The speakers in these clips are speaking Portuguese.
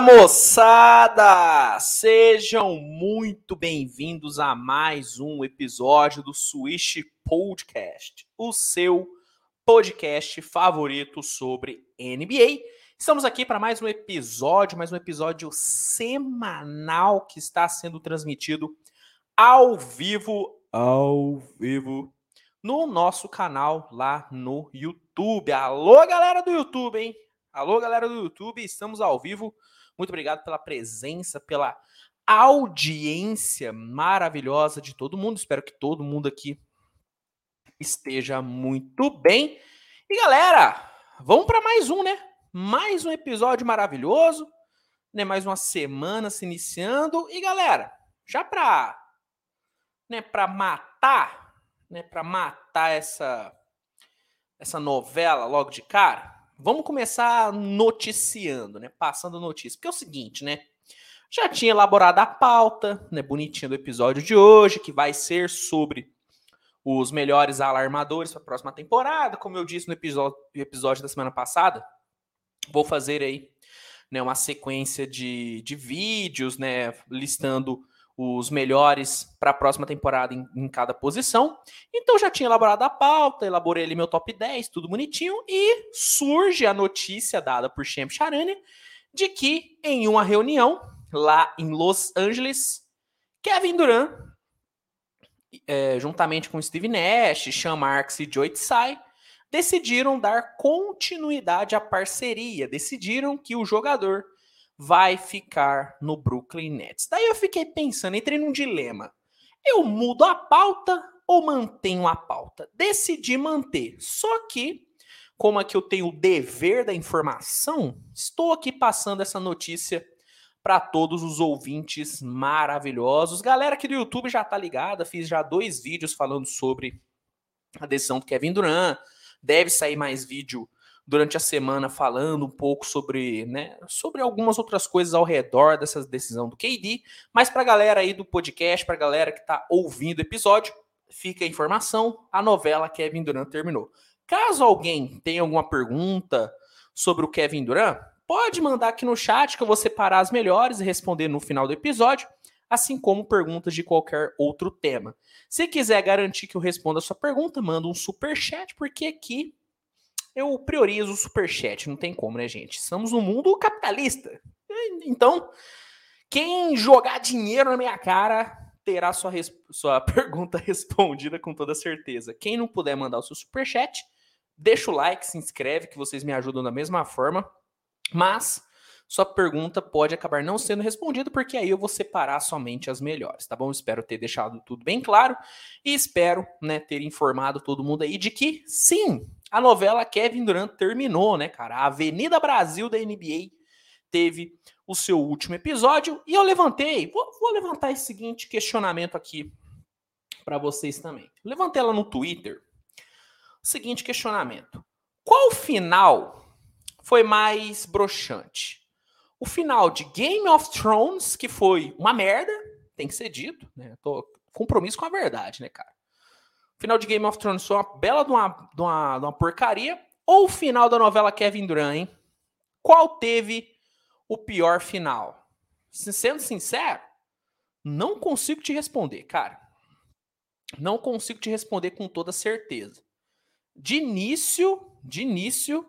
Moçada! Sejam muito bem-vindos a mais um episódio do Switch Podcast, o seu podcast favorito sobre NBA. Estamos aqui para mais um episódio, mais um episódio semanal que está sendo transmitido ao vivo, ao vivo, no nosso canal lá no YouTube. Alô, galera do YouTube, hein? Alô, galera do YouTube, estamos ao vivo. Muito obrigado pela presença, pela audiência maravilhosa de todo mundo. Espero que todo mundo aqui esteja muito bem. E galera, vamos para mais um, né? Mais um episódio maravilhoso, né? Mais uma semana se iniciando. E galera, já para né, para matar, né, para matar essa essa novela logo de cara, Vamos começar noticiando, né? Passando notícia. Porque é o seguinte, né? Já tinha elaborado a pauta, né? Bonitinha do episódio de hoje, que vai ser sobre os melhores alarmadores para a próxima temporada. Como eu disse no episódio, episódio da semana passada, vou fazer aí né, uma sequência de, de vídeos, né? Listando os melhores para a próxima temporada em, em, cada posição. Então já tinha elaborado a pauta, elaborei ali meu top 10, tudo bonitinho, e surge a notícia dada por Champ Charania de que em uma reunião lá em Los Angeles, Kevin Durant, é, juntamente com Steve Nash, Sean Marks e Joe Tsai, decidiram dar continuidade à parceria, decidiram que o jogador vai ficar no Brooklyn Nets. Daí eu fiquei pensando, entrei num dilema. Eu mudo a pauta ou mantenho a pauta? Decidi manter. Só que, como aqui eu tenho o dever da informação, estou aqui passando essa notícia para todos os ouvintes maravilhosos. Galera aqui do YouTube já tá ligada, fiz já dois vídeos falando sobre a decisão do Kevin Durant. Deve sair mais vídeo durante a semana falando um pouco sobre, né, sobre algumas outras coisas ao redor dessa decisão do KD, mas para a galera aí do podcast, para a galera que está ouvindo o episódio, fica a informação, a novela Kevin Durant terminou. Caso alguém tenha alguma pergunta sobre o Kevin Durant, pode mandar aqui no chat que eu vou separar as melhores e responder no final do episódio, assim como perguntas de qualquer outro tema. Se quiser garantir que eu responda a sua pergunta, manda um super chat, porque aqui eu priorizo o superchat, não tem como, né, gente? Estamos no mundo capitalista. Então, quem jogar dinheiro na minha cara terá sua, sua pergunta respondida com toda certeza. Quem não puder mandar o seu superchat, deixa o like, se inscreve, que vocês me ajudam da mesma forma. Mas sua pergunta pode acabar não sendo respondida, porque aí eu vou separar somente as melhores, tá bom? Espero ter deixado tudo bem claro e espero né, ter informado todo mundo aí de que sim, a novela Kevin Durant terminou, né, cara? A Avenida Brasil da NBA teve o seu último episódio e eu levantei, vou, vou levantar esse seguinte questionamento aqui para vocês também. levantei ela no Twitter. O seguinte questionamento: qual final foi mais broxante? O final de Game of Thrones, que foi uma merda, tem que ser dito, né? Tô compromisso com a verdade, né, cara? Final de Game of Thrones foi uma bela de uma, de uma, de uma porcaria. Ou o final da novela Kevin Durant, hein? Qual teve o pior final? Sendo sincero, não consigo te responder, cara. Não consigo te responder com toda certeza. De início, de início,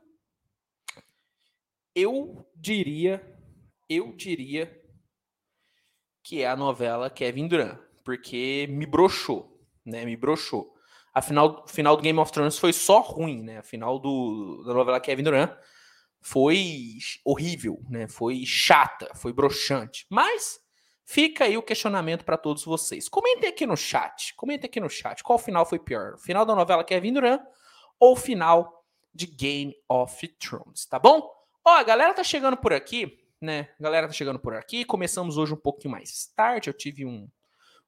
eu diria, eu diria que é a novela Kevin Durant, porque me broxou, né? Me broxou a final, final do Game of Thrones foi só ruim, né? A final do, da novela Kevin Durant foi horrível, né? Foi chata, foi broxante. Mas fica aí o questionamento para todos vocês. Comentem aqui no chat, comentem aqui no chat qual final foi pior, o final da novela Kevin Durant ou o final de Game of Thrones, tá bom? Ó, a galera tá chegando por aqui, né? A galera tá chegando por aqui. Começamos hoje um pouquinho mais tarde. Eu tive um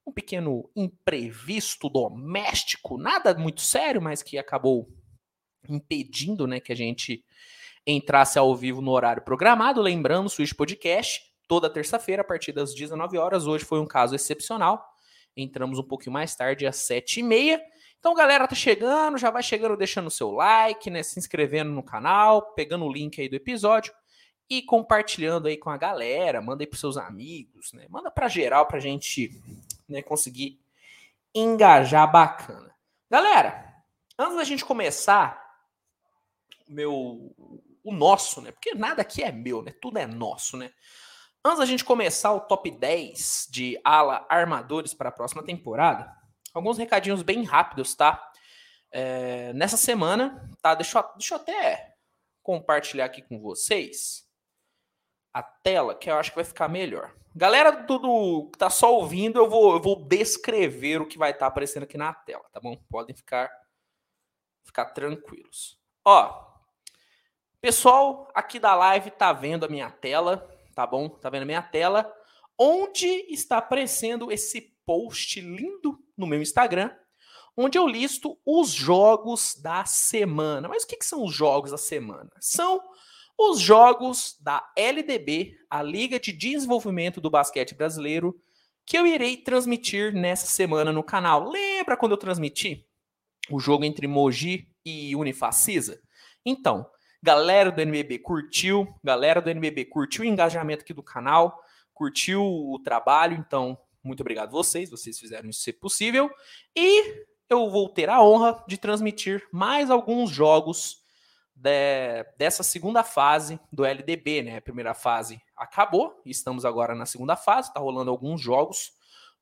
um pequeno imprevisto doméstico, nada muito sério, mas que acabou impedindo né, que a gente entrasse ao vivo no horário programado. Lembrando, Switch Podcast, toda terça-feira, a partir das 19 horas. Hoje foi um caso excepcional. Entramos um pouquinho mais tarde, às 7h30. Então, galera, tá chegando, já vai chegando deixando o seu like, né? Se inscrevendo no canal, pegando o link aí do episódio e compartilhando aí com a galera, manda aí pros seus amigos, né? Manda para geral pra gente, né, conseguir engajar bacana. Galera, antes da gente começar meu o nosso, né? Porque nada aqui é meu, né? Tudo é nosso, né? Antes da gente começar o top 10 de ala armadores para a próxima temporada, alguns recadinhos bem rápidos, tá? É, nessa semana, tá? Deixa eu, deixa eu até compartilhar aqui com vocês a tela, que eu acho que vai ficar melhor. Galera do, que tá só ouvindo, eu vou, eu vou descrever o que vai estar tá aparecendo aqui na tela, tá bom? Podem ficar, ficar tranquilos. Ó, pessoal aqui da live tá vendo a minha tela, tá bom? Tá vendo a minha tela, onde está aparecendo esse post lindo no meu Instagram, onde eu listo os jogos da semana. Mas o que, que são os jogos da semana? São os jogos da LDB, a Liga de Desenvolvimento do Basquete Brasileiro, que eu irei transmitir nessa semana no canal. Lembra quando eu transmiti o jogo entre Mogi e Unifacisa? Então, galera do NBB curtiu, galera do NBB curtiu o engajamento aqui do canal, curtiu o trabalho, então muito obrigado a vocês, vocês fizeram isso ser possível. E eu vou ter a honra de transmitir mais alguns jogos de, dessa segunda fase do LDB, né? A primeira fase acabou, estamos agora na segunda fase, tá rolando alguns jogos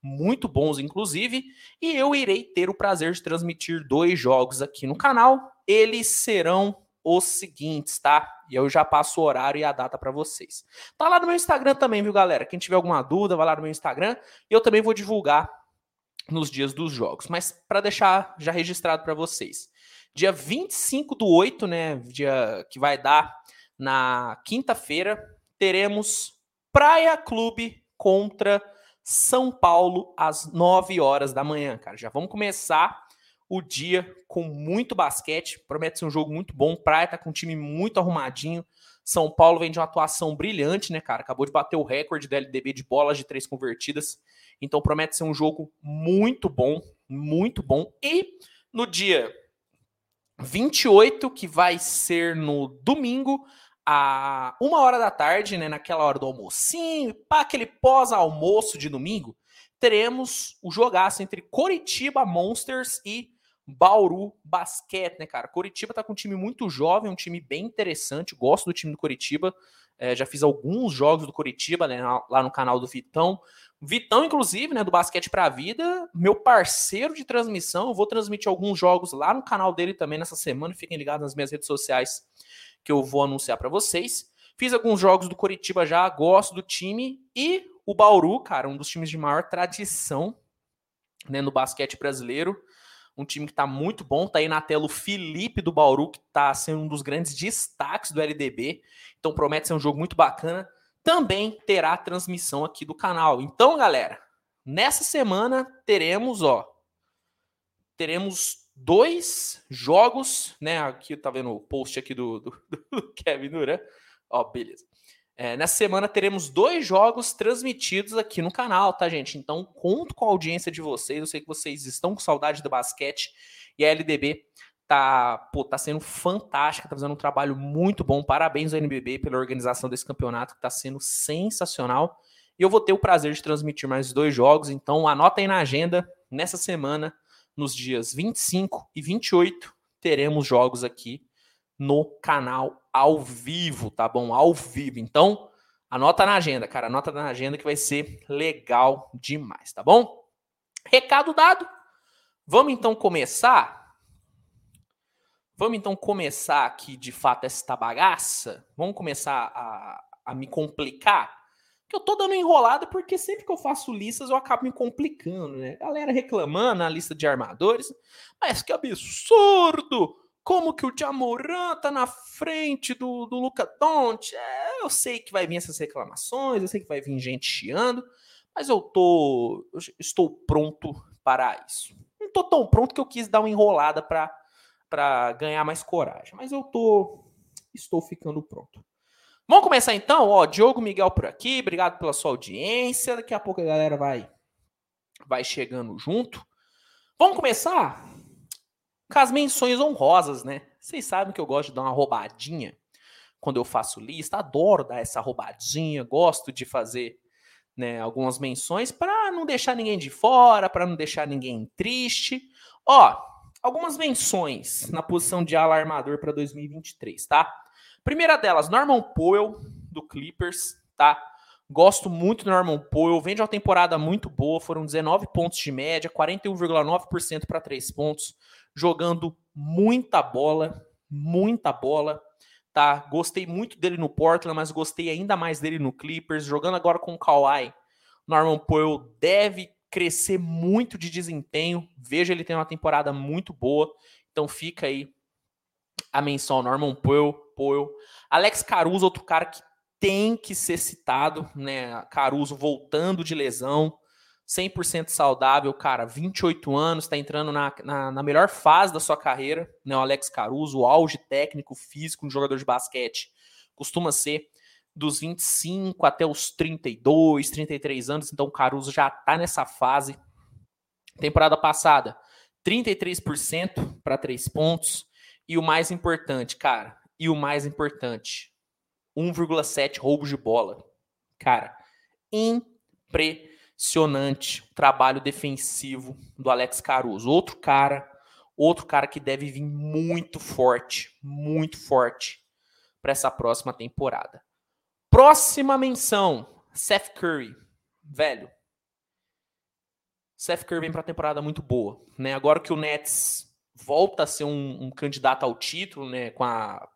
muito bons, inclusive, e eu irei ter o prazer de transmitir dois jogos aqui no canal. Eles serão os seguintes, tá? E eu já passo o horário e a data para vocês. Tá lá no meu Instagram também, viu, galera? Quem tiver alguma dúvida, vai lá no meu Instagram e eu também vou divulgar nos dias dos jogos. Mas para deixar já registrado para vocês, Dia 25 do 8, né? Dia que vai dar na quinta-feira, teremos Praia Clube contra São Paulo às 9 horas da manhã, cara. Já vamos começar o dia com muito basquete. Promete ser um jogo muito bom. Praia tá com um time muito arrumadinho. São Paulo vem de uma atuação brilhante, né, cara? Acabou de bater o recorde da LDB de bolas de três convertidas. Então promete ser um jogo muito bom, muito bom. E no dia 28, que vai ser no domingo, a uma hora da tarde, né, naquela hora do almocinho, para aquele pós-almoço de domingo, teremos o jogaço entre Coritiba Monsters e Bauru Basquete, né, cara? Coritiba tá com um time muito jovem, um time bem interessante. Gosto do time do Coritiba. É, já fiz alguns jogos do Coritiba, né, lá no canal do Vitão. Vitão, inclusive, né, do Basquete para a Vida, meu parceiro de transmissão. Eu vou transmitir alguns jogos lá no canal dele também nessa semana. Fiquem ligados nas minhas redes sociais que eu vou anunciar para vocês. Fiz alguns jogos do Coritiba já, gosto do time. E o Bauru, cara, um dos times de maior tradição né, no basquete brasileiro. Um time que está muito bom. Tá aí na tela o Felipe do Bauru, que está sendo um dos grandes destaques do LDB. Então promete ser um jogo muito bacana também terá transmissão aqui do canal. Então, galera, nessa semana teremos, ó, teremos dois jogos, né? Aqui tá vendo o post aqui do, do, do Kevin Duran. Ó, beleza. É, nessa semana teremos dois jogos transmitidos aqui no canal, tá, gente? Então, conto com a audiência de vocês. Eu sei que vocês estão com saudade do basquete e a LDB tá, pô, tá sendo fantástica, tá fazendo um trabalho muito bom. Parabéns ao NBB pela organização desse campeonato, que tá sendo sensacional. E eu vou ter o prazer de transmitir mais dois jogos, então anota aí na agenda, nessa semana, nos dias 25 e 28, teremos jogos aqui no canal ao vivo, tá bom? Ao vivo. Então, anota na agenda, cara, anota na agenda que vai ser legal demais, tá bom? Recado dado. Vamos então começar Vamos então começar aqui de fato esta bagaça? Vamos começar a, a me complicar? Que eu tô dando enrolada porque sempre que eu faço listas eu acabo me complicando, né? Galera reclamando na lista de armadores. Mas que absurdo! Como que o Jamoran tá na frente do, do Luca Doncic? É, eu sei que vai vir essas reclamações, eu sei que vai vir gente chiando, mas eu tô eu estou pronto para isso. Não tô tão pronto que eu quis dar uma enrolada para para ganhar mais coragem. Mas eu tô estou ficando pronto. Vamos começar então, ó, Diogo Miguel por aqui, obrigado pela sua audiência. Daqui a pouco a galera vai vai chegando junto. Vamos começar com as menções honrosas, né? Vocês sabem que eu gosto de dar uma roubadinha quando eu faço lista, adoro dar essa roubadinha, gosto de fazer né, algumas menções para não deixar ninguém de fora, para não deixar ninguém triste. Ó, algumas menções na posição de alarmador para 2023, tá? Primeira delas, Norman Powell do Clippers, tá? Gosto muito do Norman Powell, vem de uma temporada muito boa, foram 19 pontos de média, 41,9% para 3 pontos, jogando muita bola, muita bola, tá? Gostei muito dele no Portland, mas gostei ainda mais dele no Clippers, jogando agora com o Kawhi. Norman Powell deve crescer muito de desempenho, veja ele tem uma temporada muito boa, então fica aí a menção Norman Powell, Powell. Alex Caruso, outro cara que tem que ser citado, né? Caruso voltando de lesão, 100% saudável, cara, 28 anos, está entrando na, na, na, melhor fase da sua carreira, né? O Alex Caruso, o auge técnico, físico um jogador de basquete, costuma ser dos 25 até os 32, 33 anos, então o Caruso já tá nessa fase. Temporada passada, 33% para 3 pontos. E o mais importante, cara, e o mais importante, 1,7 roubos de bola. Cara, impressionante o trabalho defensivo do Alex Caruso. Outro cara, outro cara que deve vir muito forte, muito forte para essa próxima temporada. Próxima menção, Seth Curry. Velho, Seth Curry vem para temporada muito boa, né? Agora que o Nets volta a ser um, um candidato ao título, né, com a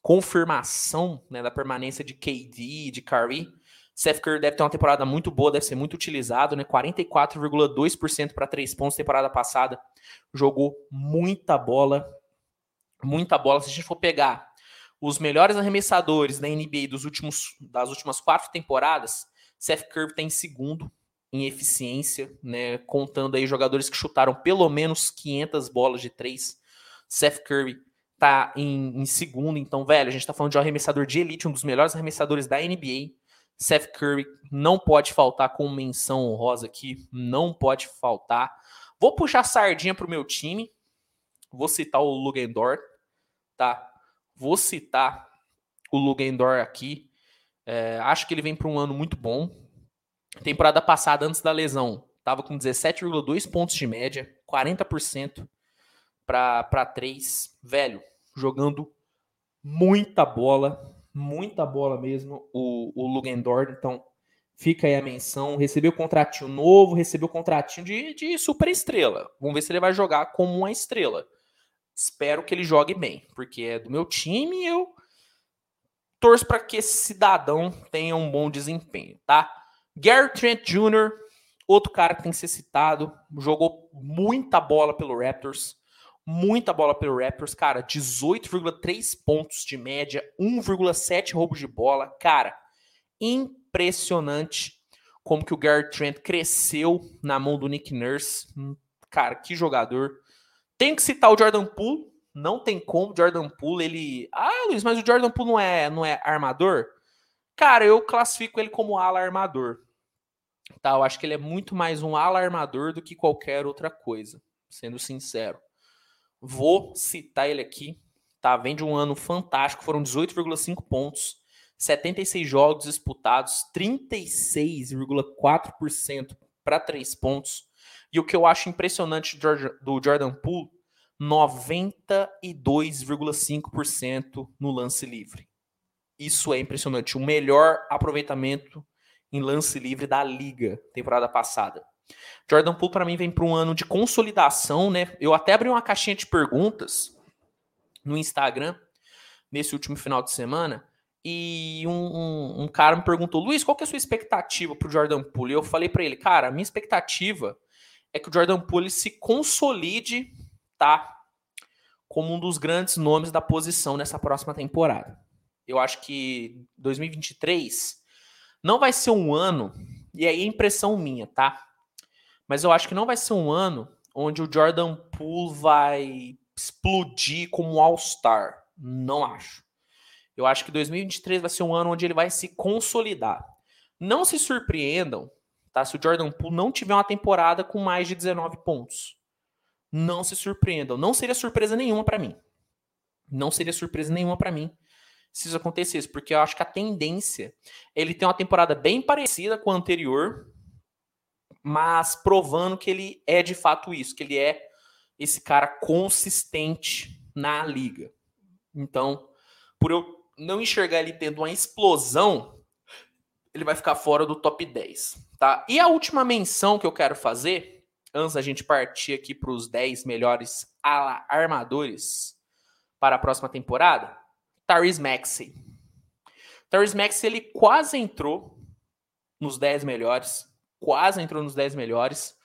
confirmação né, da permanência de KD, de Curry. Seth Curry deve ter uma temporada muito boa, deve ser muito utilizado, né? 44,2% para três pontos temporada passada. Jogou muita bola, muita bola. Se a gente for pegar os melhores arremessadores da NBA dos últimos, das últimas quatro temporadas, Seth Curry tem segundo em eficiência, né? Contando aí jogadores que chutaram pelo menos 500 bolas de três. Seth Curry tá em, em, segundo. Então, velho, a gente tá falando de um arremessador de elite, um dos melhores arremessadores da NBA. Seth Curry não pode faltar com menção honrosa aqui, não pode faltar. Vou puxar sardinha pro meu time. Vou citar o Lugendor, tá? Vou citar o Lugendor aqui. É, acho que ele vem para um ano muito bom. Temporada passada, antes da lesão, tava com 17,2 pontos de média, 40% para 3. Velho, jogando muita bola, muita bola mesmo, o, o Lugendorf. Então, fica aí a menção. Recebeu contratinho novo, recebeu contratinho de, de super estrela. Vamos ver se ele vai jogar como uma estrela. Espero que ele jogue bem, porque é do meu time e eu torço para que esse cidadão tenha um bom desempenho, tá? Gary Trent Jr., outro cara que tem que ser citado, jogou muita bola pelo Raptors muita bola pelo Raptors, cara, 18,3 pontos de média, 1,7 roubos de bola, cara, impressionante como que o Gary Trent cresceu na mão do Nick Nurse, hum, cara, que jogador. Tem que citar o Jordan Poole, não tem como, Jordan Poole, ele, ah, Luiz, mas o Jordan Poole não é, não é armador? Cara, eu classifico ele como ala armador. Tá, eu acho que ele é muito mais um ala armador do que qualquer outra coisa, sendo sincero. Vou citar ele aqui, tá? Vem de um ano fantástico, foram 18,5 pontos, 76 jogos disputados, 36,4% para 3 pontos. E o que eu acho impressionante do Jordan Poole, 92,5% no lance livre. Isso é impressionante. O melhor aproveitamento em lance livre da liga temporada passada. Jordan Poole para mim vem para um ano de consolidação, né? Eu até abri uma caixinha de perguntas no Instagram nesse último final de semana e um, um, um cara me perguntou, Luiz, qual que é a sua expectativa para o Jordan Poole? E eu falei para ele, cara, a minha expectativa é que o Jordan Poole se consolide, tá? Como um dos grandes nomes da posição nessa próxima temporada. Eu acho que 2023 não vai ser um ano, e aí é impressão minha, tá? Mas eu acho que não vai ser um ano onde o Jordan Poole vai explodir como um All-Star. Não acho. Eu acho que 2023 vai ser um ano onde ele vai se consolidar. Não se surpreendam, tá? Se o Jordan Poole não tiver uma temporada com mais de 19 pontos. Não se surpreendam. Não seria surpresa nenhuma para mim. Não seria surpresa nenhuma para mim. se isso acontecesse, porque eu acho que a tendência ele tem uma temporada bem parecida com a anterior, mas provando que ele é de fato isso, que ele é esse cara consistente na liga. Então, por eu não enxergar ele tendo uma explosão, ele vai ficar fora do top 10, tá? E a última menção que eu quero fazer, antes da gente partir aqui para os 10 melhores armadores para a próxima temporada, Tyrese Maxey. Tyrese Maxey, ele quase entrou nos 10 melhores, quase entrou nos 10 melhores,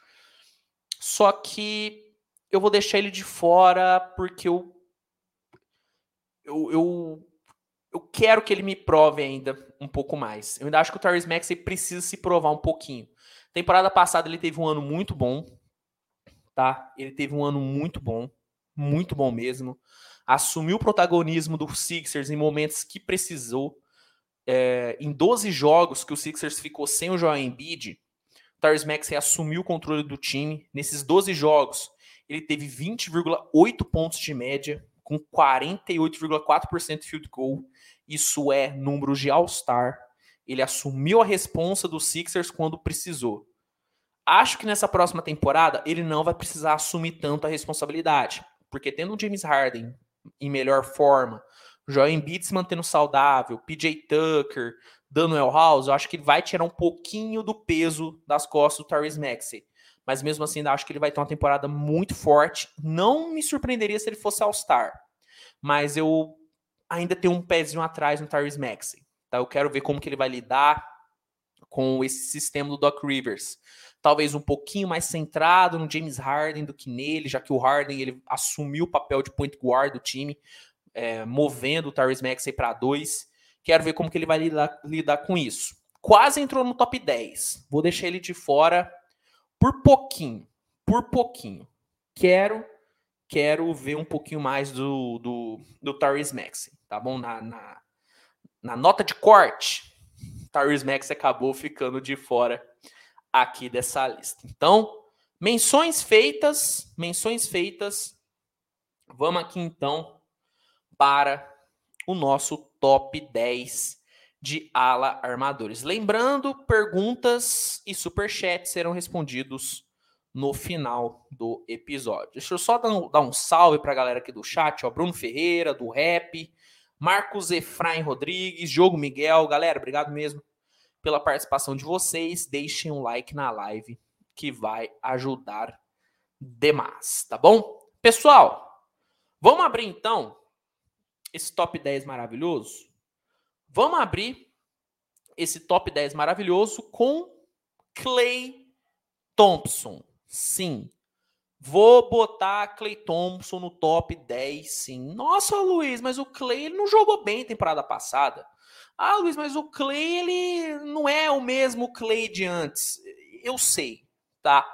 só que eu vou deixar ele de fora porque eu eu, eu, eu quero que ele me prove ainda um pouco mais. Eu ainda acho que o Tyrese Maxey precisa se provar um pouquinho. Temporada passada ele teve um ano muito bom, tá? Ele teve um ano muito bom, muito bom mesmo assumiu o protagonismo do Sixers em momentos que precisou. É, em 12 jogos que o Sixers ficou sem o Joel Embiid, Tyrese Maxey assumiu o controle do time. Nesses 12 jogos, ele teve 20,8 pontos de média, com 48,4% de field goal. Isso é número de All-Star. Ele assumiu a responsa do Sixers quando precisou. Acho que nessa próxima temporada ele não vai precisar assumir tanto a responsabilidade, porque tendo o James Harden em melhor forma, Joel Embiid se mantendo saudável, PJ Tucker, Daniel House, eu acho que ele vai tirar um pouquinho do peso das costas do Tyrese Maxey. Mas mesmo assim, ainda acho que ele vai ter uma temporada muito forte. Não me surpreenderia se ele fosse All-Star. Mas eu ainda tenho um pezinho atrás no Tyrese Maxey. Tá? Eu quero ver como que ele vai lidar com esse sistema do Doc Rivers talvez um pouquinho mais centrado no James Harden do que nele, já que o Harden ele assumiu o papel de point guard do time, é, movendo o Tyrese Maxey para dois. Quero ver como que ele vai lidar, lidar com isso. Quase entrou no top 10. Vou deixar ele de fora por pouquinho. Por pouquinho. Quero quero ver um pouquinho mais do, do, do Tyrese tá bom? Na, na, na nota de corte, Tyrese Maxey acabou ficando de fora aqui dessa lista. Então, menções feitas, menções feitas. Vamos aqui então para o nosso top 10 de ala armadores. Lembrando, perguntas e superchats serão respondidos no final do episódio. Deixa eu só dar um, dar um salve para a galera aqui do chat, ó, Bruno Ferreira, do Rap, Marcos Efraim Rodrigues, Diogo Miguel, galera, obrigado mesmo pela participação de vocês. Deixem um like na live que vai ajudar demais, tá bom? Pessoal, vamos abrir então esse top 10 maravilhoso? Vamos abrir esse top 10 maravilhoso com Clay Thompson. Sim. Vou botar Clay Thompson no top 10, sim. Nossa, Luiz, mas o Clay ele não jogou bem temporada passada. Ah, Luiz, mas o Clay ele não é o mesmo Clay de antes. Eu sei, tá?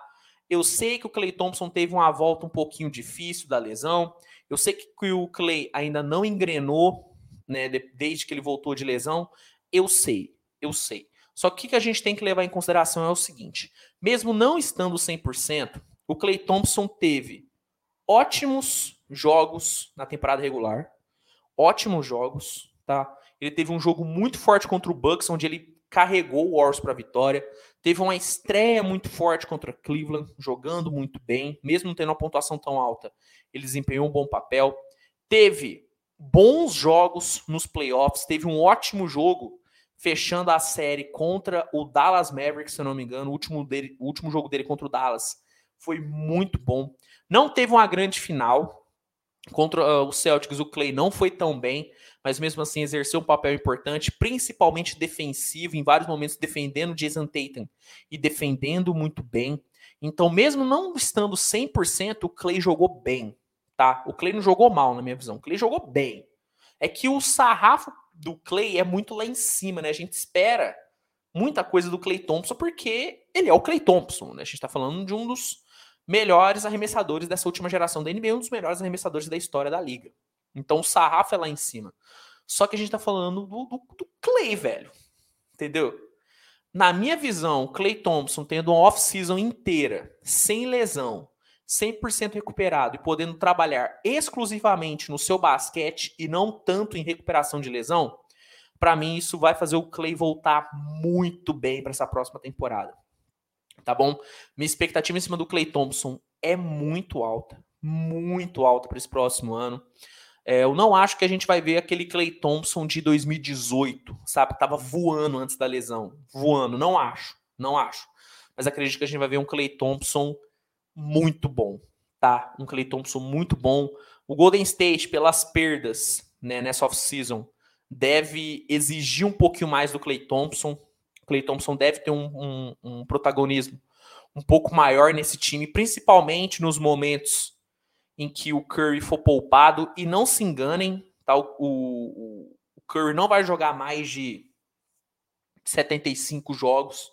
Eu sei que o Clay Thompson teve uma volta um pouquinho difícil da lesão. Eu sei que o Clay ainda não engrenou, né, desde que ele voltou de lesão. Eu sei, eu sei. Só que o que a gente tem que levar em consideração é o seguinte: mesmo não estando 100%, o Clay Thompson teve ótimos jogos na temporada regular, ótimos jogos, tá? Ele teve um jogo muito forte contra o Bucks, onde ele carregou o Warriors para a vitória. Teve uma estreia muito forte contra Cleveland, jogando muito bem, mesmo tendo uma pontuação tão alta. Ele desempenhou um bom papel. Teve bons jogos nos playoffs, teve um ótimo jogo fechando a série contra o Dallas Mavericks, se eu não me engano. O último, dele, o último jogo dele contra o Dallas foi muito bom. Não teve uma grande final. Contra uh, o Celtics, o Clay não foi tão bem, mas mesmo assim exerceu um papel importante, principalmente defensivo, em vários momentos defendendo Jason Tatum e defendendo muito bem. Então, mesmo não estando 100%, o Clay jogou bem, tá? O Clay não jogou mal, na minha visão. O Clay jogou bem. É que o sarrafo do Clay é muito lá em cima, né? A gente espera muita coisa do Clay Thompson porque ele é o Clay Thompson, né? A gente tá falando de um dos melhores arremessadores dessa última geração da NBA, um dos melhores arremessadores da história da liga. Então o sarrafo é lá em cima. Só que a gente tá falando do, do, do Clay, velho. Entendeu? Na minha visão, Clay Thompson tendo uma off-season inteira, sem lesão, 100% recuperado e podendo trabalhar exclusivamente no seu basquete e não tanto em recuperação de lesão, para mim isso vai fazer o Clay voltar muito bem para essa próxima temporada. Tá bom? Minha expectativa em cima do Clay Thompson é muito alta, muito alta para esse próximo ano. É, eu não acho que a gente vai ver aquele Clay Thompson de 2018, sabe? Tava voando antes da lesão. Voando, não acho, não acho. Mas acredito que a gente vai ver um Clay Thompson muito bom, tá? Um Clay Thompson muito bom. O Golden State, pelas perdas né, nessa off-season, deve exigir um pouquinho mais do Clay Thompson. O Clay Thompson deve ter um, um, um protagonismo um pouco maior nesse time, principalmente nos momentos em que o Curry for poupado. E não se enganem, tá? O, o, o Curry não vai jogar mais de 75 jogos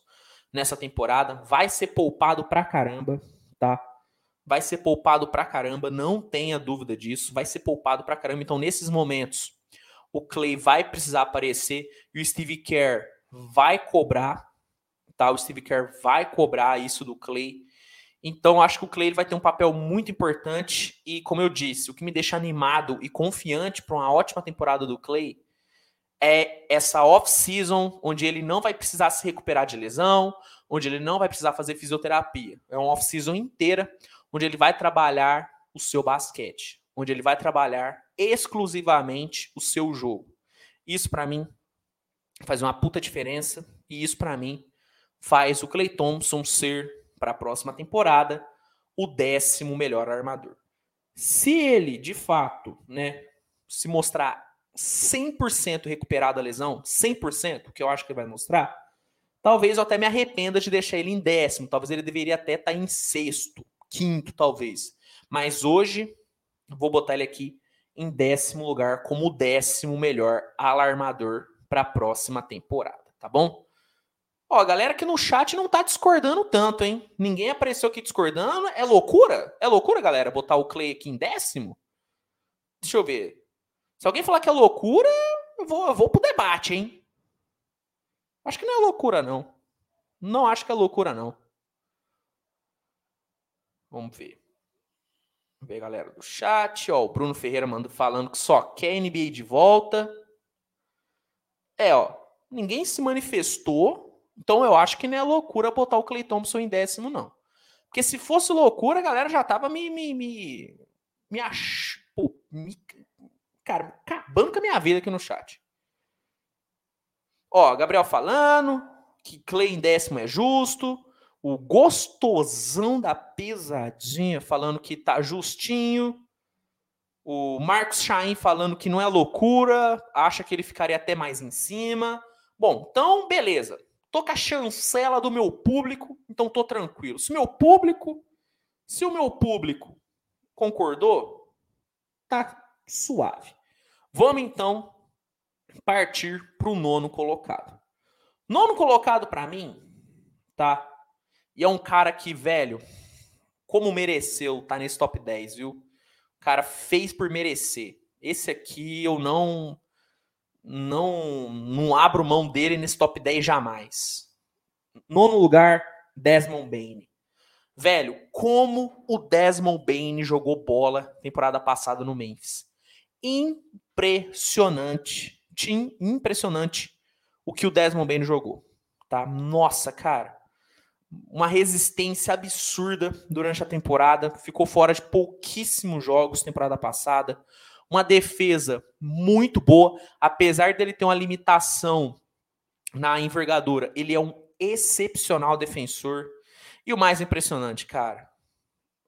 nessa temporada. Vai ser poupado pra caramba tá? Vai ser poupado pra caramba, não tenha dúvida disso. Vai ser poupado pra caramba. Então, nesses momentos, o Clay vai precisar aparecer e o Steve Kerr vai cobrar, tá? O Steve Kerr vai cobrar isso do Clay. Então, acho que o Clay vai ter um papel muito importante e, como eu disse, o que me deixa animado e confiante para uma ótima temporada do Clay é essa off-season onde ele não vai precisar se recuperar de lesão, onde ele não vai precisar fazer fisioterapia. É uma off-season inteira onde ele vai trabalhar o seu basquete, onde ele vai trabalhar exclusivamente o seu jogo. Isso para mim faz uma puta diferença e isso para mim faz o Clay Thompson ser para a próxima temporada o décimo melhor armador. Se ele, de fato, né, se mostrar 100% recuperado da lesão, 100%, que eu acho que ele vai mostrar, talvez eu até me arrependa de deixar ele em décimo. Talvez ele deveria até estar tá em sexto, quinto, talvez. Mas hoje, vou botar ele aqui em décimo lugar, como o décimo melhor alarmador para a próxima temporada, tá bom? Ó, galera aqui no chat não tá discordando tanto, hein? Ninguém apareceu aqui discordando. É loucura? É loucura, galera, botar o Clay aqui em décimo? Deixa eu ver. Se alguém falar que é loucura, eu vou, eu vou pro debate, hein? Acho que não é loucura, não. Não acho que é loucura, não. Vamos ver. Vamos ver, galera do chat. Ó, o Bruno Ferreira mandou falando que só quer NBA de volta. É, ó. Ninguém se manifestou. Então eu acho que não é loucura botar o Clay Thompson em décimo, não. Porque se fosse loucura, a galera já tava me. me, me, me, ach... Pô, me cara, acabando com a minha vida aqui no chat. Ó, Gabriel falando que Clay em décimo é justo. O gostosão da pesadinha falando que tá justinho. O Marcos Chain falando que não é loucura, acha que ele ficaria até mais em cima. Bom, então beleza. Tô com a chancela do meu público, então tô tranquilo. Se meu público, se o meu público concordou, tá suave. Vamos então partir para o nono colocado. Nono colocado para mim, tá? E é um cara que, velho, como mereceu tá nesse top 10, viu? O cara fez por merecer. Esse aqui eu não não não abro mão dele nesse top 10 jamais. Nono lugar, Desmond Bain. Velho, como o Desmond Bain jogou bola temporada passada no Memphis impressionante. Impressionante o que o Desmond Bain jogou. Tá? Nossa, cara. Uma resistência absurda durante a temporada. Ficou fora de pouquíssimos jogos temporada passada. Uma defesa muito boa, apesar dele ter uma limitação na envergadura. Ele é um excepcional defensor. E o mais impressionante, cara,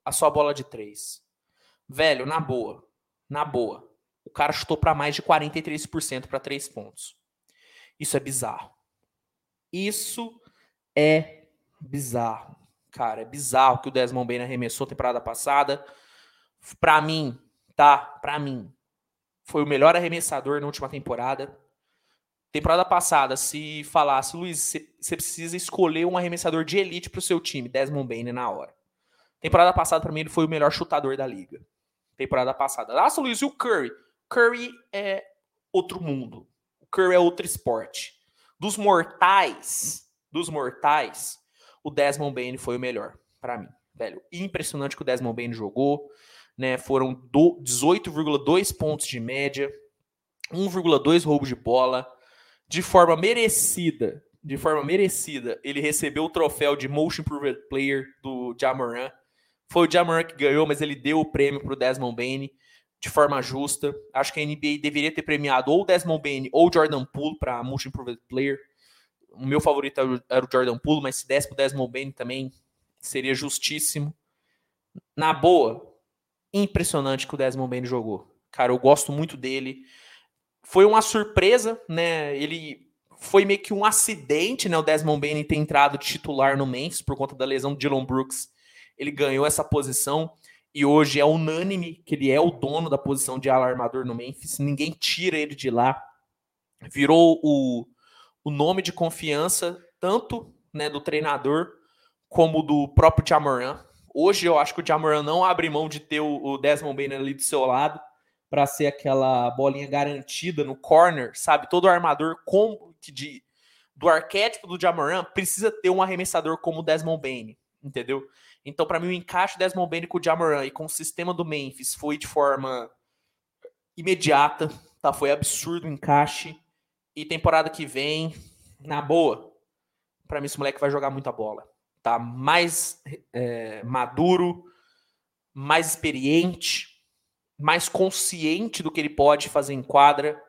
a sua bola de três. Velho, na boa. Na boa o cara chutou para mais de 43% para três pontos. Isso é bizarro. Isso é bizarro. Cara, é bizarro que o Desmond Bain arremessou temporada passada. Para mim, tá? Para mim, foi o melhor arremessador na última temporada. Temporada passada, se falasse, Luiz, você precisa escolher um arremessador de elite para o seu time, Desmond Bain na hora. Temporada passada, para mim, ele foi o melhor chutador da liga. Temporada passada. Nossa, Luiz, e o Curry? Curry é outro mundo. O Curry é outro esporte. Dos mortais, dos mortais, o Desmond Bain foi o melhor para mim, velho. Impressionante que o Desmond Bain jogou, né? Foram 18,2 pontos de média, 1,2 roubo de bola, de forma merecida. De forma merecida, ele recebeu o troféu de Motion Improved Player do Jamoran. Foi o Jamoran que ganhou, mas ele deu o prêmio para o Desmond Bain de forma justa. Acho que a NBA deveria ter premiado ou o Desmond Bain ou Jordan Poole para Motion Improved Player. O meu favorito era o Jordan Poole, mas se desse pro Desmond Bain também seria justíssimo. Na boa, impressionante que o Desmond Bain jogou. Cara, eu gosto muito dele. Foi uma surpresa, né? Ele foi meio que um acidente, né? O Desmond Bain ter entrado titular no Memphis por conta da lesão de Dylan Brooks. Ele ganhou essa posição e hoje é unânime que ele é o dono da posição de alarmador no Memphis. Ninguém tira ele de lá. Virou o o nome de confiança tanto né, do treinador como do próprio Jamoran. Hoje eu acho que o Jamoran não abre mão de ter o, Desmond Bain ali do seu lado para ser aquela bolinha garantida no corner, sabe? Todo armador de, do arquétipo do Jamoran precisa ter um arremessador como o Desmond Bain, entendeu? Então, para mim, o encaixe do Desmond Bain com o Jamoran e com o sistema do Memphis foi de forma imediata, tá? Foi absurdo o encaixe. E temporada que vem, na boa, para mim esse moleque vai jogar muita bola. Tá mais é, maduro, mais experiente, mais consciente do que ele pode fazer em quadra.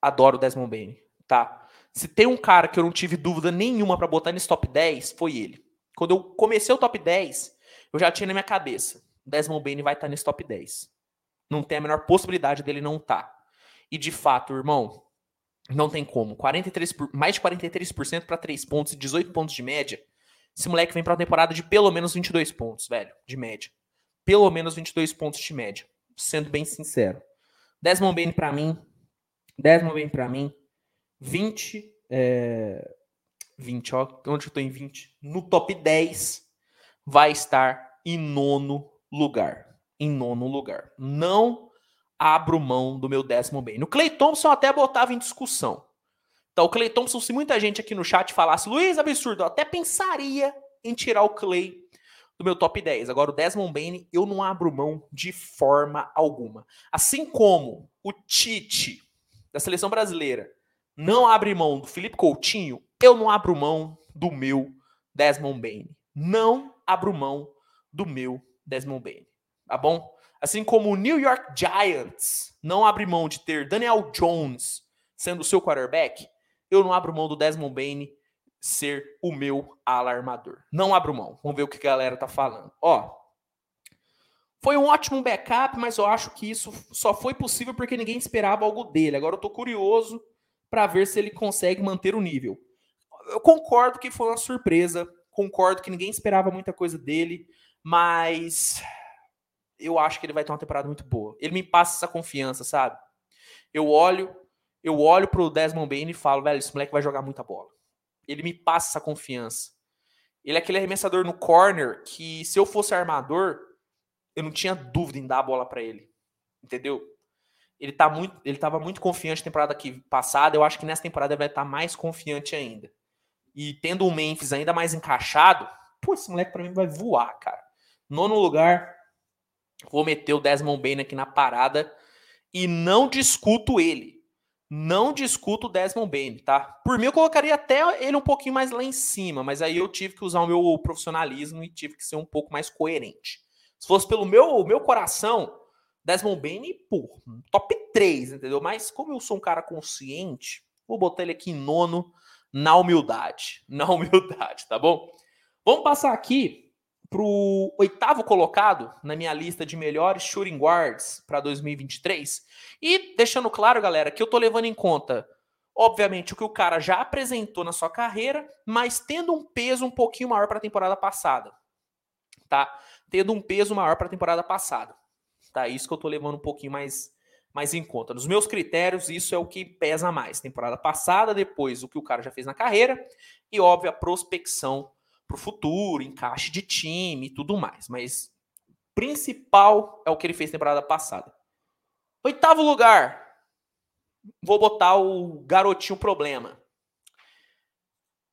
Adoro o Desmond Bain, tá? Se tem um cara que eu não tive dúvida nenhuma para botar nesse top 10, foi ele. Quando eu comecei o top 10, eu já tinha na minha cabeça, Desmond Bain vai estar tá nesse top 10. Não tem a menor possibilidade dele não estar. Tá. E de fato, irmão, não tem como. 43 por, mais de 43% para 3 pontos e 18 pontos de média. Esse moleque vem para uma temporada de pelo menos 22 pontos, velho, de média. Pelo menos 22 pontos de média, sendo bem sincero. Desmond Bain para mim, Desmond Bain para mim, 20 é, 20, ó, onde eu tô em 20? No top 10 vai estar em nono lugar. Em nono lugar. Não abro mão do meu décimo bem. No Clay Thompson até botava em discussão. Então, o Clay Thompson, se muita gente aqui no chat falasse, Luiz, absurdo, eu até pensaria em tirar o Clay do meu top 10. Agora, o Desmond Bain, eu não abro mão de forma alguma. Assim como o Tite, da seleção brasileira, não abre mão do Felipe Coutinho, eu não abro mão do meu Desmond Bain. Não abro mão do meu Desmond Bain. Tá bom? Assim como o New York Giants não abre mão de ter Daniel Jones sendo o seu quarterback, eu não abro mão do Desmond Bain ser o meu alarmador. Não abro mão. Vamos ver o que a galera tá falando. Ó, foi um ótimo backup, mas eu acho que isso só foi possível porque ninguém esperava algo dele. Agora eu tô curioso para ver se ele consegue manter o nível. Eu concordo que foi uma surpresa, concordo que ninguém esperava muita coisa dele, mas eu acho que ele vai ter uma temporada muito boa. Ele me passa essa confiança, sabe? Eu olho, eu olho pro Desmond Bain e falo, velho, esse moleque vai jogar muita bola. Ele me passa essa confiança. Ele é aquele arremessador no corner que se eu fosse armador, eu não tinha dúvida em dar a bola para ele. Entendeu? Ele tá muito, ele tava muito confiante na temporada que passada, eu acho que nessa temporada ele vai estar tá mais confiante ainda. E tendo o Memphis ainda mais encaixado, pô, esse moleque para mim vai voar, cara. Nono lugar, Vou meter o Desmond Bain aqui na parada e não discuto ele. Não discuto o Desmond Bain, tá? Por mim, eu colocaria até ele um pouquinho mais lá em cima, mas aí eu tive que usar o meu profissionalismo e tive que ser um pouco mais coerente. Se fosse pelo meu, meu coração, Desmond Bain, pô, top 3, entendeu? Mas como eu sou um cara consciente, vou botar ele aqui em nono na humildade. Na humildade, tá bom? Vamos passar aqui para o oitavo colocado na minha lista de melhores shooting guards para 2023. E deixando claro, galera, que eu tô levando em conta, obviamente, o que o cara já apresentou na sua carreira, mas tendo um peso um pouquinho maior para a temporada passada. Tá? Tendo um peso maior para a temporada passada. Tá? Isso que eu tô levando um pouquinho mais mais em conta. Nos meus critérios, isso é o que pesa mais. Temporada passada, depois o que o cara já fez na carreira e, óbvio, a prospecção para o futuro, encaixe de time e tudo mais. Mas principal é o que ele fez temporada passada. Oitavo lugar. Vou botar o garotinho problema.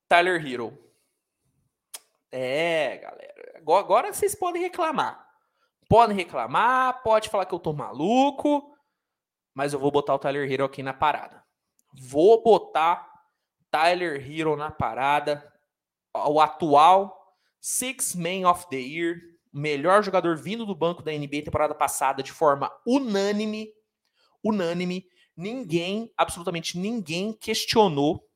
Tyler Hero. É, galera. Agora vocês podem reclamar. Podem reclamar, pode falar que eu tô maluco, mas eu vou botar o Tyler Hero aqui na parada. Vou botar Tyler Hero na parada. O atual Six Man of the Year, melhor jogador vindo do banco da NBA temporada passada de forma unânime. Unânime. Ninguém, absolutamente ninguém questionou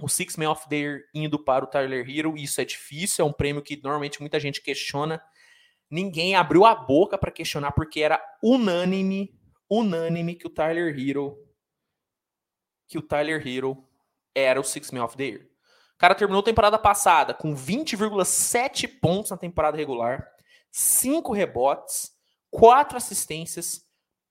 o Six Man of the Year indo para o Tyler Hero. Isso é difícil, é um prêmio que normalmente muita gente questiona. Ninguém abriu a boca para questionar porque era unânime, unânime que o Tyler Hero que o Tyler Hero era o Six Man of the Year. Cara terminou a temporada passada com 20,7 pontos na temporada regular, 5 rebotes, 4 assistências,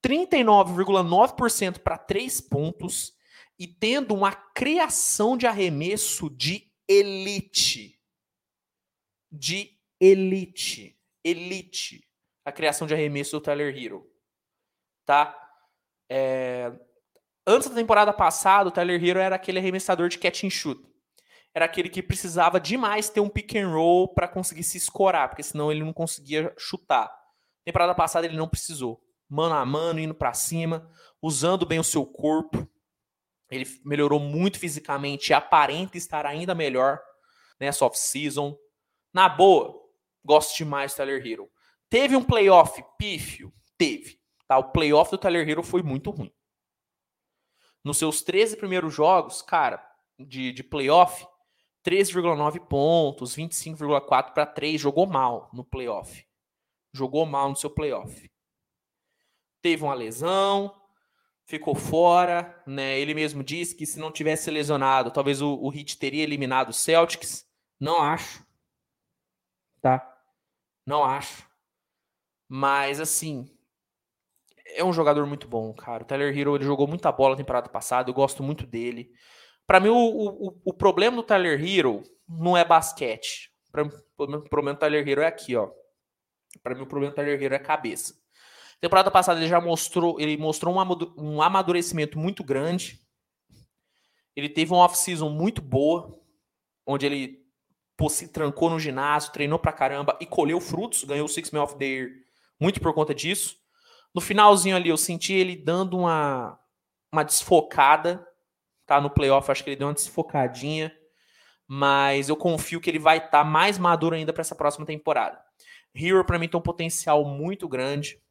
39,9% para 3 pontos e tendo uma criação de arremesso de elite. De elite. Elite. A criação de arremesso do Tyler Hero. Tá? É... Antes da temporada passada, o Tyler Hero era aquele arremessador de catch and shoot. Era aquele que precisava demais ter um pick and roll para conseguir se escorar, porque senão ele não conseguia chutar. Temporada passada ele não precisou. Mano a mano, indo para cima, usando bem o seu corpo. Ele melhorou muito fisicamente e aparenta estar ainda melhor nessa off-season. Na boa, gosto demais do Tyler Hero. Teve um playoff pífio? Teve. Tá? O playoff do Tyler Hero foi muito ruim. Nos seus 13 primeiros jogos, cara, de, de playoff, 13,9 pontos, 25,4 para 3, jogou mal no playoff. Jogou mal no seu playoff. Teve uma lesão, ficou fora, né? Ele mesmo disse que se não tivesse lesionado, talvez o, o teria eliminado o Celtics. Não acho. Tá? Não acho. Mas assim, é um jogador muito bom, cara. O Tyler Hero ele jogou muita bola na temporada passada, eu gosto muito dele. Para mim, o, o, o, problema do Tyler Hero não é basquete. Pra, o problema do Tyler Hero é aqui, ó. Para mim, o problema do Tyler Hero é cabeça. Temporada passada ele já mostrou, ele mostrou um amadurecimento muito grande. Ele teve uma off-season muito boa, onde ele pô, se trancou no ginásio, treinou pra caramba e colheu frutos, ganhou o Six Man of the Year muito por conta disso. No finalzinho ali, eu senti ele dando uma, uma desfocada, tá? No playoff, acho que ele deu uma desfocadinha, mas eu confio que ele vai estar tá mais maduro ainda para essa próxima temporada. Hero, para mim, tem um potencial muito grande.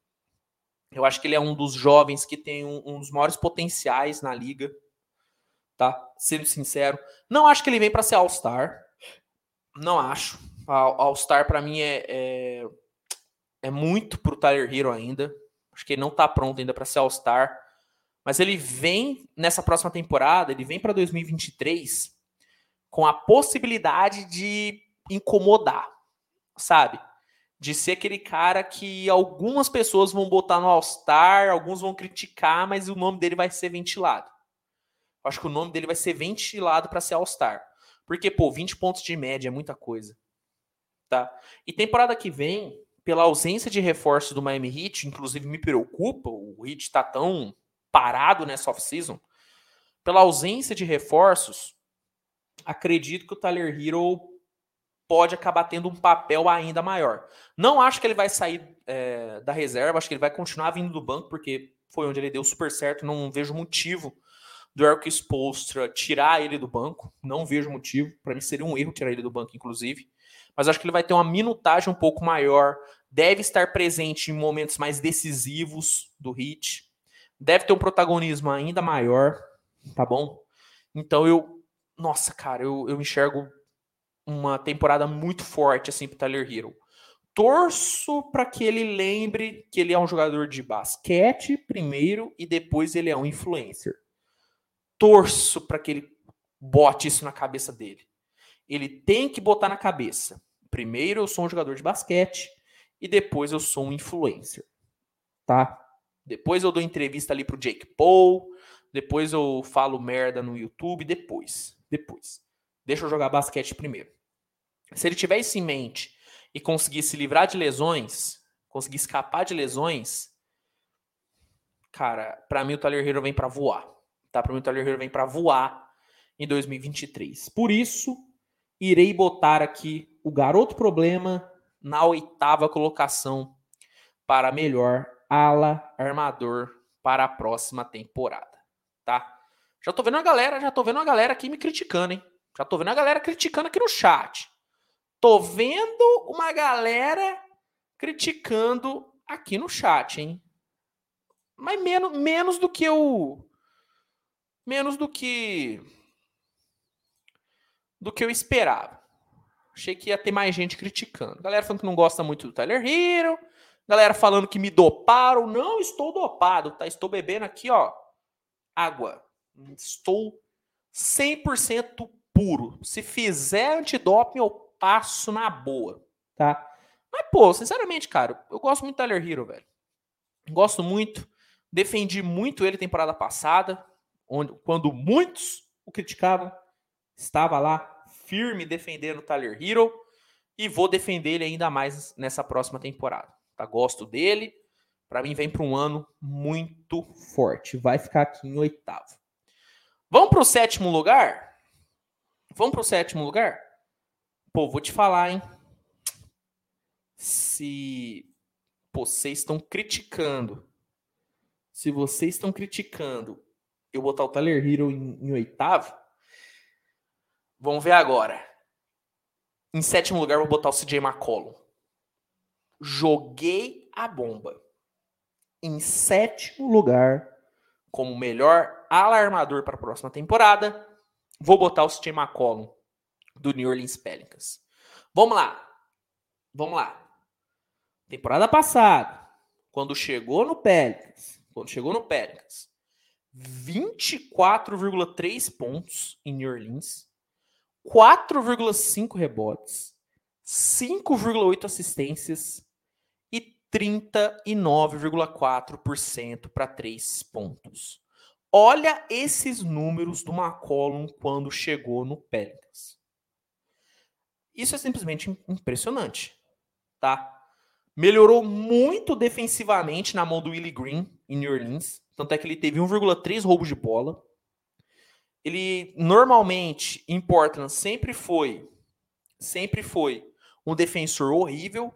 Eu acho que ele é um dos jovens que tem um, um dos maiores potenciais na liga, tá? Sendo sincero, não acho que ele vem para ser All-Star. Não acho. All-Star para mim é, é, é muito pro Tyler Hero ainda. Acho que ele não tá pronto ainda para ser All-Star. Mas ele vem nessa próxima temporada, ele vem para 2023 com a possibilidade de incomodar, sabe? de ser aquele cara que algumas pessoas vão botar no All-Star, alguns vão criticar, mas o nome dele vai ser ventilado. Eu acho que o nome dele vai ser ventilado para ser All-Star. Porque, pô, 20 pontos de média é muita coisa. Tá? E temporada que vem, pela ausência de reforço do Miami Heat, inclusive me preocupa, o Heat está tão parado nessa off-season. Pela ausência de reforços, acredito que o Tyler Hero pode acabar tendo um papel ainda maior. Não acho que ele vai sair é, da reserva, acho que ele vai continuar vindo do banco, porque foi onde ele deu super certo. Não vejo motivo do Eric Spolstra tirar ele do banco. Não vejo motivo. Para mim seria um erro tirar ele do banco, inclusive. Mas acho que ele vai ter uma minutagem um pouco maior. Deve estar presente em momentos mais decisivos do hit. Deve ter um protagonismo ainda maior, tá bom? Então eu. Nossa, cara, eu, eu enxergo uma temporada muito forte assim para Tyler Hero. Torço para que ele lembre que ele é um jogador de basquete primeiro e depois ele é um influencer. Torço para que ele bote isso na cabeça dele. Ele tem que botar na cabeça. Primeiro eu sou um jogador de basquete e depois eu sou um influencer. Tá? Depois eu dou entrevista ali pro Jake Paul, depois eu falo merda no YouTube, depois, depois. Deixa eu jogar basquete primeiro. Se ele tiver isso em mente e conseguir se livrar de lesões, conseguir escapar de lesões, cara, para mim o Tyler Hero vem para voar. Tá? Para mim o Tyler Hero vem para voar em 2023. Por isso, irei botar aqui o garoto problema na oitava colocação para melhor ala armador para a próxima temporada, tá? Já tô vendo a galera, já tô vendo a galera aqui me criticando, hein? Já tô vendo a galera criticando aqui no chat. Tô vendo uma galera criticando aqui no chat, hein? Mas menos, menos do que eu menos do que do que eu esperava. Achei que ia ter mais gente criticando. Galera falando que não gosta muito do Tyler Hero. Galera falando que me doparam. Não estou dopado, tá? Estou bebendo aqui, ó, água. Estou 100% puro. Se fizer antidoping, eu passo na boa, tá? Mas, pô, sinceramente, cara, eu gosto muito do Tyler Hero, velho. Gosto muito. Defendi muito ele temporada passada, onde, quando muitos o criticavam. Estava lá firme defendendo o Tyler Hero e vou defender ele ainda mais nessa próxima temporada. Tá? Gosto dele. Para mim vem para um ano muito forte. Vai ficar aqui em oitavo. Vamos para o sétimo lugar? Vamos para o sétimo lugar? Pô, vou te falar, hein? Se vocês estão criticando, se vocês estão criticando eu botar o Tyler Hero em, em oitavo, vamos ver agora. Em sétimo lugar, vou botar o CJ McCollum. Joguei a bomba. Em sétimo lugar, como melhor alarmador para a próxima temporada, vou botar o CJ McCollum do New Orleans Pelicans. Vamos lá. Vamos lá. Temporada passada, quando chegou no Pelicans, quando chegou no Pelicans, 24,3 pontos em New Orleans, 4,5 rebotes, 5,8 assistências 39,4% para 3 pontos. Olha esses números do McCollum quando chegou no Pelicans. Isso é simplesmente impressionante, tá? Melhorou muito defensivamente na mão do Willie Green em New Orleans, tanto é que ele teve 1,3 roubos de bola. Ele normalmente em Portland sempre foi sempre foi um defensor horrível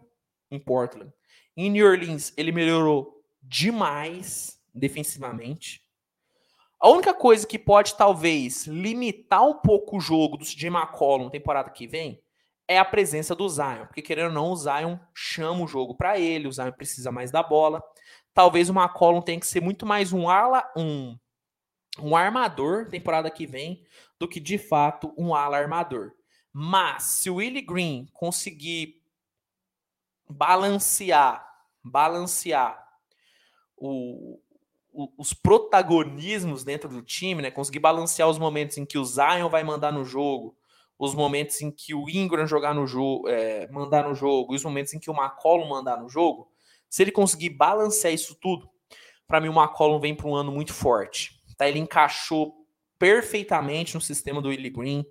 em Portland. Em New Orleans ele melhorou demais defensivamente. A única coisa que pode talvez limitar um pouco o jogo do CJ McCollum temporada que vem é a presença do Zion, porque querendo ou não, o Zion chama o jogo para ele, o Zion precisa mais da bola. Talvez o McCollum tenha que ser muito mais um ala, um, um armador temporada que vem do que de fato um ala armador. Mas se o Willie Green conseguir balancear, balancear o, o, os protagonismos dentro do time, né? Conseguir balancear os momentos em que o Zion vai mandar no jogo, os momentos em que o Ingram jogar no jogo, é, mandar no jogo, e os momentos em que o McCollum mandar no jogo, se ele conseguir balancear isso tudo, para mim o McCollum vem para um ano muito forte. Tá? Ele encaixou perfeitamente no sistema do Willie Green.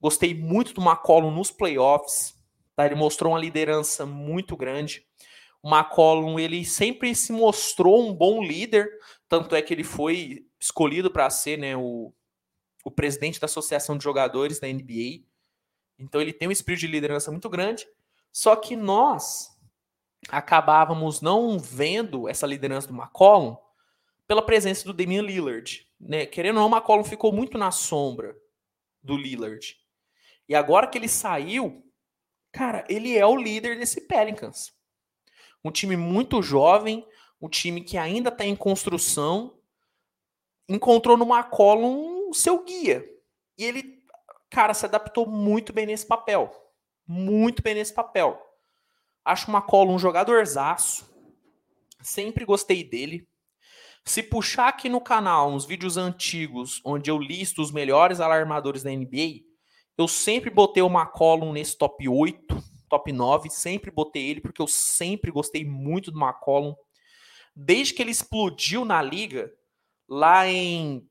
Gostei muito do McCollum nos playoffs. Tá? Ele mostrou uma liderança muito grande. O McCollum ele sempre se mostrou um bom líder, tanto é que ele foi escolhido para ser né, o o presidente da Associação de Jogadores da NBA. Então ele tem um espírito de liderança muito grande. Só que nós acabávamos não vendo essa liderança do McCollum pela presença do Damian Lillard. Né? Querendo ou não, o McCollum ficou muito na sombra do Lillard. E agora que ele saiu, cara, ele é o líder desse Pelicans. Um time muito jovem, um time que ainda está em construção, encontrou no McCollum seu guia. E ele, cara, se adaptou muito bem nesse papel. Muito bem nesse papel. Acho o McCollum um jogadorzaço. Sempre gostei dele. Se puxar aqui no canal uns vídeos antigos onde eu listo os melhores alarmadores da NBA, eu sempre botei o McCollum nesse top 8, top 9, sempre botei ele porque eu sempre gostei muito do McCollum. Desde que ele explodiu na liga, lá em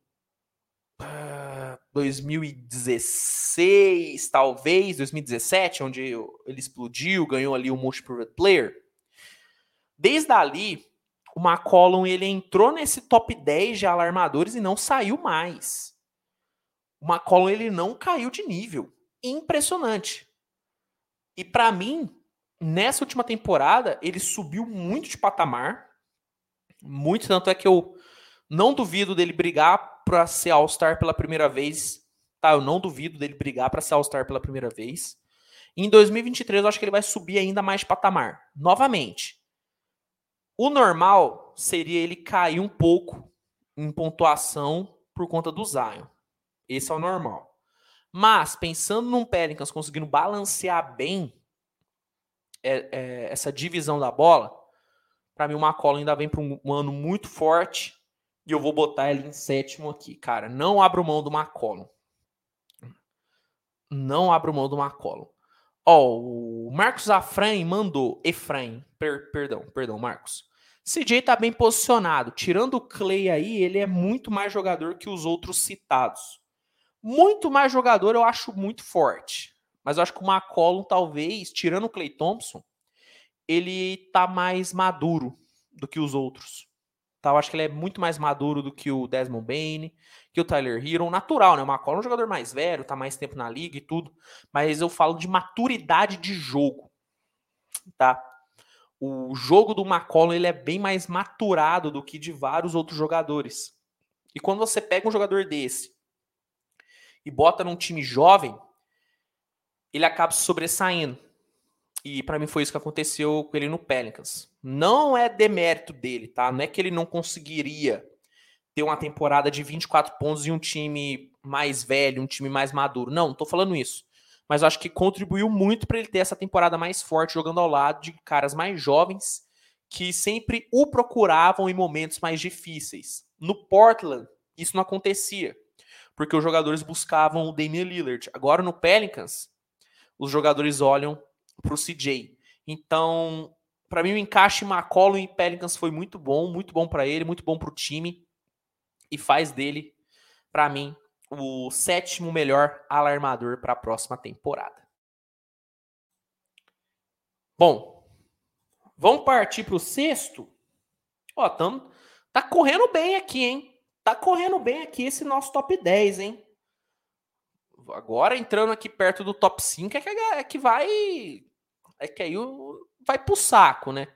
2016, talvez, 2017, onde ele explodiu, ganhou ali o Most Player. Desde ali, o McCollum ele entrou nesse top 10 de alarmadores e não saiu mais. O McCollum ele não caiu de nível. Impressionante. E para mim, nessa última temporada, ele subiu muito de patamar. Muito, tanto é que eu não duvido dele brigar para ser All-Star pela primeira vez. Tá, eu não duvido dele brigar para ser All-Star pela primeira vez. Em 2023, eu acho que ele vai subir ainda mais de patamar. Novamente. O normal seria ele cair um pouco em pontuação por conta do Zion. Esse é o normal. Mas, pensando num Pelicans conseguindo balancear bem é, é, essa divisão da bola, para mim o McCollum ainda vem para um, um, ano muito forte e eu vou botar ele em sétimo aqui, cara. Não abro mão do McCollum. Não abro mão do McCollum. Ó, oh, o Marcos Afraim mandou. Efraim, per, perdão, perdão, Marcos. CJ tá bem posicionado. Tirando o Clay aí, ele é muito mais jogador que os outros citados. Muito mais jogador eu acho muito forte. Mas eu acho que o McCollum, talvez, tirando o Clay Thompson, ele tá mais maduro do que os outros. Tá? Eu acho que ele é muito mais maduro do que o Desmond Bain, que o Tyler Hero. Natural, né? O McCollum é um jogador mais velho, tá mais tempo na liga e tudo. Mas eu falo de maturidade de jogo. Tá? O jogo do McCollum ele é bem mais maturado do que de vários outros jogadores. E quando você pega um jogador desse e bota num time jovem, ele acaba se sobressaindo. E para mim foi isso que aconteceu com ele no Pelicans. Não é demérito dele, tá? Não é que ele não conseguiria ter uma temporada de 24 pontos e um time mais velho, um time mais maduro. Não, não tô falando isso. Mas acho que contribuiu muito para ele ter essa temporada mais forte jogando ao lado de caras mais jovens que sempre o procuravam em momentos mais difíceis. No Portland, isso não acontecia, porque os jogadores buscavam o Damian Lillard. Agora no Pelicans, os jogadores olham para o CJ. Então, para mim, o encaixe McCollum e Pelicans foi muito bom, muito bom para ele, muito bom para o time e faz dele, para mim, o sétimo melhor alarmador para a próxima temporada. Bom, vamos partir para o sexto. Ó, tamo, tá correndo bem aqui, hein? Tá correndo bem aqui esse nosso top 10, hein? Agora entrando aqui perto do top 5 é que, é que vai. É que aí vai pro saco, né?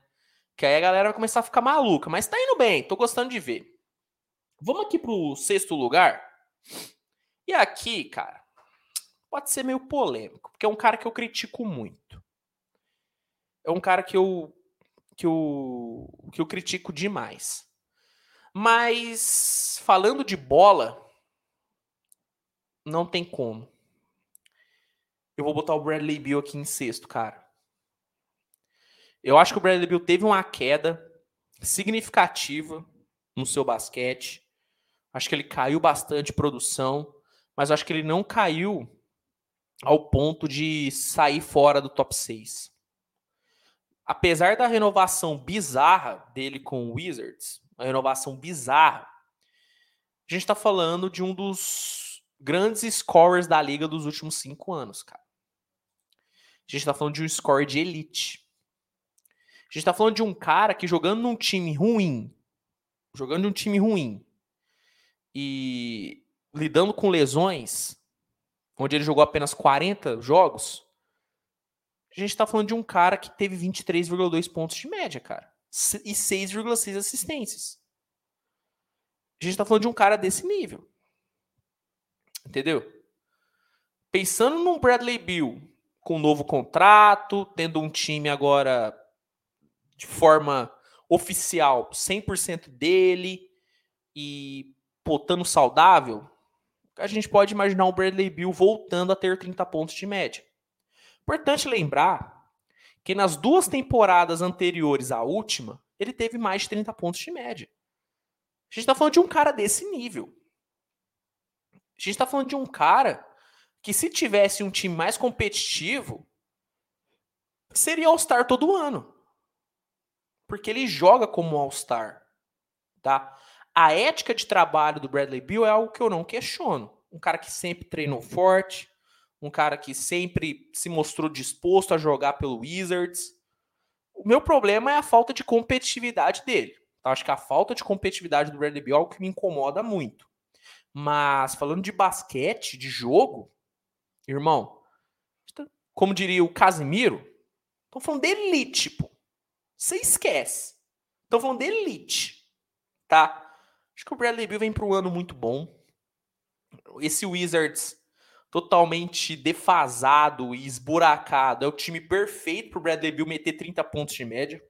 Que aí a galera vai começar a ficar maluca. Mas tá indo bem, tô gostando de ver. Vamos aqui pro sexto lugar. E aqui, cara, pode ser meio polêmico, porque é um cara que eu critico muito. É um cara que eu que eu, que eu critico demais. Mas falando de bola, não tem como. Eu vou botar o Bradley Bill aqui em sexto, cara. Eu acho que o Bradley Bill teve uma queda significativa no seu basquete. Acho que ele caiu bastante produção, mas acho que ele não caiu ao ponto de sair fora do top 6. Apesar da renovação bizarra dele com o Wizards, uma renovação bizarra, a gente está falando de um dos grandes scorers da liga dos últimos cinco anos, cara. A gente tá falando de um score de elite. A gente tá falando de um cara que jogando num time ruim, jogando num time ruim e lidando com lesões, onde ele jogou apenas 40 jogos, a gente tá falando de um cara que teve 23,2 pontos de média, cara, e 6,6 assistências. A gente tá falando de um cara desse nível. Entendeu? Pensando num Bradley Bill com um novo contrato, tendo um time agora de forma oficial 100% dele e potando saudável, a gente pode imaginar o Bradley Bill voltando a ter 30 pontos de média. Importante lembrar que nas duas temporadas anteriores à última, ele teve mais de 30 pontos de média. A gente está falando de um cara desse nível. A gente está falando de um cara que, se tivesse um time mais competitivo, seria All-Star todo ano. Porque ele joga como All-Star. Tá? A ética de trabalho do Bradley Bill é algo que eu não questiono. Um cara que sempre treinou forte, um cara que sempre se mostrou disposto a jogar pelo Wizards. O meu problema é a falta de competitividade dele. Tá? Acho que a falta de competitividade do Bradley Bill é algo que me incomoda muito. Mas falando de basquete, de jogo, irmão, como diria o Casimiro, estão falando de elite, pô. Você esquece. Estão falando de elite, tá? Acho que o Bradley Bill vem para um ano muito bom. Esse Wizards totalmente defasado e esburacado é o time perfeito para o Bradley Bill meter 30 pontos de média.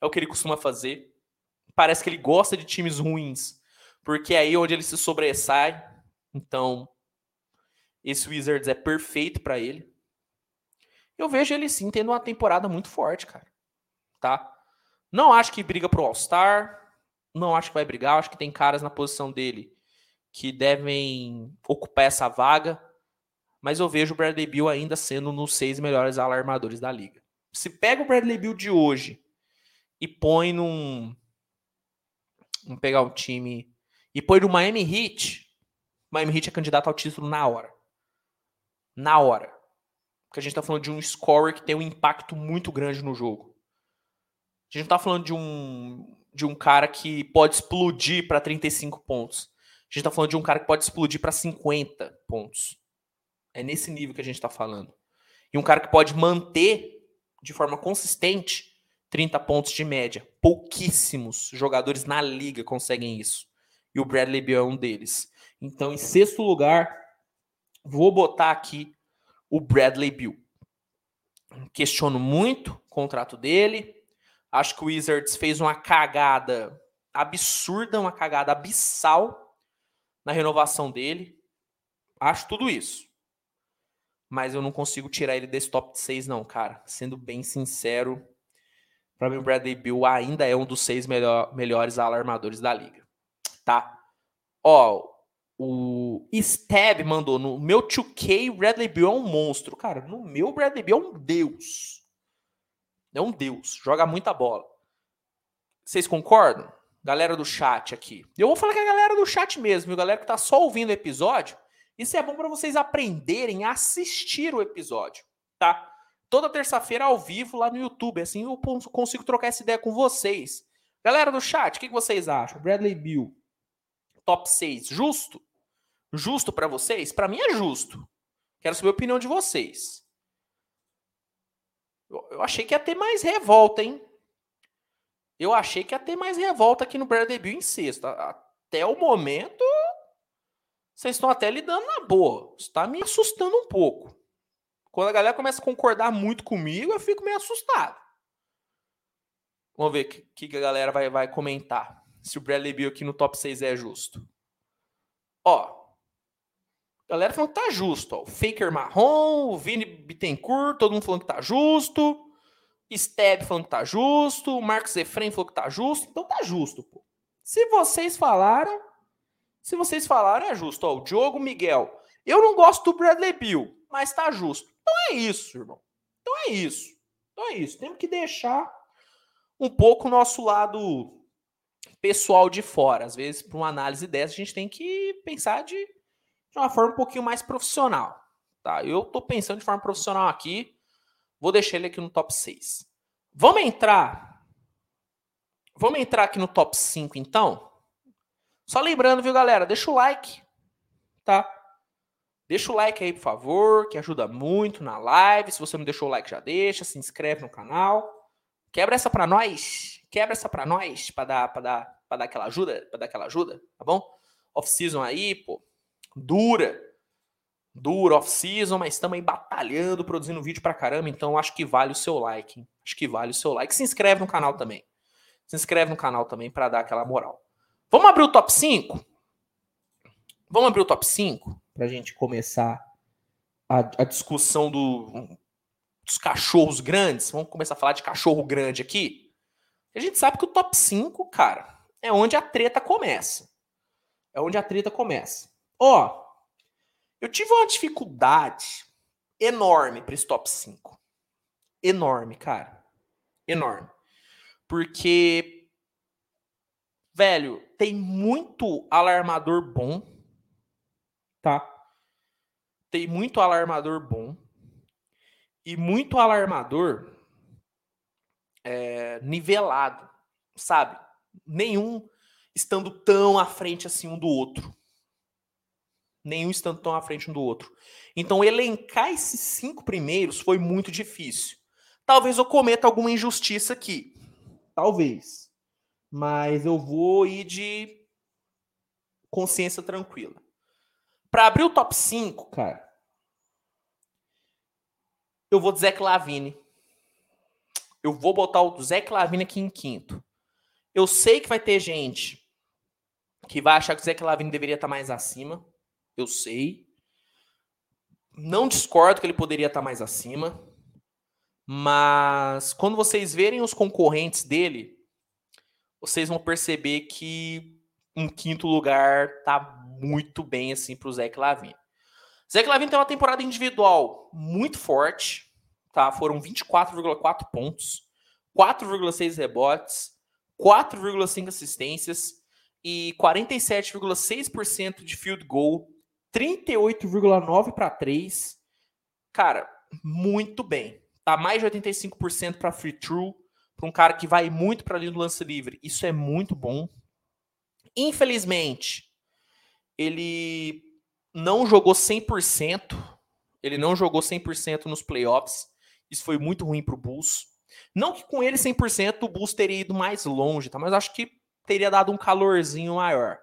É o que ele costuma fazer. Parece que ele gosta de times ruins, porque é aí onde ele se sobressai. Então, esse Wizards é perfeito para ele. Eu vejo ele sim tendo uma temporada muito forte, cara. Tá? Não acho que briga pro All-Star. Não acho que vai brigar. Acho que tem caras na posição dele que devem ocupar essa vaga. Mas eu vejo o Bradley Bill ainda sendo um dos seis melhores alarmadores da liga. Se pega o Bradley Bill de hoje e põe num. Vamos pegar um time. E põe no Miami Heat. Miami Heat é candidato ao título na hora. Na hora. Porque a gente tá falando de um scorer que tem um impacto muito grande no jogo. A gente não tá falando de um, de um cara que pode explodir para 35 pontos. Gente tá falando de um cara que pode explodir para 50 pontos. É nesse nível que a gente tá falando. E um cara que pode manter de forma consistente 30 pontos de média. Pouquíssimos jogadores na liga conseguem isso. E o Bradley Beal é um deles. Então, em sexto lugar, vou botar aqui o Bradley Beal. Questiono muito o contrato dele. Acho que o Wizards fez uma cagada absurda, uma cagada abissal na renovação dele. Acho tudo isso. Mas eu não consigo tirar ele desse top 6, não, cara. Sendo bem sincero, para mim o Bradley Bill ainda é um dos seis melhor, melhores alarmadores da liga. Tá? Ó, o Stab mandou no meu 2K, Bradley Bill é um monstro. Cara, no meu Bradley Bill é um deus. É um deus. Joga muita bola. Vocês concordam? Galera do chat aqui. Eu vou falar com a galera do chat mesmo? Galera que tá só ouvindo o episódio. Isso é bom para vocês aprenderem a assistir o episódio, tá? Toda terça-feira ao vivo lá no YouTube. Assim eu consigo trocar essa ideia com vocês. Galera do chat, o que vocês acham? Bradley Bill, top 6, justo? Justo para vocês? Para mim é justo. Quero saber a opinião de vocês. Eu achei que ia ter mais revolta, hein? Eu achei que ia ter mais revolta aqui no Bill em sexto. Até o momento, vocês estão até lidando na boa. Está me assustando um pouco. Quando a galera começa a concordar muito comigo, eu fico meio assustado. Vamos ver o que, que, a galera vai, vai comentar. Se o Bradley Bill aqui no top 6 é justo. Ó, galera falando que tá justo. Ó. O Faker Marrom, o Vini Bittencourt, todo mundo falando que tá justo. Steb falando que tá justo. O Marcos Efraim falou que tá justo. Então tá justo, pô. Se vocês falaram, se vocês falaram, é justo. Ó, o Diogo Miguel. Eu não gosto do Bradley Bill, mas tá justo. Então é isso, irmão. Então é isso. Então é isso. Temos que deixar um pouco o nosso lado pessoal de fora. Às vezes, para uma análise dessa, a gente tem que pensar de de uma forma um pouquinho mais profissional. Tá? Eu estou pensando de forma profissional aqui. Vou deixar ele aqui no top 6. Vamos entrar. Vamos entrar aqui no top 5, então. Só lembrando, viu, galera? Deixa o like. Tá? Deixa o like aí, por favor, que ajuda muito na live. Se você não deixou o like, já deixa. Se inscreve no canal. Quebra essa para nós. Quebra essa para nós, para dar, para dar, para dar aquela ajuda, para dar aquela ajuda, tá bom? Off season aí, pô dura. Dura, off-season, mas estamos aí batalhando, produzindo vídeo pra caramba, então acho que vale o seu like. Hein? Acho que vale o seu like. Se inscreve no canal também. Se inscreve no canal também para dar aquela moral. Vamos abrir o top 5? Vamos abrir o top 5 pra gente começar a, a discussão do, dos cachorros grandes. Vamos começar a falar de cachorro grande aqui. A gente sabe que o top 5, cara, é onde a treta começa. É onde a treta começa. Ó, eu tive uma dificuldade enorme para esse top 5. Enorme, cara. Enorme. Porque, velho, tem muito alarmador bom, tá? Tem muito alarmador bom e muito alarmador é, nivelado, sabe? Nenhum estando tão à frente assim um do outro. Nenhum estando tão à frente um do outro. Então, elencar esses cinco primeiros foi muito difícil. Talvez eu cometa alguma injustiça aqui. Talvez. Mas eu vou ir de consciência tranquila. Para abrir o top 5, cara, eu vou de Zé Clavini. Eu vou botar o Zé Clavini aqui em quinto. Eu sei que vai ter gente que vai achar que o Zé Clavini deveria estar mais acima. Eu sei. Não discordo que ele poderia estar mais acima. Mas quando vocês verem os concorrentes dele, vocês vão perceber que um quinto lugar tá muito bem assim para o Zé Clavin. Zé Clavin tem uma temporada individual muito forte, tá? Foram 24,4 pontos, 4,6 rebotes, 4,5 assistências e 47,6% de field goal, 38,9 para 3. Cara, muito bem. Tá mais de 85% para free throw, para um cara que vai muito para ali no lance livre. Isso é muito bom. Infelizmente, ele não jogou 100%. Ele não jogou 100% nos playoffs. Isso foi muito ruim para o Bulls. Não que com ele 100% o Bulls teria ido mais longe, tá? mas acho que teria dado um calorzinho maior.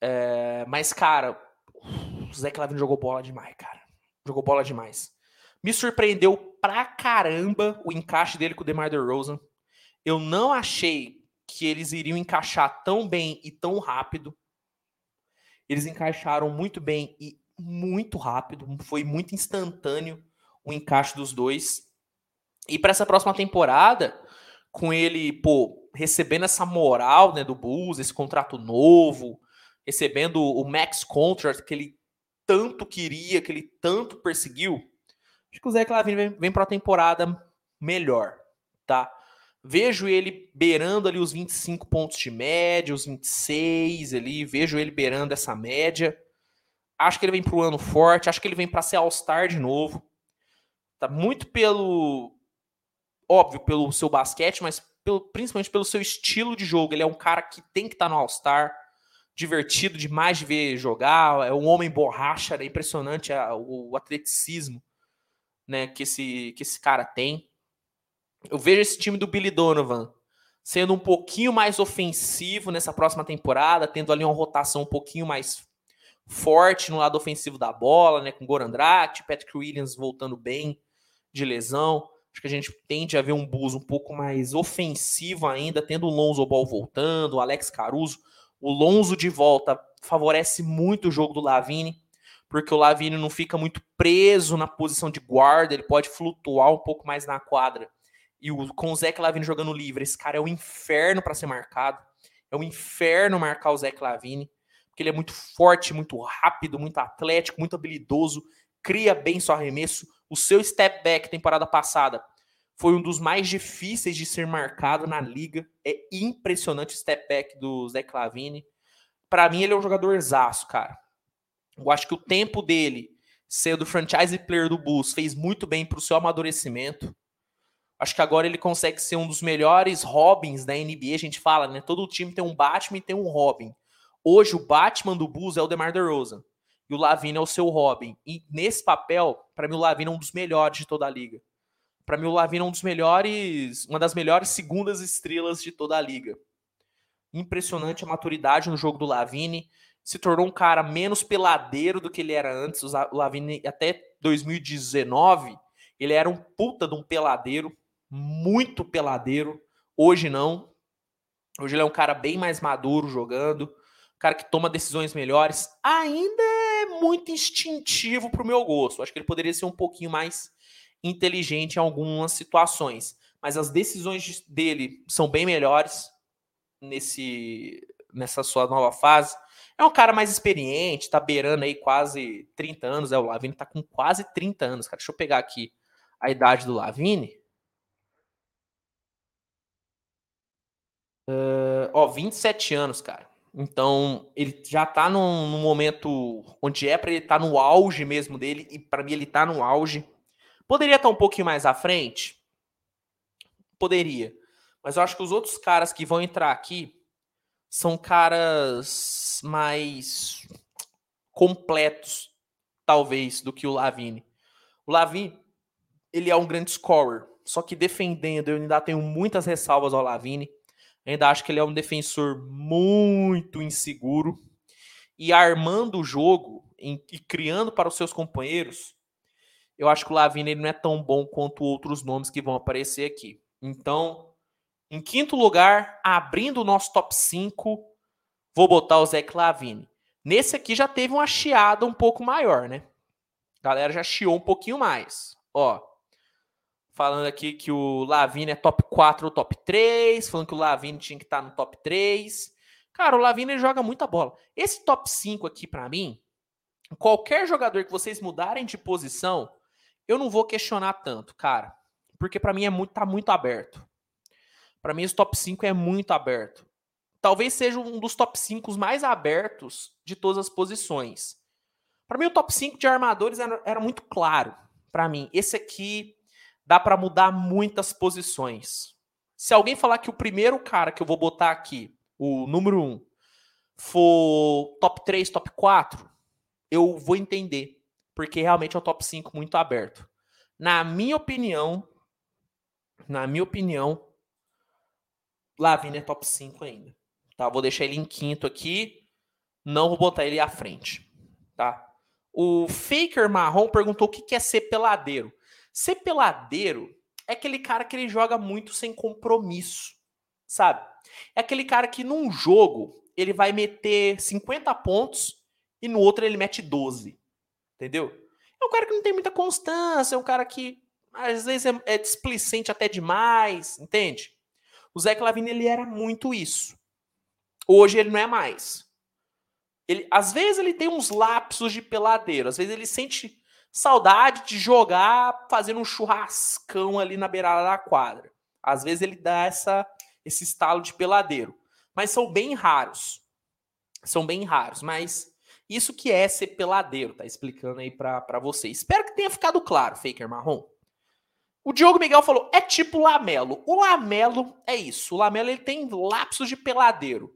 É, mas, cara, o Zé Clavin jogou bola demais, cara. Jogou bola demais. Me surpreendeu pra caramba o encaixe dele com o DeMar DeRozan. Eu não achei que eles iriam encaixar tão bem e tão rápido. Eles encaixaram muito bem e muito rápido. Foi muito instantâneo o encaixe dos dois. E para essa próxima temporada, com ele, pô, recebendo essa moral né, do Bulls, esse contrato novo, recebendo o max contract que ele tanto queria, que ele tanto perseguiu, acho que o Zé Clavini vem, vem para a temporada melhor, tá? Vejo ele beirando ali os 25 pontos de média, os 26 ali, vejo ele beirando essa média. Acho que ele vem para o ano forte, acho que ele vem para ser All-Star de novo. Tá muito pelo óbvio, pelo seu basquete, mas pelo, principalmente pelo seu estilo de jogo. Ele é um cara que tem que estar tá no All-Star, divertido demais de ver jogar, é um homem borracha, é impressionante o atleticismo né, que, esse, que esse cara tem. Eu vejo esse time do Billy Donovan sendo um pouquinho mais ofensivo nessa próxima temporada, tendo ali uma rotação um pouquinho mais forte no lado ofensivo da bola, né, com Goran Dragic, Patrick Williams voltando bem de lesão. Acho que a gente tende a ver um Bulls um pouco mais ofensivo ainda, tendo o Lonzo Ball voltando, o Alex Caruso. O Lonzo de volta favorece muito o jogo do Lavine porque o Lavine não fica muito preso na posição de guarda, ele pode flutuar um pouco mais na quadra. E o, com o Zé Lavine jogando livre, esse cara é um inferno para ser marcado. É um inferno marcar o Zé Lavine, porque ele é muito forte, muito rápido, muito atlético, muito habilidoso, cria bem seu arremesso. O seu step back temporada passada foi um dos mais difíceis de ser marcado na liga. É impressionante o step back do Zé Clavini. Para mim, ele é um jogador zaço, cara. Eu acho que o tempo dele sendo franchise player do Bulls fez muito bem para o seu amadurecimento. Acho que agora ele consegue ser um dos melhores Robins da NBA. A gente fala, né? Todo time tem um Batman e tem um Robin. Hoje o Batman do Bulls é o DeMar DeRozan e o Lavine é o seu Robin. E nesse papel, para mim o Lavine é um dos melhores de toda a liga. Para mim o Lavine é um dos melhores, uma das melhores segundas estrelas de toda a liga. Impressionante a maturidade no jogo do Lavine se tornou um cara menos peladeiro do que ele era antes. O Lavini, até 2019, ele era um puta de um peladeiro, muito peladeiro. Hoje não. Hoje ele é um cara bem mais maduro jogando, um cara que toma decisões melhores. Ainda é muito instintivo pro meu gosto. Acho que ele poderia ser um pouquinho mais inteligente em algumas situações. Mas as decisões dele são bem melhores nesse nessa sua nova fase. É um cara mais experiente, tá beirando aí quase 30 anos. É, o Lavine tá com quase 30 anos, cara. Deixa eu pegar aqui a idade do Lavine. Uh, ó, 27 anos, cara. Então, ele já tá num, num momento onde é para ele estar tá no auge mesmo dele, e para mim ele tá no auge. Poderia estar tá um pouquinho mais à frente? Poderia. Mas eu acho que os outros caras que vão entrar aqui são caras mais completos, talvez, do que o Lavine. O Lavine, ele é um grande scorer, só que defendendo, eu ainda tenho muitas ressalvas ao Lavine. Ainda acho que ele é um defensor muito inseguro e armando o jogo e criando para os seus companheiros. Eu acho que o Lavine ele não é tão bom quanto outros nomes que vão aparecer aqui. Então, em quinto lugar, abrindo o nosso top 5, vou botar o Zé Lavine. Nesse aqui já teve uma chiada um pouco maior, né? A galera já chiou um pouquinho mais. Ó, falando aqui que o Lavine é top 4 ou top 3, falando que o Lavine tinha que estar no top 3. Cara, o Lavine joga muita bola. Esse top 5 aqui para mim, qualquer jogador que vocês mudarem de posição, eu não vou questionar tanto, cara. Porque para mim é muito, tá muito aberto. Para mim, esse top 5 é muito aberto. Talvez seja um dos top 5 mais abertos de todas as posições. Para mim, o top 5 de armadores era, era muito claro. Para mim, esse aqui dá para mudar muitas posições. Se alguém falar que o primeiro cara que eu vou botar aqui, o número 1, for top 3, top 4, eu vou entender. Porque realmente é um top 5 muito aberto. Na minha opinião, na minha opinião, Lavine é top 5 ainda. Tá? Vou deixar ele em quinto aqui. Não vou botar ele à frente. Tá? O Faker Marrom perguntou o que é ser peladeiro. Ser peladeiro é aquele cara que ele joga muito sem compromisso. Sabe? É aquele cara que num jogo ele vai meter 50 pontos e no outro ele mete 12. Entendeu? É um cara que não tem muita constância, é um cara que às vezes é, é displicente até demais, entende? O Zé Clavini ele era muito isso. Hoje ele não é mais. Ele, às vezes ele tem uns lapsos de peladeiro, às vezes ele sente saudade de jogar fazendo um churrascão ali na beirada da quadra. Às vezes ele dá essa, esse estalo de peladeiro. Mas são bem raros. São bem raros, mas isso que é ser peladeiro, tá explicando aí para você. Espero que tenha ficado claro, Faker Marrom. O Diogo Miguel falou: é tipo Lamelo. O Lamelo é isso. O Lamelo ele tem lapsos de peladeiro.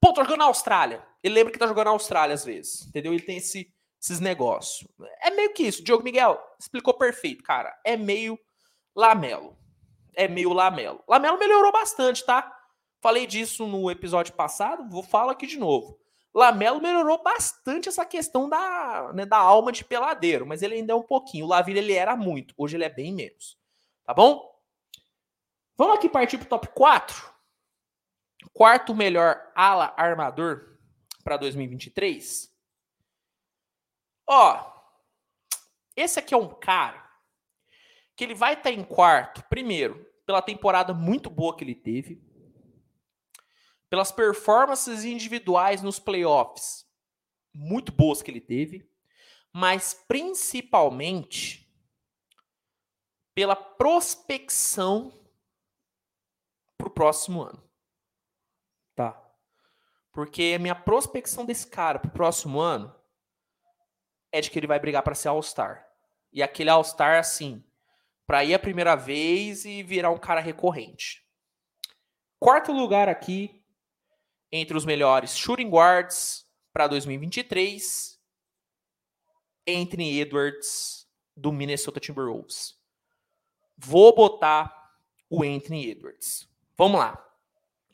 Pô, tô jogando na Austrália. Ele lembra que tá jogando na Austrália às vezes. Entendeu? Ele tem esse, esses negócios. É meio que isso. Diogo Miguel explicou perfeito, cara. É meio Lamelo. É meio Lamelo. Lamelo melhorou bastante, tá? Falei disso no episódio passado, vou falar aqui de novo. Lamelo melhorou bastante essa questão da, né, da alma de peladeiro, mas ele ainda é um pouquinho. O Laville ele era muito, hoje ele é bem menos. Tá bom? Vamos aqui partir para o top 4. Quarto melhor ala armador para 2023. Ó, esse aqui é um cara que ele vai estar tá em quarto, primeiro, pela temporada muito boa que ele teve, pelas performances individuais nos playoffs muito boas que ele teve, mas principalmente pela prospecção para o próximo ano. Tá? Porque a minha prospecção desse cara para o próximo ano é de que ele vai brigar para ser All-Star. E aquele All-Star, assim, para ir a primeira vez e virar um cara recorrente. Quarto lugar aqui, entre os melhores shooting guards para 2023, Anthony Edwards, do Minnesota Timberwolves. Vou botar o Anthony Edwards. Vamos lá.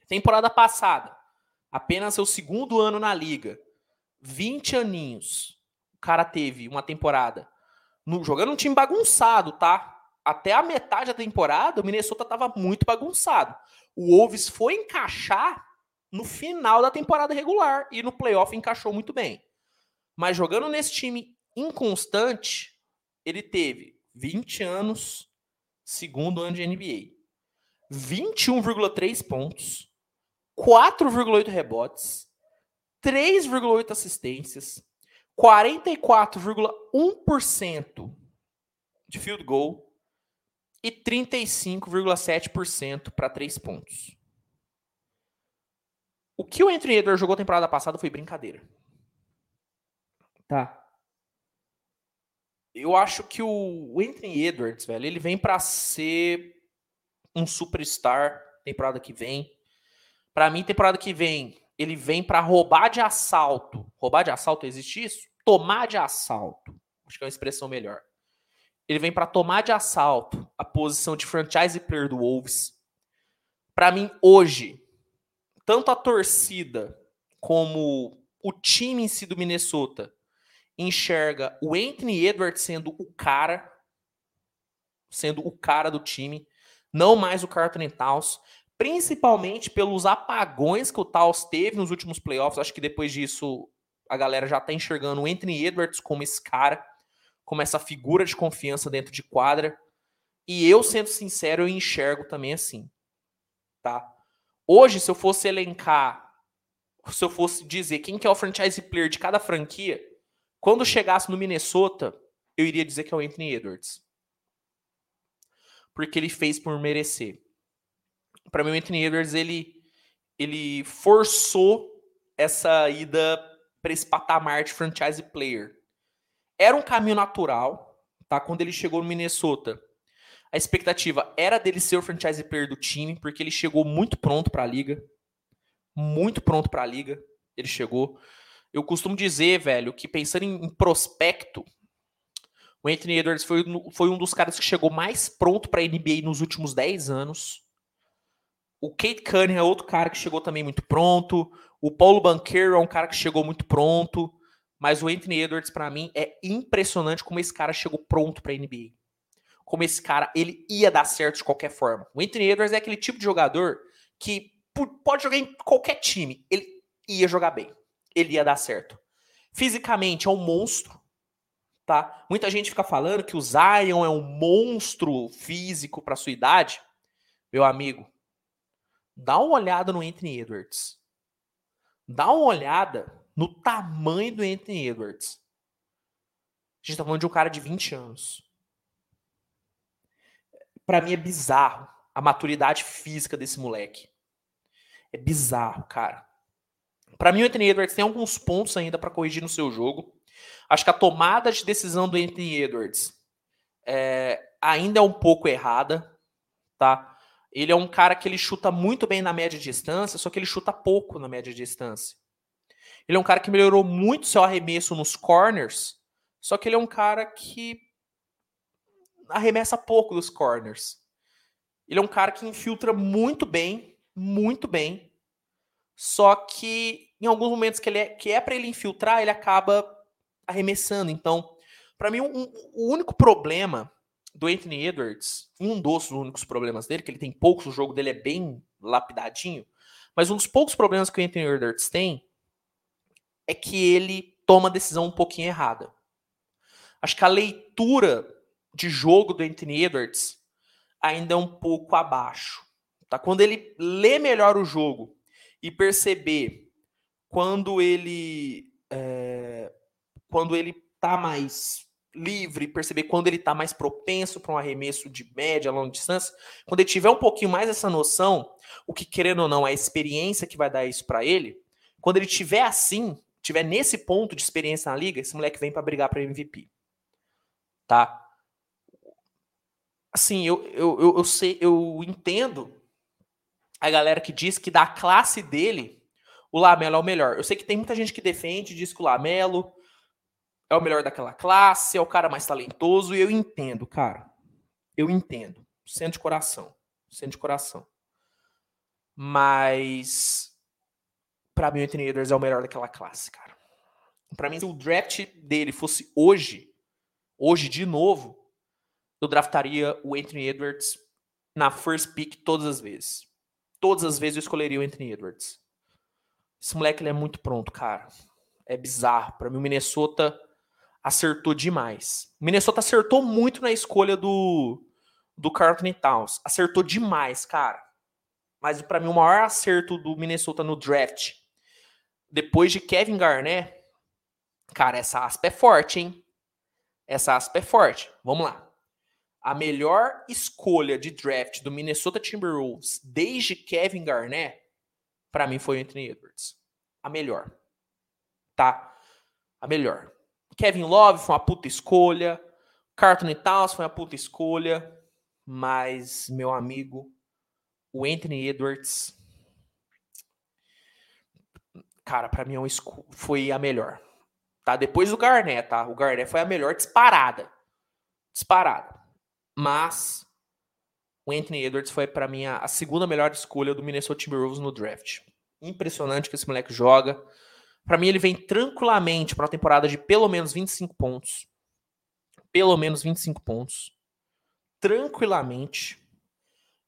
Temporada passada, apenas seu segundo ano na liga, 20 aninhos. O cara teve uma temporada no, jogando um time bagunçado, tá? Até a metade da temporada, o Minnesota estava muito bagunçado. O Wolves foi encaixar no final da temporada regular e no playoff encaixou muito bem. Mas jogando nesse time inconstante, ele teve 20 anos, segundo ano de NBA. 21,3 pontos, 4,8 rebotes, 3,8 assistências, 44,1% de field goal e 35,7% para 3 pontos. O que o Anthony Edwards jogou temporada passada foi brincadeira. Tá eu acho que o Anthony Edwards, velho, ele vem para ser um superstar temporada que vem. Para mim, temporada que vem, ele vem para roubar de assalto. Roubar de assalto existe isso? tomar de assalto, acho que é uma expressão melhor. Ele vem para tomar de assalto a posição de franchise player do Wolves. Para mim, hoje, tanto a torcida como o time em si do Minnesota enxerga o Anthony Edwards sendo o cara, sendo o cara do time, não mais o Carlton Towns, principalmente pelos apagões que o Towns teve nos últimos playoffs. Acho que depois disso a galera já tá enxergando o Anthony Edwards como esse cara, como essa figura de confiança dentro de quadra. E eu, sendo sincero, eu enxergo também assim, tá? Hoje, se eu fosse elencar, se eu fosse dizer quem que é o franchise player de cada franquia, quando chegasse no Minnesota, eu iria dizer que é o Anthony Edwards. Porque ele fez por merecer. Para mim, o Anthony Edwards, ele, ele forçou essa ida para esse patamar de franchise player. Era um caminho natural, tá? Quando ele chegou no Minnesota, a expectativa era dele ser o franchise player do time, porque ele chegou muito pronto para a liga. Muito pronto para a liga. Ele chegou. Eu costumo dizer, velho, que pensando em, prospecto, o Anthony Edwards foi, foi um dos caras que chegou mais pronto para a NBA nos últimos 10 anos. O Kate Cunningham é outro cara que chegou também muito pronto. O Paulo Banqueiro é um cara que chegou muito pronto. Mas o Anthony Edwards, para mim, é impressionante como esse cara chegou pronto para a NBA. Como esse cara, ele ia dar certo de qualquer forma. O Anthony Edwards é aquele tipo de jogador que pode jogar em qualquer time. Ele ia jogar bem ele ia dar certo. Fisicamente é um monstro, tá? Muita gente fica falando que o Zion é um monstro físico para sua idade. Meu amigo, dá uma olhada no Anthony Edwards. Dá uma olhada no tamanho do Anthony Edwards. A gente tá falando de um cara de 20 anos. Para mim é bizarro a maturidade física desse moleque. É bizarro, cara. Para mim, o Anthony Edwards tem alguns pontos ainda para corrigir no seu jogo. Acho que a tomada de decisão do Anthony Edwards é, ainda é um pouco errada, tá? Ele é um cara que ele chuta muito bem na média distância, só que ele chuta pouco na média distância. Ele é um cara que melhorou muito seu arremesso nos corners, só que ele é um cara que arremessa pouco dos corners. Ele é um cara que infiltra muito bem, muito bem, só que em alguns momentos que, ele é, que é para ele infiltrar, ele acaba arremessando. Então, para mim, um, o único problema do Anthony Edwards, um dos únicos problemas dele, que ele tem poucos, o jogo dele é bem lapidadinho, mas um dos poucos problemas que o Anthony Edwards tem é que ele toma a decisão um pouquinho errada. Acho que a leitura de jogo do Anthony Edwards ainda é um pouco abaixo. Tá? Quando ele lê melhor o jogo e perceber quando ele é, quando ele tá mais livre, perceber quando ele tá mais propenso para um arremesso de média, longa distância, quando ele tiver um pouquinho mais essa noção, o que querendo ou não é a experiência que vai dar isso para ele, quando ele tiver assim, tiver nesse ponto de experiência na liga, esse moleque vem para brigar para MVP. Tá? Assim, eu, eu, eu, eu sei, eu entendo a galera que diz que da classe dele, o Lamelo é o melhor. Eu sei que tem muita gente que defende, diz que o Lamelo é o melhor daquela classe, é o cara mais talentoso, e eu entendo, cara. Eu entendo. Sendo de coração. Sendo de coração. Mas. Pra mim, o Anthony Edwards é o melhor daquela classe, cara. Pra mim, se o draft dele fosse hoje, hoje de novo, eu draftaria o Anthony Edwards na first pick todas as vezes todas as vezes eu escolheria o Anthony Edwards. Esse moleque ele é muito pronto, cara. É bizarro. Para mim, o Minnesota acertou demais. O Minnesota acertou muito na escolha do, do Carlton Towns. Acertou demais, cara. Mas para mim, o maior acerto do Minnesota no draft, depois de Kevin Garnett, cara, essa aspa é forte, hein? Essa aspa é forte. Vamos lá a melhor escolha de draft do Minnesota Timberwolves desde Kevin Garnett, para mim foi o Anthony Edwards. A melhor. Tá? A melhor. Kevin Love foi uma puta escolha. Carlton Towns foi uma puta escolha. Mas, meu amigo, o Anthony Edwards. Cara, para mim é foi a melhor. Tá? Depois do Garnett, tá? O Garnett foi a melhor disparada. Disparada. Mas o Anthony Edwards foi para mim a, segunda melhor escolha do Minnesota Timberwolves no draft. Impressionante que esse moleque joga. Para mim ele vem tranquilamente para uma temporada de pelo menos 25 pontos. Pelo menos 25 pontos. Tranquilamente.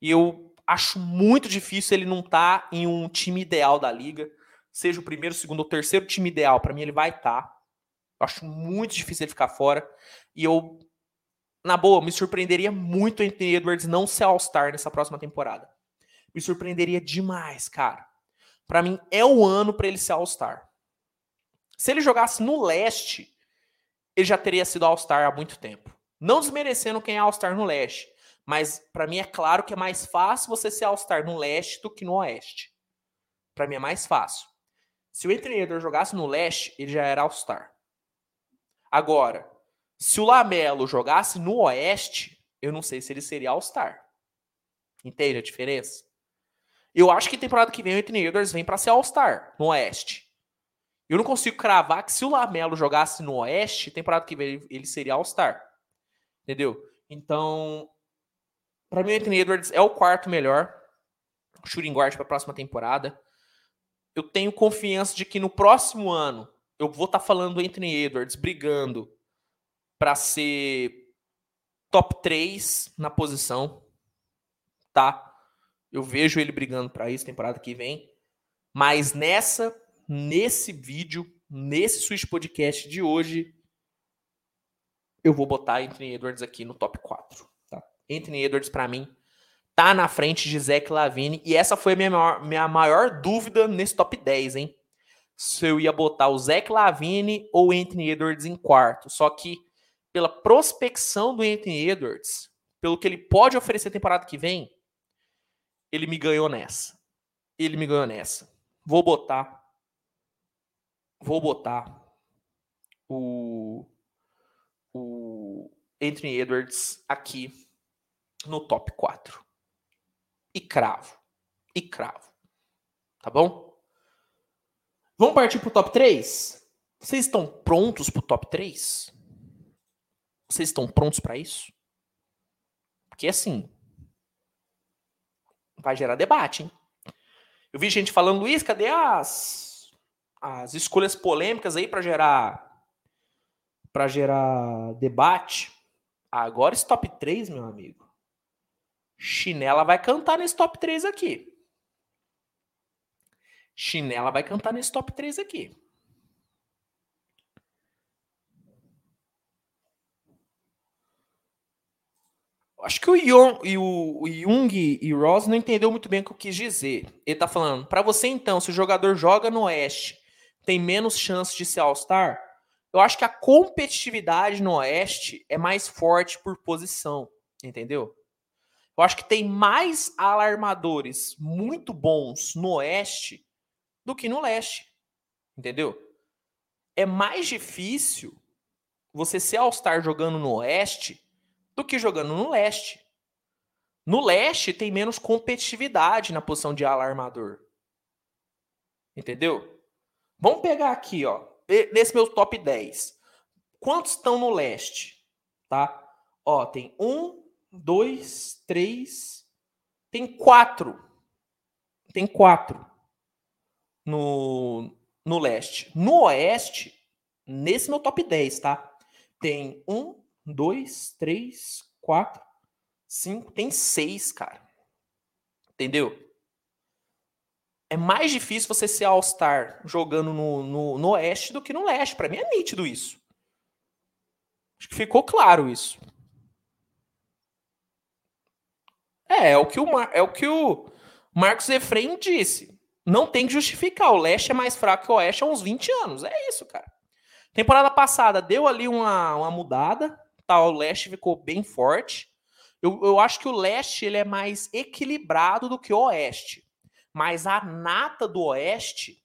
E eu acho muito difícil ele não estar tá em um time ideal da liga, seja o primeiro, segundo ou terceiro time ideal. Para mim ele vai estar. Tá. Eu acho muito difícil ele ficar fora. E eu na boa, me surpreenderia muito Anthony Edwards não ser All-Star nessa próxima temporada. Me surpreenderia demais, cara. Para mim, é o ano para ele ser All-Star. Se ele jogasse no leste, ele já teria sido All-Star há muito tempo. Não desmerecendo quem é All-Star no leste. Mas para mim é claro que é mais fácil você ser All-Star no leste do que no oeste. Para mim é mais fácil. Se o Anthony Edwards jogasse no leste, ele já era All-Star. Agora, se o Lamelo jogasse no Oeste, eu não sei se ele seria All-Star. Entende a diferença? Eu acho que temporada que vem o Anthony Edwards vem para ser All-Star no Oeste. Eu não consigo cravar que se o Lamelo jogasse no Oeste, temporada que vem ele seria All-Star. Entendeu? Então, para mim o Anthony Edwards é o quarto melhor shooting guard para a próxima temporada. Eu tenho confiança de que no próximo ano eu vou estar tá falando do Anthony Edwards brigando para ser top 3 na posição, tá? Eu vejo ele brigando para isso temporada que vem. Mas nessa, nesse vídeo, nesse Switch Podcast de hoje, eu vou botar Anthony Edwards aqui no top 4, tá? Anthony Edwards para mim tá na frente de Zach Lavine e essa foi a minha maior, minha maior dúvida nesse top 10, hein? Se eu ia botar o Zach Lavine ou Anthony Edwards em quarto. Só que pela prospecção do Anthony Edwards, pelo que ele pode oferecer temporada que vem, ele me ganhou nessa. Ele me ganhou nessa. Vou botar. Vou botar o, o Anthony Edwards aqui no top 4. E cravo. E cravo. Tá bom? Vamos partir pro top 3? Vocês estão prontos pro top 3? Vocês estão prontos para isso? Porque assim, vai gerar debate, hein? Eu vi gente falando, Luiz, cadê as, as escolhas polêmicas aí para gerar para gerar debate? Agora esse top 3, meu amigo. Chinela vai cantar nesse top 3 aqui. Chinela vai cantar nesse top 3 aqui. Acho que o, Young, e o, o Jung e Ross não entendeu muito bem o que eu quis dizer. Ele tá falando, para você então, se o jogador joga no Oeste, tem menos chance de ser All-Star? Eu acho que a competitividade no Oeste é mais forte por posição, entendeu? Eu acho que tem mais alarmadores muito bons no Oeste do que no Leste, entendeu? É mais difícil você ser All-Star jogando no Oeste do que jogando no leste. No leste tem menos competitividade na posição de alarmador. Entendeu? Vamos pegar aqui, ó, nesse meu top 10. Quantos estão no leste? Tá? Ó, tem um, dois, três, tem quatro. Tem quatro no, no leste. No oeste, nesse meu top 10, tá? Tem um, dois, três, quatro, cinco. Tem seis, cara. Entendeu? É mais difícil você ser All-Star jogando no, no, no Oeste do que no Leste. Para mim é nítido isso. Acho que ficou claro isso. É, é o que o, Mar, é o, que o Marcos Efraim disse. Não tem que justificar. O Leste é mais fraco que o Oeste há uns 20 anos. É isso, cara. Temporada passada deu ali uma, uma mudada tá, o leste ficou bem forte. Eu, eu acho que o leste ele é mais equilibrado do que o oeste. Mas a nata do oeste,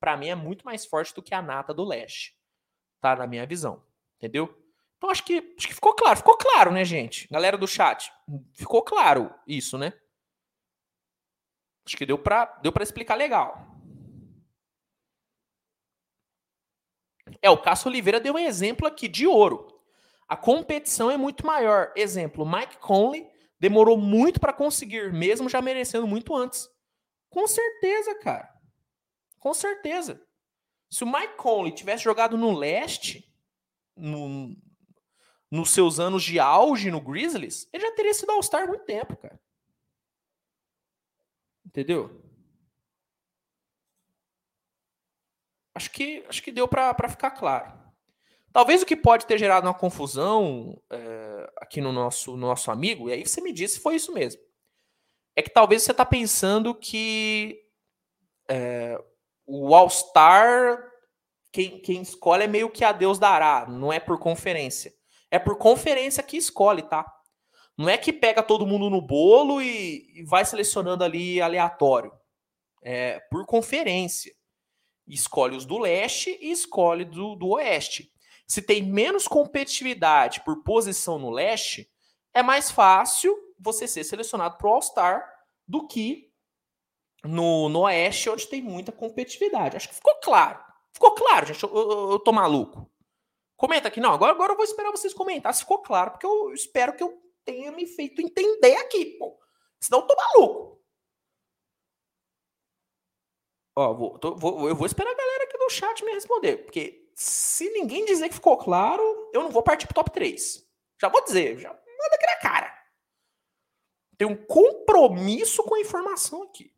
para mim, é muito mais forte do que a nata do leste. Tá? Na minha visão. Entendeu? Então acho que, acho que ficou claro. Ficou claro, né, gente? Galera do chat. Ficou claro isso, né? Acho que deu para deu pra explicar legal. É, o Cássio Oliveira deu um exemplo aqui de ouro. A competição é muito maior. Exemplo, Mike Conley demorou muito para conseguir, mesmo já merecendo muito antes. Com certeza, cara. Com certeza. Se o Mike Conley tivesse jogado no leste, no, nos seus anos de auge no Grizzlies, ele já teria sido All-Star há muito tempo, cara. Entendeu? Acho que, acho que deu para ficar claro. Talvez o que pode ter gerado uma confusão é, aqui no nosso, no nosso amigo, e aí você me disse se foi isso mesmo. É que talvez você está pensando que é, o All-Star, quem, quem escolhe é meio que a Deus dará, não é por conferência. É por conferência que escolhe, tá? Não é que pega todo mundo no bolo e, e vai selecionando ali aleatório. É por conferência. Escolhe os do leste e escolhe do, do oeste. Se tem menos competitividade por posição no leste, é mais fácil você ser selecionado para o All-Star do que no, no Oeste, onde tem muita competitividade. Acho que ficou claro. Ficou claro, gente. Eu, eu, eu tô maluco. Comenta aqui. Não, agora, agora eu vou esperar vocês comentar se ficou claro, porque eu espero que eu tenha me feito entender aqui, pô. Senão eu tô maluco. Ó, vou, tô, vou, eu vou esperar a galera aqui no chat me responder, porque se ninguém dizer que ficou claro, eu não vou partir pro top 3. Já vou dizer, já manda aqui na cara. Tem um compromisso com a informação aqui.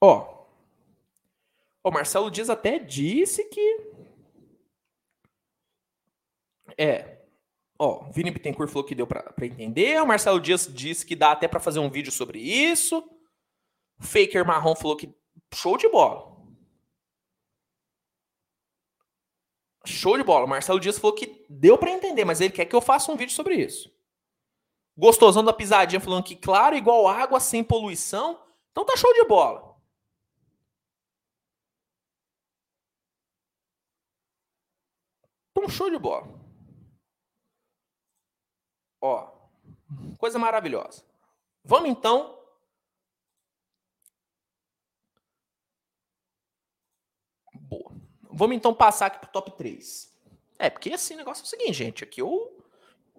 Ó. O Marcelo Dias até disse que. É. Ó, Vini Bittencourt falou que deu para entender. O Marcelo Dias disse que dá até para fazer um vídeo sobre isso. Faker Marrom falou que show de bola. Show de bola. Marcelo Dias falou que deu para entender, mas ele quer que eu faça um vídeo sobre isso. Gostosão da pisadinha falando que claro, igual água sem poluição. Então tá show de bola. Um show de bola. Ó, coisa maravilhosa. Vamos então. Boa. Vamos então passar aqui pro top 3. É, porque assim, o negócio é o seguinte, gente. Aqui eu,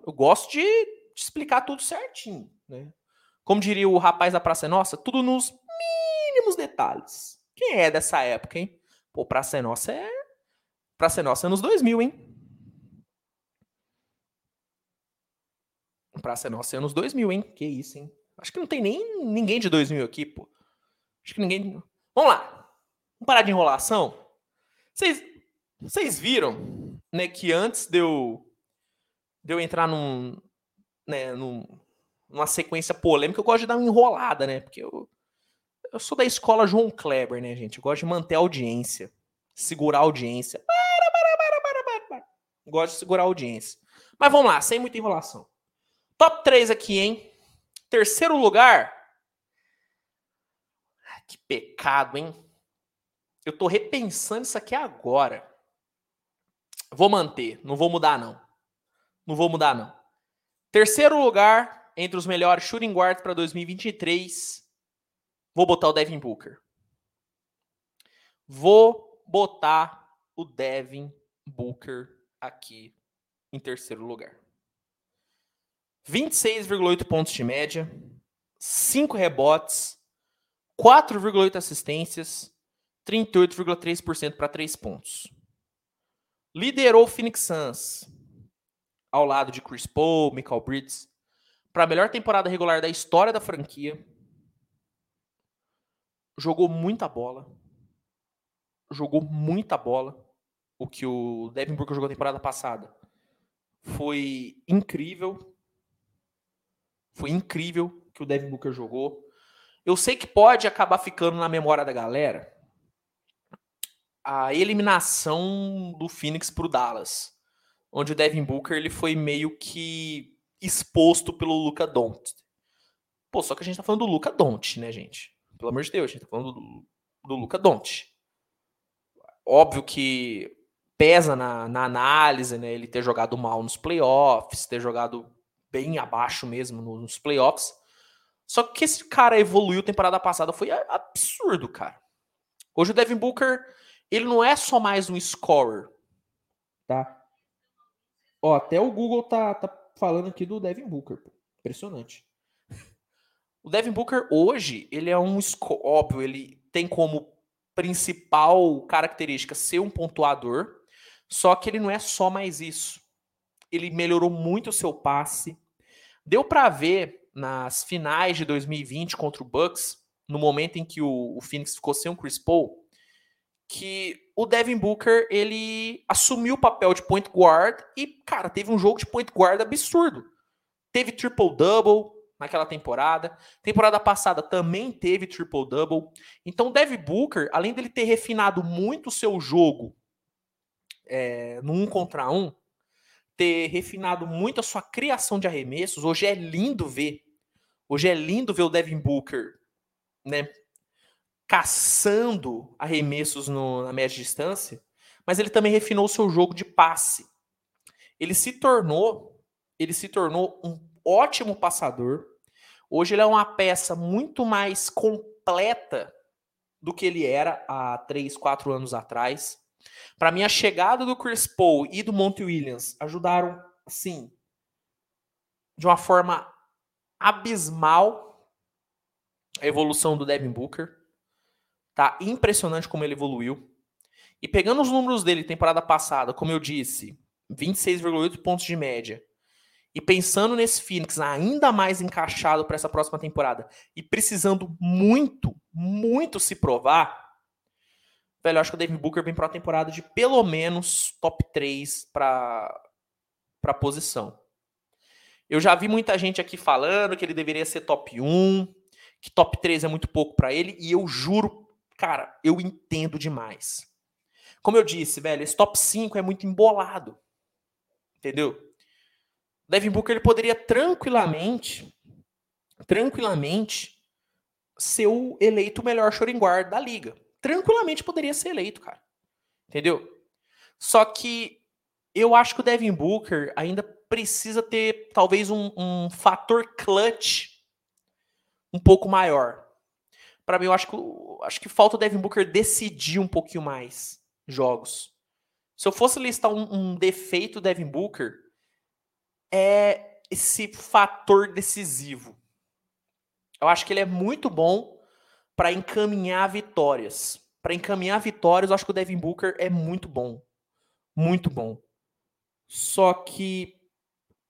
eu gosto de, de explicar tudo certinho, né? Como diria o rapaz da Praça Nossa, tudo nos mínimos detalhes. Quem é dessa época, hein? Pô, Praça Nossa é. Praça Nossa é nos 2000, hein? Praça Nossa é anos 2000, hein? Que isso, hein? Acho que não tem nem ninguém de 2000 aqui, pô. Acho que ninguém. Vamos lá. Vamos parar de enrolação? Vocês, viram, né, que antes de eu, de eu entrar num, né, num, numa sequência polêmica, eu gosto de dar uma enrolada, né? Porque eu, eu sou da escola João Kleber, né, gente? Eu gosto de manter a audiência, segurar a audiência. Gosto de segurar a audiência. Mas vamos lá, sem muita enrolação. Top 3 aqui, hein? Terceiro lugar. Que pecado, hein? Eu tô repensando isso aqui agora. Vou manter, não vou mudar não. Não vou mudar não. Terceiro lugar entre os melhores shooting guards para 2023. Vou botar o Devin Booker. Vou botar o Devin Booker aqui em terceiro lugar. 26,8 pontos de média, 5 rebotes, 4,8 assistências, 38,3% para 3 pontos. Liderou o Phoenix Suns ao lado de Chris Paul, Michael Bridges, para a melhor temporada regular da história da franquia. Jogou muita bola. Jogou muita bola. O que o Devin Booker jogou na temporada passada foi incrível. Foi incrível que o Devin Booker jogou. Eu sei que pode acabar ficando na memória da galera a eliminação do Phoenix pro Dallas, onde o Devin Booker ele foi meio que exposto pelo Luca Doncic. Pô, só que a gente tá falando do Luca Doncic, né, gente? Pelo amor de Deus, a gente tá falando do, do Luca Doncic. Óbvio que pesa na, na análise, né, ele ter jogado mal nos playoffs, ter jogado bem abaixo mesmo nos playoffs. Só que esse cara evoluiu temporada passada foi absurdo, cara. Hoje o Devin Booker, ele não é só mais um scorer, tá? Ó, até o Google tá, tá falando aqui do Devin Booker. Pô. Impressionante. O Devin Booker hoje, ele é um óbvio, ele tem como principal característica ser um pontuador, só que ele não é só mais isso. Ele melhorou muito o seu passe. Deu para ver nas finais de 2020 contra o Bucks, no momento em que o, o Phoenix ficou sem o Chris Paul, que o Devin Booker ele assumiu o papel de point guard e, cara, teve um jogo de point guard absurdo. Teve triple-double naquela temporada. Temporada passada também teve triple-double. Então, o Devin Booker, além dele ter refinado muito o seu jogo é, no um contra um, ter refinado muito a sua criação de arremessos, hoje é lindo ver. Hoje é lindo ver o Devin Booker, né, caçando arremessos no, na média distância, mas ele também refinou seu jogo de passe. Ele se tornou, ele se tornou um ótimo passador. Hoje ele é uma peça muito mais completa do que ele era há 3, 4 anos atrás. Para mim, a chegada do Chris Paul e do Monte Williams ajudaram, assim, de uma forma abismal a evolução do Devin Booker. Tá impressionante como ele evoluiu. E pegando os números dele temporada passada, como eu disse, 26,8 pontos de média. E pensando nesse Phoenix ainda mais encaixado para essa próxima temporada e precisando muito, muito se provar, velho, eu acho que o Devin Booker vem para uma temporada de pelo menos top 3 para para posição. Eu já vi muita gente aqui falando que ele deveria ser top 1, que top 3 é muito pouco para ele, e eu juro Cara, eu entendo demais. Como eu disse, velho, esse top 5 é muito embolado. Entendeu? Devin Booker ele poderia tranquilamente, tranquilamente ser o eleito melhor shooting guard da liga. Tranquilamente poderia ser eleito, cara. Entendeu? Só que eu acho que o Devin Booker ainda precisa ter talvez um, um fator clutch um pouco maior para mim, eu acho que, acho que falta o Devin Booker decidir um pouquinho mais jogos. Se eu fosse listar um, um defeito do Devin Booker, é esse fator decisivo. Eu acho que ele é muito bom para encaminhar vitórias. Para encaminhar vitórias, eu acho que o Devin Booker é muito bom. Muito bom. Só que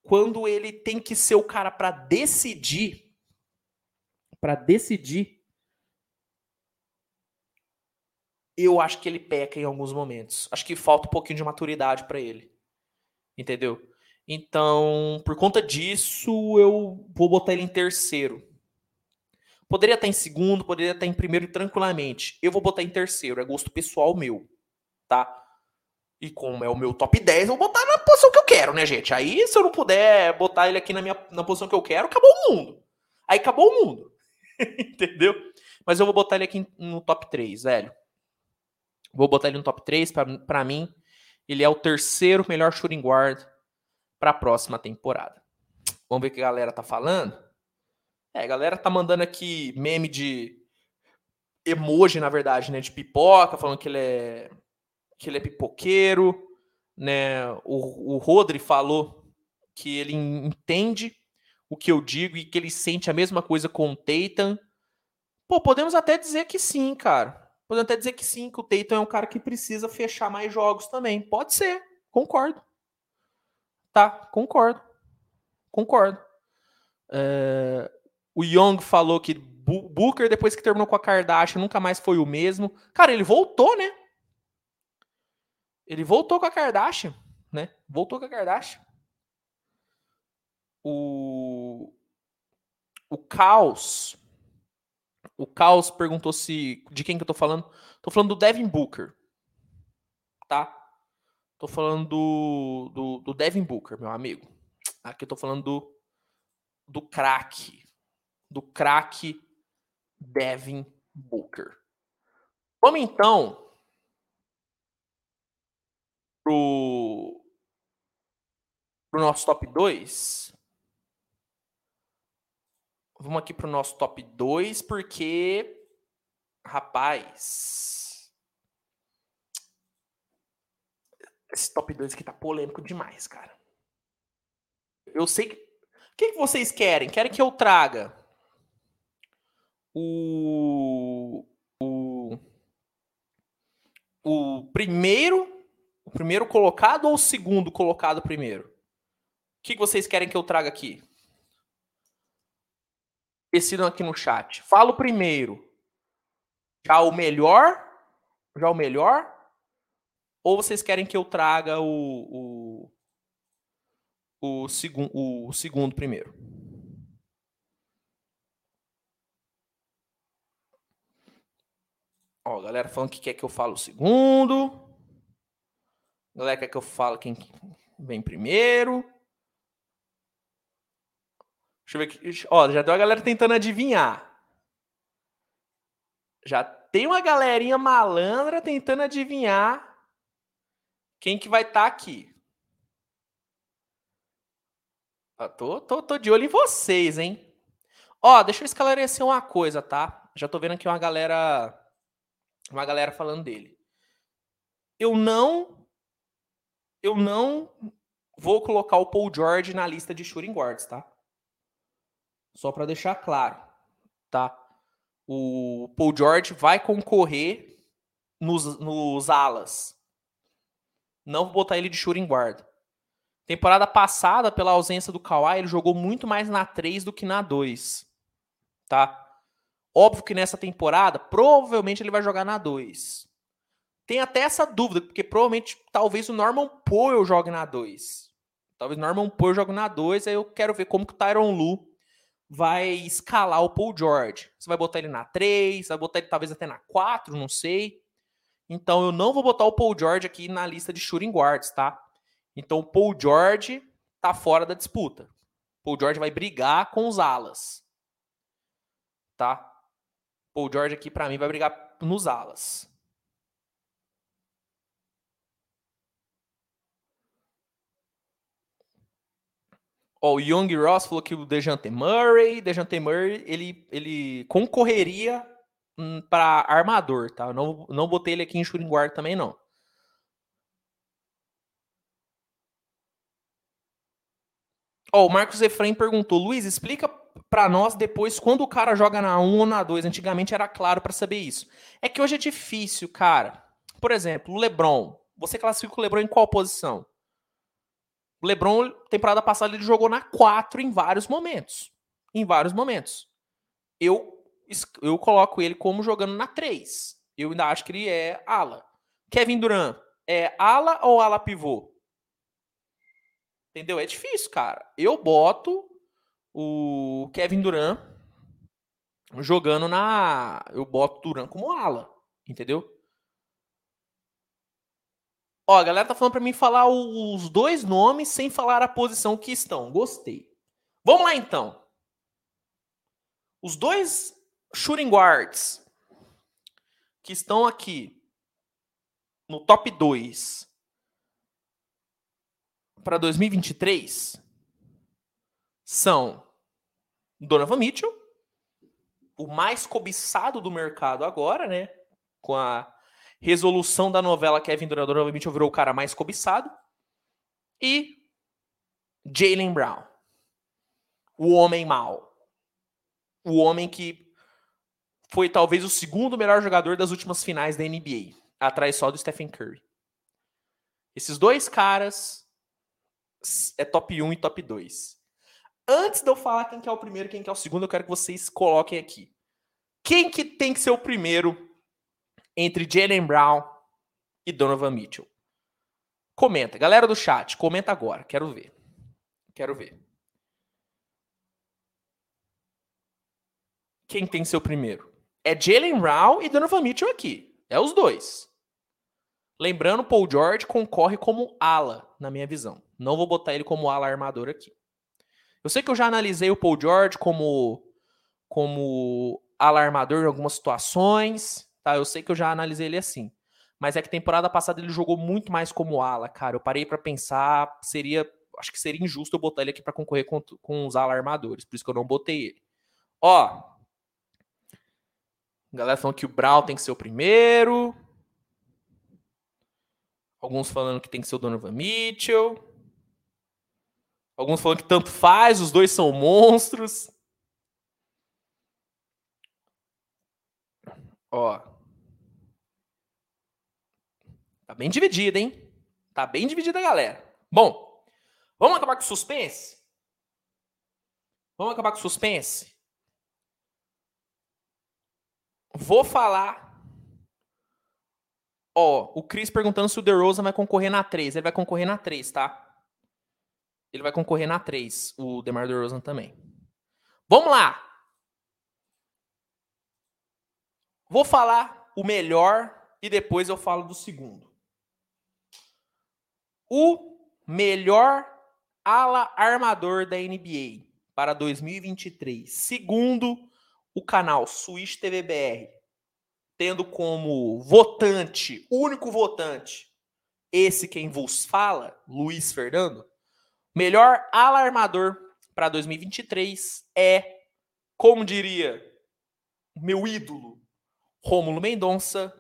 quando ele tem que ser o cara para decidir, para decidir, eu acho que ele peca em alguns momentos. Acho que falta um pouquinho de maturidade para ele. Entendeu? Então, por conta disso, eu vou botar ele em terceiro. Poderia estar em segundo, poderia estar em primeiro tranquilamente. Eu vou botar em terceiro, é gosto pessoal meu, tá? E como é o meu top 10, eu vou botar na posição que eu quero, né, gente? Aí, se eu não puder botar ele aqui na, minha, na posição que eu quero, acabou o mundo. Aí acabou o mundo. Entendeu? Mas eu vou botar ele aqui no top 3, velho. Vou botar ele no top 3. Para mim, ele é o terceiro melhor shooting guard para a próxima temporada. Vamos ver o que a galera tá falando? É, a galera tá mandando aqui meme de emoji, na verdade, né, de pipoca, falando que ele é que ele é pipoqueiro, né? O, o Rodri falou que ele entende o que eu digo e que ele sente a mesma coisa com o Tatum. Pô, podemos até dizer que sim, cara. Podemos até dizer que sim, que o Tatum é um cara que precisa fechar mais jogos também. Pode ser, concordo. Tá, concordo. Concordo. É... O Young falou que Booker, depois que terminou com a Kardashian, nunca mais foi o mesmo. Cara, ele voltou, né? Ele voltou com a Kardashian, né? Voltou com a Kardashian. O, o Caos o Caos perguntou se. De quem que eu tô falando? Tô falando do Devin Booker. Tá? Tô falando do, do, do Devin Booker, meu amigo. Aqui eu tô falando do, do craque. Do craque Devin Booker. Vamos então pro, pro nosso top 2. Vamos aqui para o nosso top 2, porque. Rapaz. Esse top 2 aqui tá polêmico demais, cara. Eu sei que. O que, que vocês querem? Querem que eu traga o. O. O primeiro. O primeiro colocado ou o segundo colocado primeiro? O que, que vocês querem que eu traga aqui? Decidam aqui no chat. Fala o primeiro. Já o melhor? Já o melhor? Ou vocês querem que eu traga o, o, o, segun, o segundo primeiro? Ó, galera falando que quer que eu fale o segundo. Galera quer que eu fale quem vem primeiro. Deixa eu ver aqui. Ó, já deu a galera tentando adivinhar. Já tem uma galerinha malandra tentando adivinhar quem que vai estar tá aqui? Eu tô, tô, tô de olho em vocês, hein? Ó, deixa eu esclarecer uma coisa, tá? Já tô vendo aqui uma galera uma galera falando dele. Eu não eu não vou colocar o Paul George na lista de shooting guards, tá? Só para deixar claro, tá? O Paul George vai concorrer nos, nos alas, não vou botar ele de shooting guard. Temporada passada, pela ausência do Kawhi, ele jogou muito mais na 3 do que na 2. Tá? Óbvio que nessa temporada, provavelmente ele vai jogar na 2. Tem até essa dúvida, porque provavelmente talvez o Norman Poole jogue na 2. Talvez o Norman Poole jogue na 2, aí eu quero ver como que o Tyron Lu vai escalar o Paul George. Você vai botar ele na 3, vai botar ele talvez até na 4, não sei. Então eu não vou botar o Paul George aqui na lista de shooting guards, tá? Então o Paul George tá fora da disputa. Paul George vai brigar com os alas. Tá? Paul George aqui para mim vai brigar nos alas. Ó, o Young Ross falou que o Dejante Murray, Dejante Murray, ele, ele concorreria Hum, para armador, tá? Não, não botei ele aqui em shooting guard também, não. Ó, o Marcos Efraim perguntou, Luiz, explica para nós depois quando o cara joga na 1 ou na 2. Antigamente era claro para saber isso. É que hoje é difícil, cara. Por exemplo, o LeBron. Você classifica o LeBron em qual posição? LeBron, temporada passada, ele jogou na 4 em vários momentos. Em vários momentos. Eu eu coloco ele como jogando na 3. Eu ainda acho que ele é ala. Kevin Durant é ala ou ala pivô? Entendeu? É difícil, cara. Eu boto o Kevin Durant jogando na. Eu boto Durant como ala. Entendeu? Ó, a galera tá falando para mim falar os dois nomes sem falar a posição que estão. Gostei. Vamos lá então. Os dois shooting guards que estão aqui no top 2 para 2023 são Donovan Mitchell, o mais cobiçado do mercado agora, né? Com a resolução da novela Kevin Durant, Mitchell virou o cara mais cobiçado. E Jalen Brown, o homem mau. O homem que foi talvez o segundo melhor jogador das últimas finais da NBA, atrás só do Stephen Curry. Esses dois caras é top 1 e top 2. Antes de eu falar quem que é o primeiro e quem que é o segundo, eu quero que vocês coloquem aqui. Quem que tem que ser o primeiro entre Jalen Brown e Donovan Mitchell? Comenta. Galera do chat, comenta agora. Quero ver. Quero ver. Quem tem o primeiro? é Jalen Brown e Donovan Mitchell aqui. É os dois. Lembrando, Paul George concorre como ala, na minha visão. Não vou botar ele como ala armador aqui. Eu sei que eu já analisei o Paul George como, como ala armador em algumas situações. Tá? Eu sei que eu já analisei ele assim. Mas é que temporada passada ele jogou muito mais como ala, cara. Eu parei para pensar, seria. Acho que seria injusto eu botar ele aqui para concorrer com, com os ala armadores. Por isso que eu não botei ele. Ó, a galera falando que o Brown tem que ser o primeiro. Alguns falando que tem que ser o Donovan Mitchell. Alguns falando que tanto faz, os dois são monstros. Ó. Tá bem dividida, hein? Tá bem dividida a galera. Bom, vamos acabar com o suspense? Vamos acabar com o suspense? Vou falar Ó, o Chris perguntando se o DeRozan vai concorrer na 3. Ele vai concorrer na 3, tá? Ele vai concorrer na 3, o DeMar DeRozan também. Vamos lá! Vou falar o melhor e depois eu falo do segundo. O melhor ala armador da NBA para 2023, segundo o canal Switch TVBR tendo como votante, único votante, esse quem vos fala, Luiz Fernando, melhor alarmador para 2023 é, como diria meu ídolo, Rômulo Mendonça,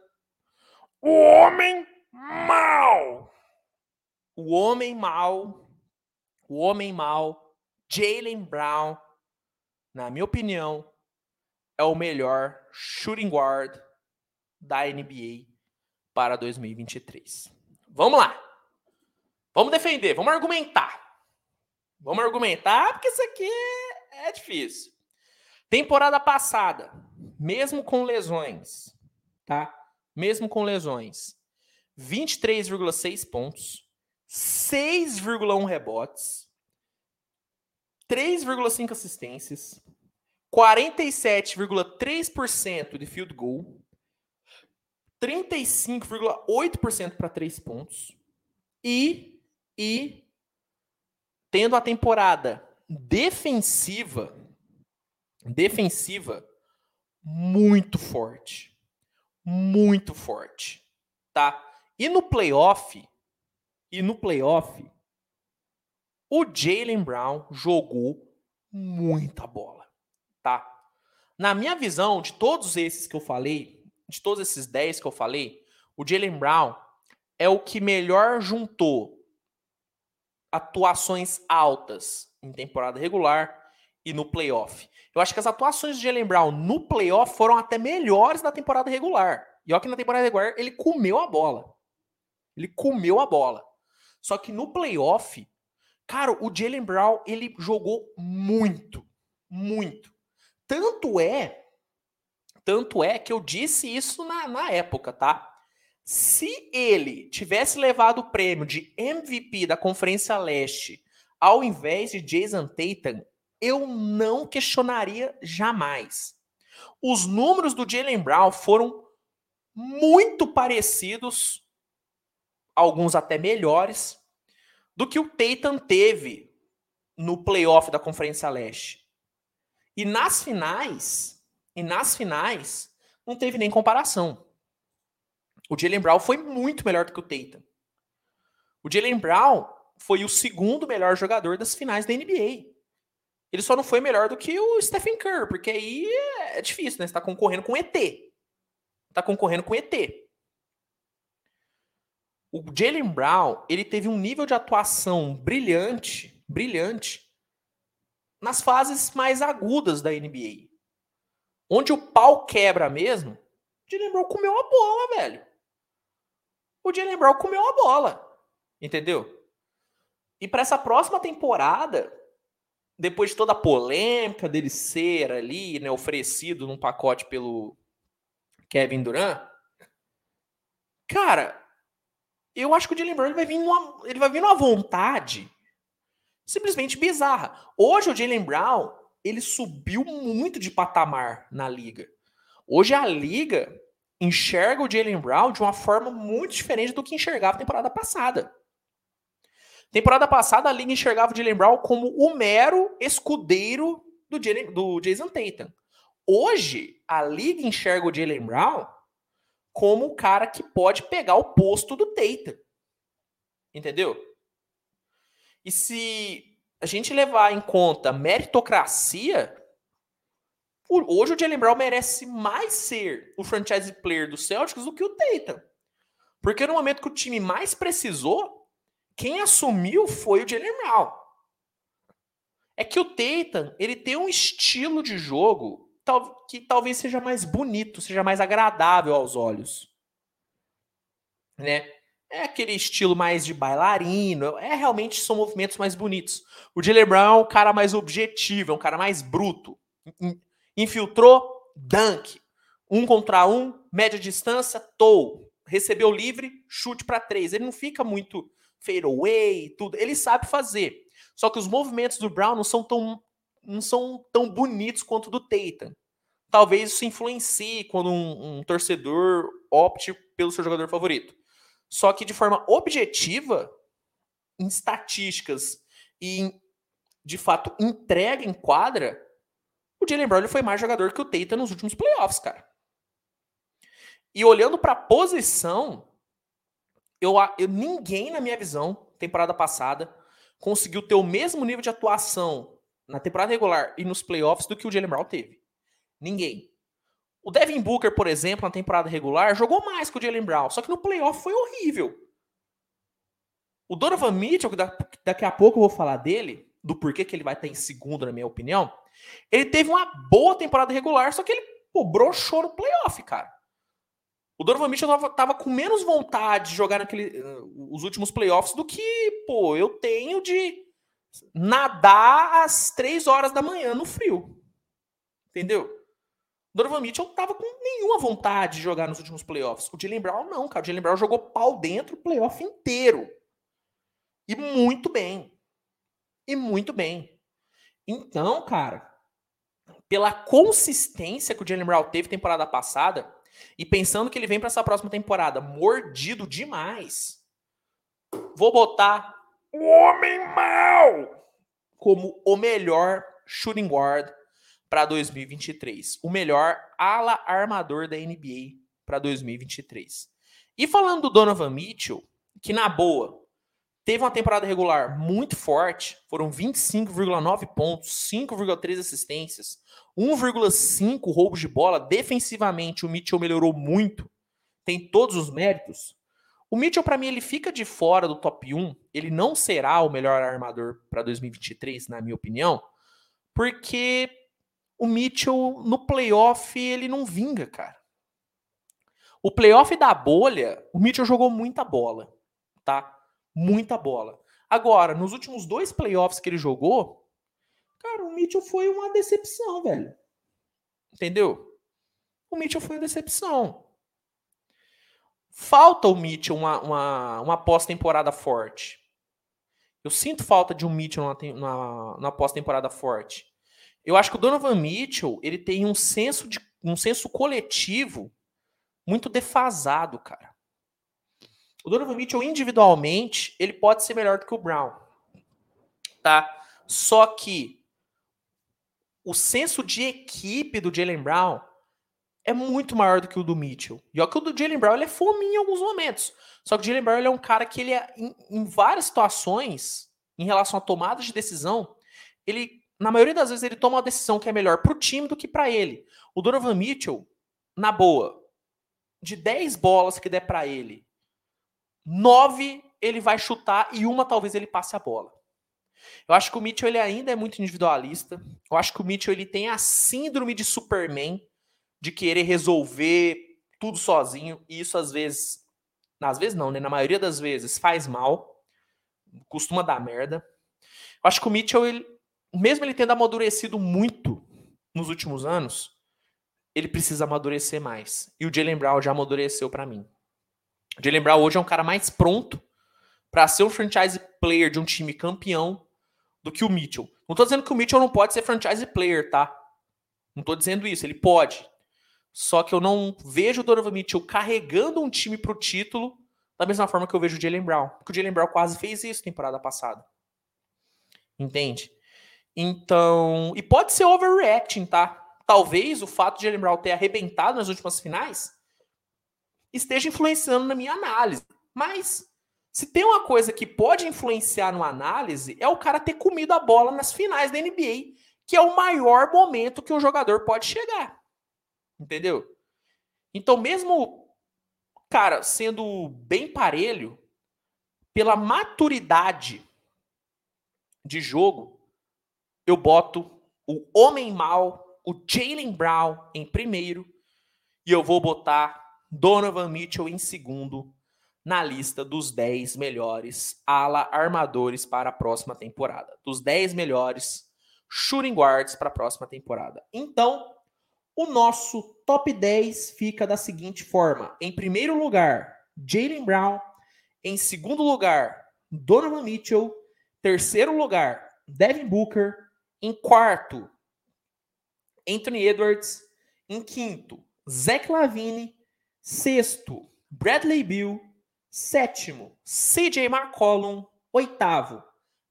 o homem mal. O homem mal, o homem mal, Jalen Brown, na minha opinião, é o melhor shooting guard da NBA para 2023. Vamos lá. Vamos defender, vamos argumentar. Vamos argumentar, porque isso aqui é difícil. Temporada passada, mesmo com lesões, tá? Mesmo com lesões, 23,6 pontos, 6,1 rebotes, 3,5 assistências, 47,3% de field goal, 35,8% para três pontos e, e tendo a temporada defensiva defensiva muito forte. Muito forte, tá? E no playoff, e no playoff, o Jalen Brown jogou muita bola, tá? Na minha visão, de todos esses que eu falei, de todos esses 10 que eu falei, o Jalen Brown é o que melhor juntou atuações altas em temporada regular e no playoff. Eu acho que as atuações de Jalen Brown no playoff foram até melhores da temporada regular. E olha que na temporada regular ele comeu a bola. Ele comeu a bola. Só que no playoff, cara, o Jalen Brown ele jogou muito, muito. Tanto é tanto é que eu disse isso na, na época, tá? Se ele tivesse levado o prêmio de MVP da Conferência Leste ao invés de Jason Tatum, eu não questionaria jamais. Os números do Jalen Brown foram muito parecidos, alguns até melhores, do que o Tatum teve no playoff da Conferência Leste. E nas finais, e nas finais, não teve nem comparação. O Jalen Brown foi muito melhor do que o Tatum. O Jalen Brown foi o segundo melhor jogador das finais da NBA. Ele só não foi melhor do que o Stephen Curry, porque aí é difícil, né? Você tá concorrendo com ET. Tá concorrendo com ET. O Jalen Brown, ele teve um nível de atuação brilhante, brilhante, nas fases mais agudas da NBA. Onde o pau quebra mesmo, o Jalen Brown comeu a bola, velho. O Jalen Brown comeu a bola. Entendeu? E para essa próxima temporada, depois de toda a polêmica dele ser ali, né, oferecido num pacote pelo Kevin Durant, cara, eu acho que o Jalen Brown ele vai vir numa, ele vai vir numa vontade simplesmente bizarra. Hoje o Jalen Brown ele subiu muito de patamar na liga. Hoje a liga enxerga o Jalen Brown de uma forma muito diferente do que enxergava na temporada passada. Temporada passada a liga enxergava o Jalen Brown como o mero escudeiro do, Jalen, do Jason Tatum. Hoje a liga enxerga o Jalen Brown como o cara que pode pegar o posto do Tatum. Entendeu? E se a gente levar em conta meritocracia, hoje o Jalen Brown merece mais ser o franchise player do Celtics do que o Tatum. Porque no momento que o time mais precisou, quem assumiu foi o Jalen Brown. É que o Tatum, ele tem um estilo de jogo que talvez seja mais bonito, seja mais agradável aos olhos. Né? É aquele estilo mais de bailarino, é realmente são movimentos mais bonitos. O Jalen Brown é um cara mais objetivo, é um cara mais bruto. Infiltrou, dunk. Um contra um, média distância, tow. Recebeu livre, chute para três. Ele não fica muito fadeaway, tudo. Ele sabe fazer. Só que os movimentos do Brown não são tão, não são tão bonitos quanto do Tatum. Talvez isso influencie quando um, um torcedor opte pelo seu jogador favorito. Só que de forma objetiva, em estatísticas e em, de fato entrega em quadra, o Jalen Brown foi mais jogador que o Tatum nos últimos playoffs, cara. E olhando para a posição, eu, eu, ninguém, na minha visão, temporada passada, conseguiu ter o mesmo nível de atuação na temporada regular e nos playoffs do que o Jalen Brown teve. Ninguém. O Devin Booker, por exemplo, na temporada regular, jogou mais que o Jalen Brown, só que no playoff foi horrível. O Donovan Mitchell, que daqui a pouco eu vou falar dele, do porquê que ele vai estar em segundo, na minha opinião, ele teve uma boa temporada regular, só que ele pô, broxou no playoff, cara. O Donovan Mitchell tava, tava, com menos vontade de jogar naquele, uh, os últimos playoffs do que, pô, eu tenho de nadar às três horas da manhã no frio. Entendeu? Donovan Mitchell tava com nenhuma vontade de jogar nos últimos playoffs. O Jalen Brown não, cara. O Jalen Brown jogou pau dentro o playoff inteiro. E muito bem. E muito bem. Então, cara, pela consistência que o Jalen Brown teve temporada passada, e pensando que ele vem para essa próxima temporada mordido demais, vou botar o Homem Mal como o melhor shooting guard para 2023. O melhor ala armador da NBA para 2023. E falando do Donovan Mitchell, que na boa teve uma temporada regular muito forte, foram 25,9 pontos, 5,3 assistências, 1,5 roubos de bola. Defensivamente, o Mitchell melhorou muito. Tem todos os méritos. O Mitchell, para mim, ele fica de fora do top 1. Ele não será o melhor armador para 2023, na minha opinião, porque o Mitchell, no playoff, ele não vinga, cara. O playoff da bolha, o Mitchell jogou muita bola, tá? Muita bola. Agora, nos últimos dois playoffs que ele jogou, Cara, o Mitchell foi uma decepção, velho. Entendeu? O Mitchell foi uma decepção. Falta o Mitchell uma, uma, uma pós-temporada forte. Eu sinto falta de um Mitchell na, na, pós-temporada forte. Eu acho que o Donovan Mitchell ele tem um senso, de, um senso coletivo muito defasado, cara. O Donovan Mitchell individualmente ele pode ser melhor do que o Brown, tá? Só que o senso de equipe do Jalen Brown é muito maior do que o do Mitchell. E ó que o do Jalen Brown ele é fominho em alguns momentos. Só que o Jalen Brown ele é um cara que ele é, em, em várias situações, em relação a tomadas de decisão, ele, na maioria das vezes, ele toma uma decisão que é melhor pro time do que para ele. O Donovan Mitchell, na boa, de 10 bolas que der para ele, 9 ele vai chutar e uma talvez ele passe a bola. Eu acho que o Mitchell ele ainda é muito individualista. Eu acho que o Mitchell ele tem a síndrome de Superman, de querer resolver tudo sozinho, e isso às vezes, às vezes não, né? Na maioria das vezes faz mal, costuma dar merda. Eu acho que o Mitchell, ele, mesmo ele tendo amadurecido muito nos últimos anos, ele precisa amadurecer mais. E o Jalen Brown já amadureceu para mim. O Jalen Brown hoje é um cara mais pronto para ser um franchise player de um time campeão do que o Mitchell. Não tô dizendo que o Mitchell não pode ser franchise player, tá? Não tô dizendo isso, ele pode. Só que eu não vejo o Donovan Mitchell carregando um time pro título da mesma forma que eu vejo o Jalen Brown. Porque o Jalen Brown quase fez isso temporada passada. Entende? Então. E pode ser overreacting, tá? Talvez o fato de Jalen Brown ter arrebentado nas últimas finais esteja influenciando na minha análise. Mas se tem uma coisa que pode influenciar numa análise, é o cara ter comido a bola nas finais da NBA, que é o maior momento que um jogador pode chegar. Entendeu? Então, mesmo cara, sendo bem parelho, pela maturidade de jogo, eu boto o homem mal, o Jalen Brown em primeiro, e eu vou botar Donovan Mitchell em segundo na lista dos 10 melhores ala armadores para a próxima temporada. Dos 10 melhores shooting guards para a próxima temporada. Então, o nosso top 10 fica da seguinte forma: em primeiro lugar, Jalen Brown. Em segundo lugar, Donovan Mitchell. Terceiro lugar, Devin Booker. Em quarto, Anthony Edwards. Em quinto, Zach Lavine. Sexto, Bradley Bill. Sétimo, CJ McCollum. Oitavo,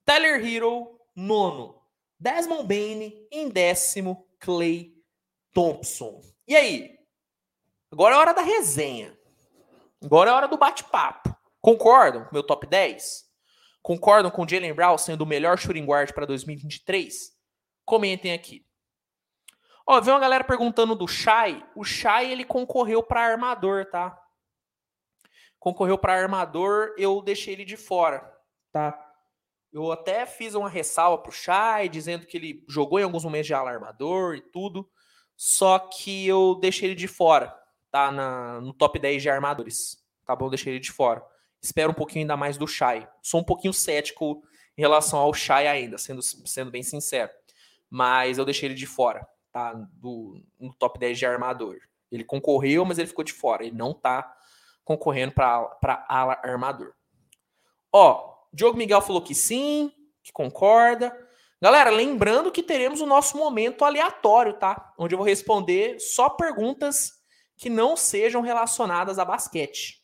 Tyler Hero. Nono, Desmond Bain. Em décimo, Clay Thompson. E aí? Agora é hora da resenha. Agora é hora do bate-papo. Concordam com meu top 10? Concordam com Jalen Brown sendo o melhor shooting guard para 2023? Comentem aqui. Ó, viu uma galera perguntando do Shai. O Shai ele concorreu para armador, tá? Concorreu para armador, eu deixei ele de fora, tá? Eu até fiz uma ressalva pro Shai, dizendo que ele jogou em alguns momentos de ala armador e tudo só que eu deixei ele de fora, tá? Na, no top 10 de armadores, tá bom? Eu deixei ele de fora. Espero um pouquinho ainda mais do Shai. Sou um pouquinho cético em relação ao Shai ainda, sendo, sendo bem sincero. Mas eu deixei ele de fora, tá? Do, no top 10 de armador. Ele concorreu, mas ele ficou de fora. Ele não tá concorrendo para ala armador. Ó, Diogo Miguel falou que sim, que concorda. Galera, lembrando que teremos o nosso momento aleatório, tá? Onde eu vou responder só perguntas que não sejam relacionadas a basquete.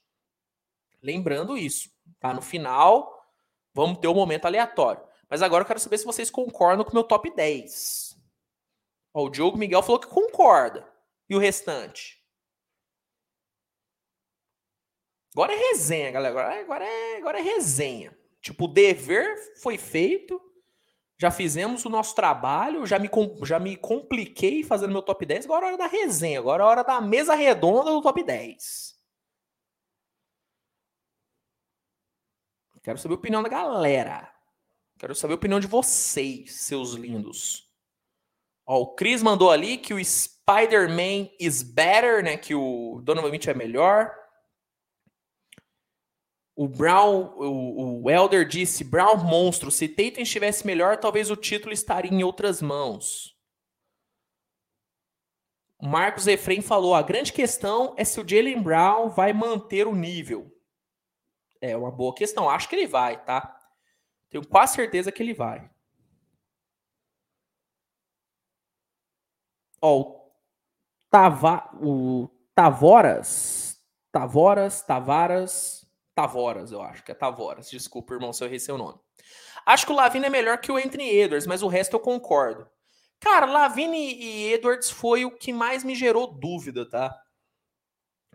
Lembrando isso, tá? No final, vamos ter o um momento aleatório. Mas agora eu quero saber se vocês concordam com o meu top 10. Ó, o Diogo Miguel falou que concorda. E o restante? Agora é resenha, galera. Agora, agora, é, agora é resenha. Tipo, o dever foi feito já fizemos o nosso trabalho, já me, já me compliquei fazendo meu top 10, agora é hora da resenha, agora é hora da mesa redonda do top 10. Quero saber a opinião da galera. Quero saber a opinião de vocês, seus lindos. Ó, o Chris mandou ali que o Spider-Man is better, né? Que o Donovan Mitchell é melhor. O Brown, o, o Elder disse: Brown monstro. Se Tatum estivesse melhor, talvez o título estaria em outras mãos. Marcos Efraim falou: a grande questão é se o Jalen Brown vai manter o nível. É uma boa questão. Acho que ele vai, tá? Tenho quase certeza que ele vai. Ó, o, Tava, o Tavoras, Tavoras, Tavaras, Tavoras, eu acho que é Tavoras. Desculpa, irmão, se eu errei seu nome. Acho que o Lavine é melhor que o Anthony Edwards, mas o resto eu concordo. Cara, Lavine e Edwards foi o que mais me gerou dúvida, tá?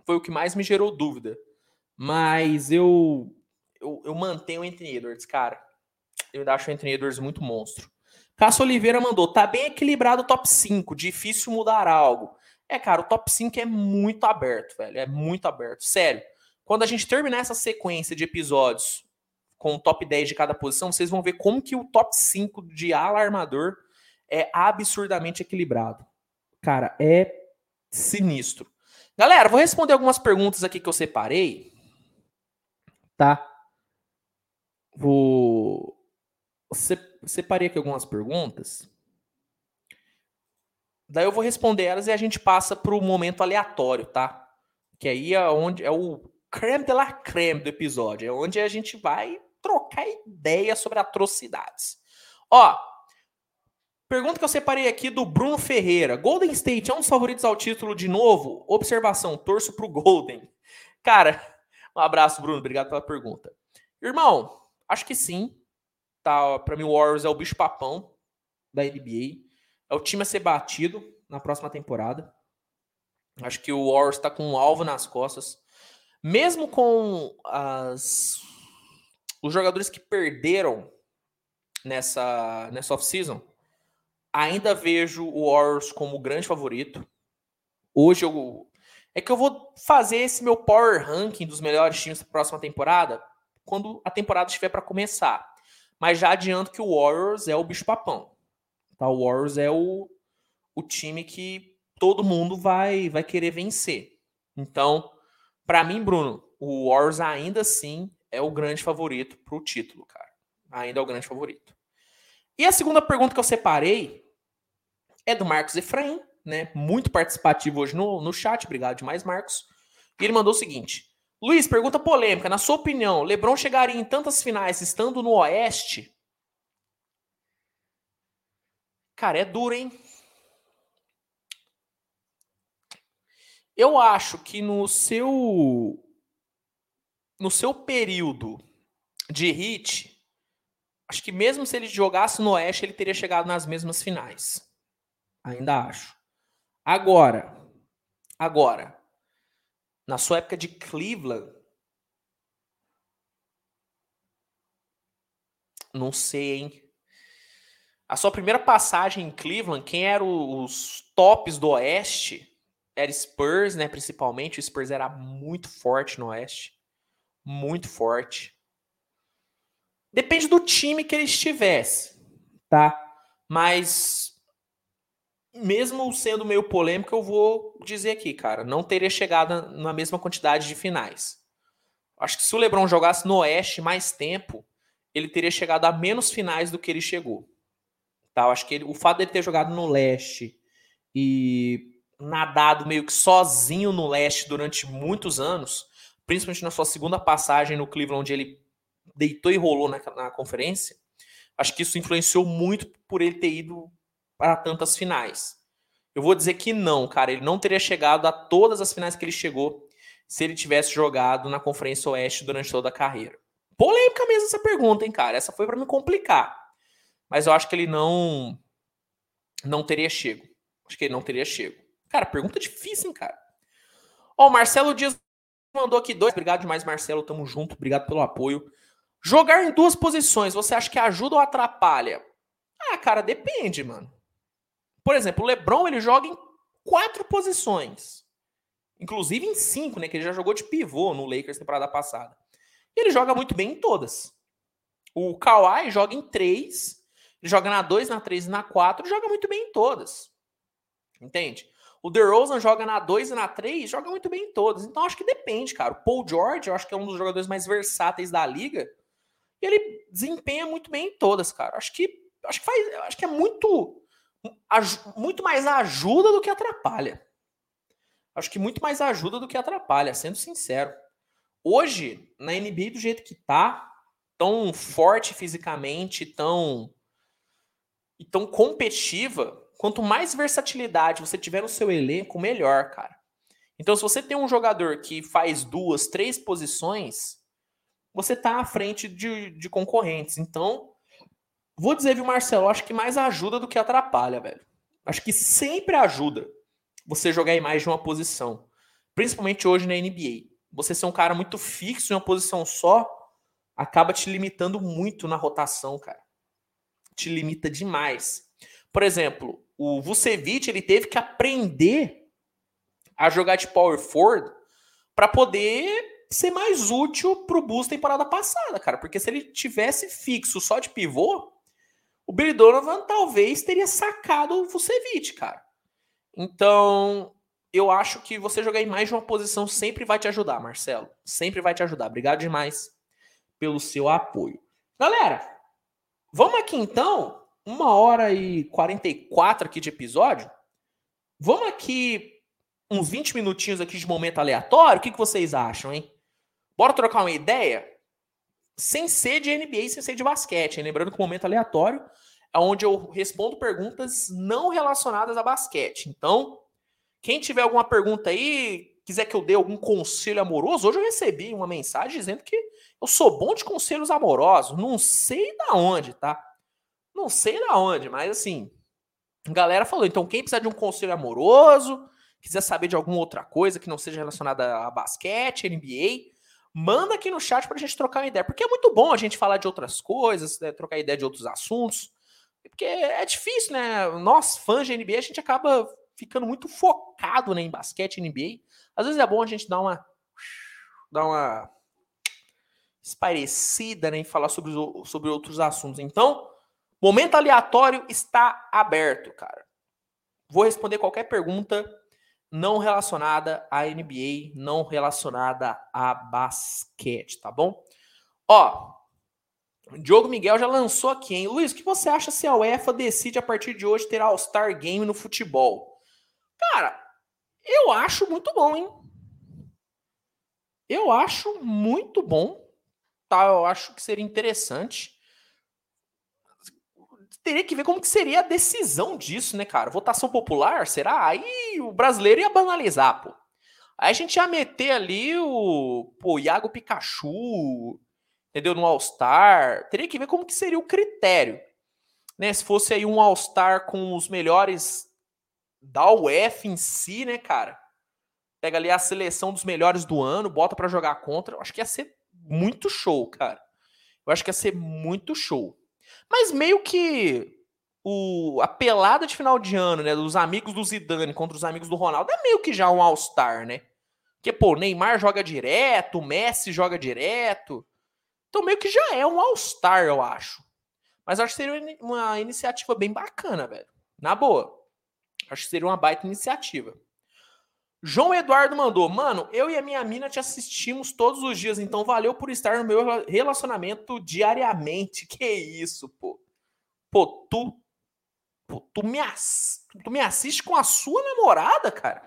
Foi o que mais me gerou dúvida. Mas eu eu, eu mantenho o Anthony Edwards, cara. Eu ainda acho o Anthony Edwards muito monstro. Cássio Oliveira mandou, tá bem equilibrado o top 5, difícil mudar algo. É, cara, o top 5 é muito aberto, velho. É muito aberto. Sério. Quando a gente terminar essa sequência de episódios com o top 10 de cada posição, vocês vão ver como que o top 5 de ala armador é absurdamente equilibrado. Cara, é sinistro. Galera, vou responder algumas perguntas aqui que eu separei. Tá? Vou. Separei aqui algumas perguntas. Daí eu vou responder elas e a gente passa para o momento aleatório, tá? Que aí é onde é o creme de la creme do episódio. É onde a gente vai trocar ideia sobre atrocidades. Ó, pergunta que eu separei aqui do Bruno Ferreira. Golden State é um dos favoritos ao título de novo? Observação, torço pro Golden. Cara, um abraço, Bruno. Obrigado pela pergunta. Irmão, acho que sim. Tá, para mim o Warriors é o bicho papão da NBA. É o time a ser batido na próxima temporada. Acho que o Warriors está com um alvo nas costas. Mesmo com as, os jogadores que perderam nessa, nessa off-season, ainda vejo o Warriors como o grande favorito. Hoje eu, é que eu vou fazer esse meu power ranking dos melhores times da próxima temporada quando a temporada estiver para começar. Mas já adianto que o Warriors é o bicho-papão. Tá? O Warriors é o, o time que todo mundo vai, vai querer vencer. Então, para mim, Bruno, o Warriors ainda assim é o grande favorito para o título, cara. Ainda é o grande favorito. E a segunda pergunta que eu separei é do Marcos Efraim, né? Muito participativo hoje no, no chat. Obrigado demais, Marcos. E ele mandou o seguinte: Luiz, pergunta polêmica. Na sua opinião, LeBron chegaria em tantas finais estando no Oeste? Cara, é duro, hein? Eu acho que no seu no seu período de hit, acho que mesmo se ele jogasse no Oeste, ele teria chegado nas mesmas finais. Ainda acho. Agora, agora, na sua época de Cleveland, não sei, hein? A sua primeira passagem em Cleveland, quem eram os tops do Oeste? Era Spurs, né? Principalmente. O Spurs era muito forte no Oeste. Muito forte. Depende do time que ele estivesse, tá? Mas mesmo sendo meio polêmico, eu vou dizer aqui, cara, não teria chegado na mesma quantidade de finais. Acho que se o LeBron jogasse no Oeste mais tempo, ele teria chegado a menos finais do que ele chegou. Tá? Eu acho que ele, o fato dele ter jogado no Leste e nadado meio que sozinho no Leste durante muitos anos, principalmente na sua segunda passagem no Cleveland, onde ele deitou e rolou na, na conferência, acho que isso influenciou muito por ele ter ido para tantas finais. Eu vou dizer que não, cara. Ele não teria chegado a todas as finais que ele chegou se ele tivesse jogado na Conferência Oeste durante toda a carreira. Polêmica mesmo essa pergunta, hein, cara. Essa foi para me complicar. Mas eu acho que ele não não teria chego. Acho que ele não teria chego. Cara, pergunta difícil, hein, cara. Ó, o Marcelo Dias mandou aqui dois. Obrigado demais, Marcelo. Tamo junto. Obrigado pelo apoio. Jogar em duas posições, você acha que ajuda ou atrapalha? Ah, cara, depende, mano. Por exemplo, o LeBron ele joga em quatro posições. Inclusive em cinco, né? Que ele já jogou de pivô no Lakers temporada passada. E ele joga muito bem em todas. O Kawhi joga em três. Ele joga na 2, na 3 e na 4. Joga muito bem em todas. Entende? O DeRozan joga na 2 e na 3, joga muito bem em todas. Então acho que depende, cara. O Paul George, eu acho que é um dos jogadores mais versáteis da liga. E ele desempenha muito bem em todas, cara. Acho que acho que faz, acho que é muito muito mais ajuda do que atrapalha. Acho que muito mais ajuda do que atrapalha, sendo sincero. Hoje, na NBA do jeito que tá, tão forte fisicamente, tão e tão competitiva, quanto mais versatilidade você tiver no seu elenco, melhor, cara. Então, se você tem um jogador que faz duas, três posições, você tá à frente de, de concorrentes. Então, Vou dizer, viu, Marcelo, acho que mais ajuda do que atrapalha, velho. Acho que sempre ajuda você jogar em mais de uma posição. Principalmente hoje na NBA. Você ser um cara muito fixo em uma posição só acaba te limitando muito na rotação, cara. Te limita demais. Por exemplo, o Vucevic, ele teve que aprender a jogar de power forward para poder ser mais útil pro Bulls temporada passada, cara. Porque se ele tivesse fixo só de pivô, o Billy Donovan talvez teria sacado o Vucevic, cara. Então, eu acho que você jogar em mais de uma posição sempre vai te ajudar, Marcelo. Sempre vai te ajudar. Obrigado demais pelo seu apoio. Galera, vamos aqui então. Uma hora e 44 aqui de episódio. Vamos aqui uns 20 minutinhos aqui de momento aleatório. O que, que vocês acham, hein? Bora trocar uma ideia? sem ser de NBA, sem ser de basquete. Hein? Lembrando que o momento aleatório é onde eu respondo perguntas não relacionadas a basquete. Então, quem tiver alguma pergunta aí, quiser que eu dê algum conselho amoroso, hoje eu recebi uma mensagem dizendo que eu sou bom de conselhos amorosos. Não sei da onde, tá? Não sei da onde, mas assim, a galera falou. Então, quem precisar de um conselho amoroso, quiser saber de alguma outra coisa que não seja relacionada a basquete, NBA, manda aqui no chat para a gente trocar uma ideia. Porque é muito bom a gente falar de outras coisas, né, trocar ideia de outros assuntos. Porque é difícil, né? Nós, fãs de NBA, a gente acaba ficando muito focado né, em basquete NBA. Às vezes é bom a gente dar uma dar uma espairecida né, em falar sobre, sobre outros assuntos. Então, momento aleatório está aberto, cara. Vou responder qualquer pergunta não relacionada à NBA, não relacionada a basquete, tá bom? Ó, Diogo Miguel já lançou aqui, hein? Luiz, o que você acha se a UEFA decide a partir de hoje ter All-Star Game no futebol? Cara, eu acho muito bom, hein? Eu acho muito bom. Tá? Eu acho que seria interessante. Teria que ver como que seria a decisão disso, né, cara? Votação popular, será? Aí o brasileiro ia banalizar, pô. Aí a gente ia meter ali o, pô, Iago Pikachu, entendeu? No All-Star. Teria que ver como que seria o critério. Né? Se fosse aí um All-Star com os melhores da UF em si, né, cara? Pega ali a seleção dos melhores do ano, bota para jogar contra. Eu acho que ia ser muito show, cara. Eu acho que ia ser muito show. Mas meio que o, a pelada de final de ano, né, dos amigos do Zidane contra os amigos do Ronaldo é meio que já um All-Star, né? Porque, pô, o Neymar joga direto, o Messi joga direto. Então meio que já é um All-Star, eu acho. Mas acho que seria uma iniciativa bem bacana, velho. Na boa. Acho que seria uma baita iniciativa. João Eduardo mandou, mano, eu e a minha mina te assistimos todos os dias, então valeu por estar no meu relacionamento diariamente. Que isso, pô. Pô, tu. Pô, tu me, ass, tu me assiste com a sua namorada, cara?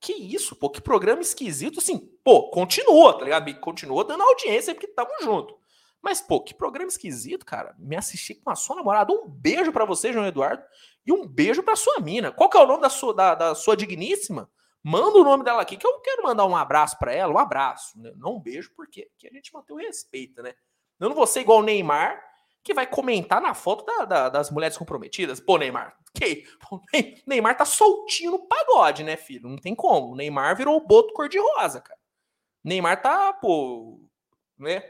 Que isso, pô, que programa esquisito. Assim, pô, continua, tá ligado? Continua dando audiência porque tamo junto. Mas, pô, que programa esquisito, cara. Me assistir com a sua namorada. Um beijo para você, João Eduardo. E um beijo pra sua mina. Qual que é o nome da sua, da, da sua digníssima? Manda o nome dela aqui, que eu quero mandar um abraço para ela. Um abraço. Né? Não um beijo, porque que a gente mantém o respeito, né? Eu não vou ser igual o Neymar, que vai comentar na foto da, da, das mulheres comprometidas. Pô, Neymar, que? Neymar tá soltinho no pagode, né, filho? Não tem como. O Neymar virou o boto cor-de-rosa, cara. Neymar tá, pô, né?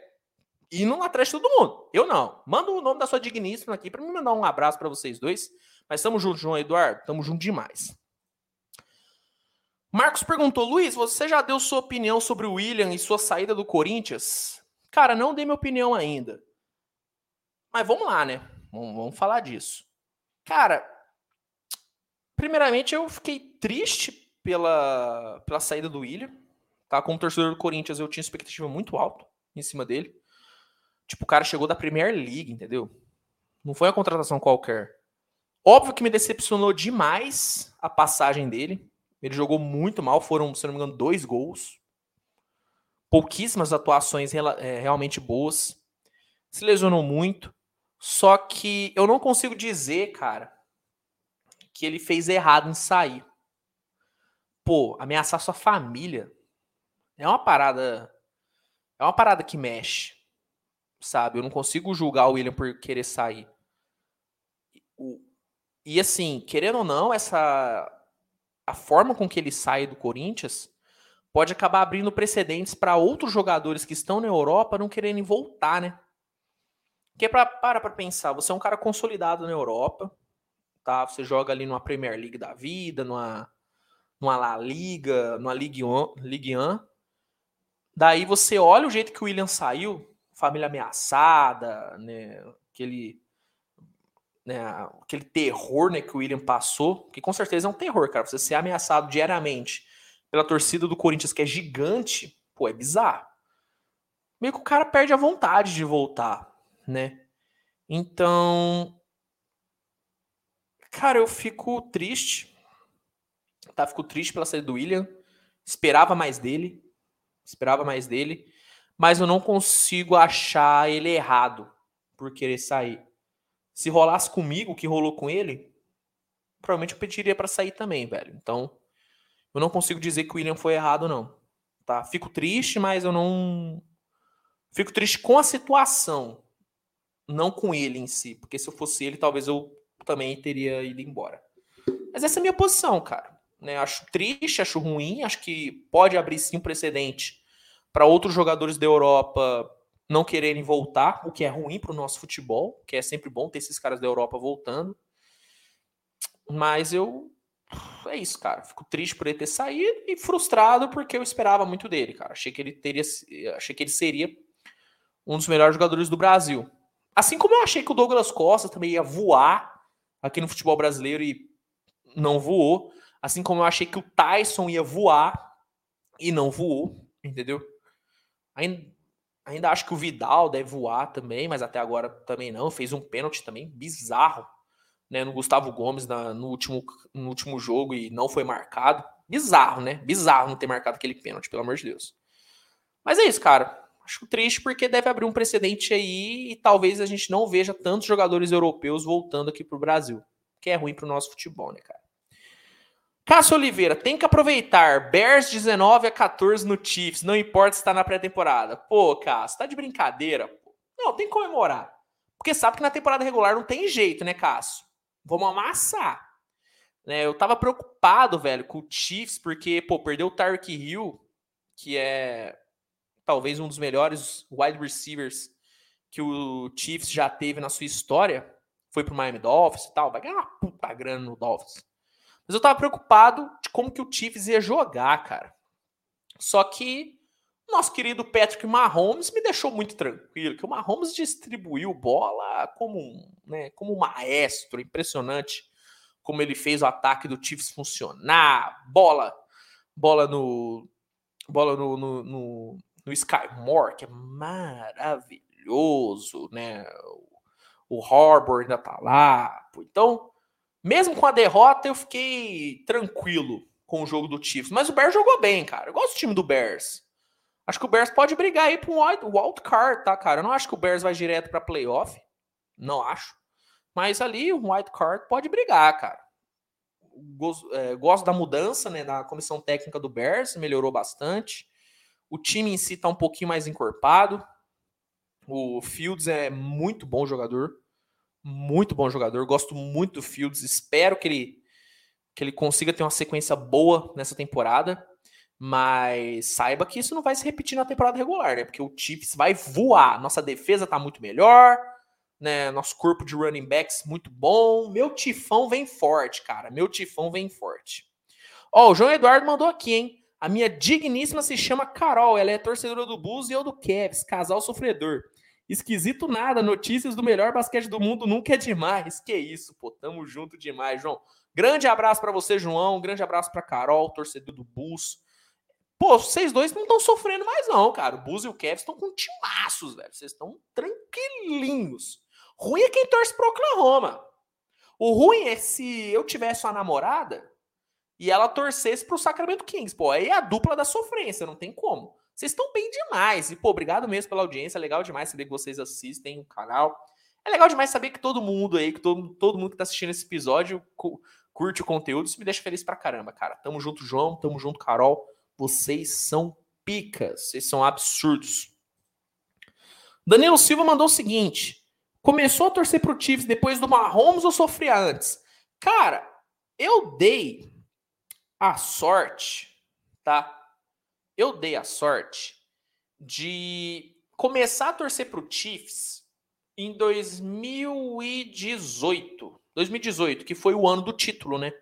Indo atrás de todo mundo. Eu não. Manda o nome da sua digníssima aqui para me mandar um abraço para vocês dois. Mas estamos juntos, João Eduardo. Estamos juntos demais. Marcos perguntou: Luiz, você já deu sua opinião sobre o William e sua saída do Corinthians? Cara, não dei minha opinião ainda. Mas vamos lá, né? Vamos, vamos falar disso. Cara, primeiramente eu fiquei triste pela, pela saída do William. Tá? Como torcedor do Corinthians, eu tinha expectativa muito alta em cima dele. Tipo, o cara chegou da Premier League, entendeu? Não foi uma contratação qualquer. Óbvio que me decepcionou demais a passagem dele. Ele jogou muito mal, foram, se não me engano, dois gols. Pouquíssimas atuações é, realmente boas. Se lesionou muito. Só que eu não consigo dizer, cara, que ele fez errado em sair. Pô, ameaçar sua família é uma parada. É uma parada que mexe. Sabe? Eu não consigo julgar o William por querer sair. O, e assim, querendo ou não, essa a forma com que ele sai do Corinthians pode acabar abrindo precedentes para outros jogadores que estão na Europa não quererem voltar, né? Porque pra, para para pensar, você é um cara consolidado na Europa, tá? Você joga ali numa Premier League da vida, numa, numa La Liga, numa Ligue 1, Ligue 1. Daí você olha o jeito que o William saiu, família ameaçada, né? Aquele né, aquele terror né, que o William passou, que com certeza é um terror, cara. Você ser ameaçado diariamente pela torcida do Corinthians, que é gigante, pô, é bizarro. Meio que o cara perde a vontade de voltar, né? Então, cara, eu fico triste. Tá, fico triste pela saída do William. Esperava mais dele. Esperava mais dele. Mas eu não consigo achar ele errado por querer sair. Se rolasse comigo o que rolou com ele, provavelmente eu pediria para sair também, velho. Então, eu não consigo dizer que o William foi errado, não. Tá? Fico triste, mas eu não. Fico triste com a situação, não com ele em si. Porque se eu fosse ele, talvez eu também teria ido embora. Mas essa é a minha posição, cara. Né? Acho triste, acho ruim, acho que pode abrir sim um precedente para outros jogadores da Europa não quererem voltar, o que é ruim para o nosso futebol, que é sempre bom ter esses caras da Europa voltando. Mas eu é isso, cara. Fico triste por ele ter saído e frustrado porque eu esperava muito dele, cara. Achei que ele teria, achei que ele seria um dos melhores jogadores do Brasil. Assim como eu achei que o Douglas Costa também ia voar aqui no futebol brasileiro e não voou. Assim como eu achei que o Tyson ia voar e não voou, entendeu? Ainda, ainda acho que o Vidal deve voar também, mas até agora também não. Fez um pênalti também bizarro né, no Gustavo Gomes na, no, último, no último jogo e não foi marcado. Bizarro, né? Bizarro não ter marcado aquele pênalti, pelo amor de Deus. Mas é isso, cara. Acho triste porque deve abrir um precedente aí e talvez a gente não veja tantos jogadores europeus voltando aqui pro Brasil. Que é ruim pro nosso futebol, né, cara? Cássio Oliveira, tem que aproveitar. Bears 19 a 14 no Chiefs, não importa se tá na pré-temporada. Pô, Cássio, tá de brincadeira? Não, tem que comemorar. Porque sabe que na temporada regular não tem jeito, né, Cássio? Vamos amassar. Né, eu tava preocupado, velho, com o Chiefs, porque, pô, perdeu o Tyreek Hill, que é talvez um dos melhores wide receivers que o Chiefs já teve na sua história. Foi pro Miami Dolphins e tal, vai ganhar uma puta grana no Dolphins. Mas eu tava preocupado de como que o Chiefs ia jogar, cara. Só que nosso querido Patrick Mahomes me deixou muito tranquilo, que o Mahomes distribuiu bola como um, né, como um maestro, impressionante como ele fez o ataque do Chiefs funcionar, bola, bola no bola no, no, no, no Sky Moore, que é maravilhoso, né? O, o ainda tá lá. Então, mesmo com a derrota, eu fiquei tranquilo com o jogo do Chiefs. Mas o Bears jogou bem, cara. Eu gosto do time do Bears. Acho que o Bears pode brigar aí para um wild card, tá, cara? Eu não acho que o Bears vai direto para playoff. Não acho. Mas ali o wild card pode brigar, cara. Gosto, é, gosto da mudança, né, da comissão técnica do Bears, melhorou bastante. O time em si tá um pouquinho mais encorpado. O Fields é muito bom jogador. Muito bom jogador. Gosto muito do Fields. Espero que ele, que ele consiga ter uma sequência boa nessa temporada. Mas saiba que isso não vai se repetir na temporada regular, né? Porque o Chiefs vai voar. Nossa defesa tá muito melhor, né? Nosso corpo de running backs muito bom. Meu tifão vem forte, cara. Meu tifão vem forte. Ó, o João Eduardo mandou aqui, hein? A minha digníssima se chama Carol. Ela é torcedora do Bulls e eu do Cavs, casal sofredor. Esquisito nada, notícias do melhor basquete do mundo nunca é demais. Que isso, pô, tamo junto demais, João. Grande abraço para você, João. Grande abraço para Carol, torcedor do Bulls. Pô, vocês dois não estão sofrendo mais, não, cara. O Buzz e o Kevin estão com timaços, velho. Vocês estão tranquilinhos. Ruim é quem torce pro Oklahoma. O ruim é se eu tivesse uma namorada e ela torcesse pro Sacramento Kings. Pô, aí é a dupla da sofrência, não tem como. Vocês estão bem demais. E, pô, obrigado mesmo pela audiência. É legal demais saber que vocês assistem o canal. É legal demais saber que todo mundo aí, que todo, todo mundo que tá assistindo esse episódio curte o conteúdo. Isso me deixa feliz pra caramba, cara. Tamo junto, João. Tamo junto, Carol. Vocês são picas, vocês são absurdos. Danilo Silva mandou o seguinte: começou a torcer pro Chiefs depois do Mahomes ou sofria antes? Cara, eu dei a sorte, tá? Eu dei a sorte de começar a torcer pro Chiefs em 2018. 2018, que foi o ano do título, né?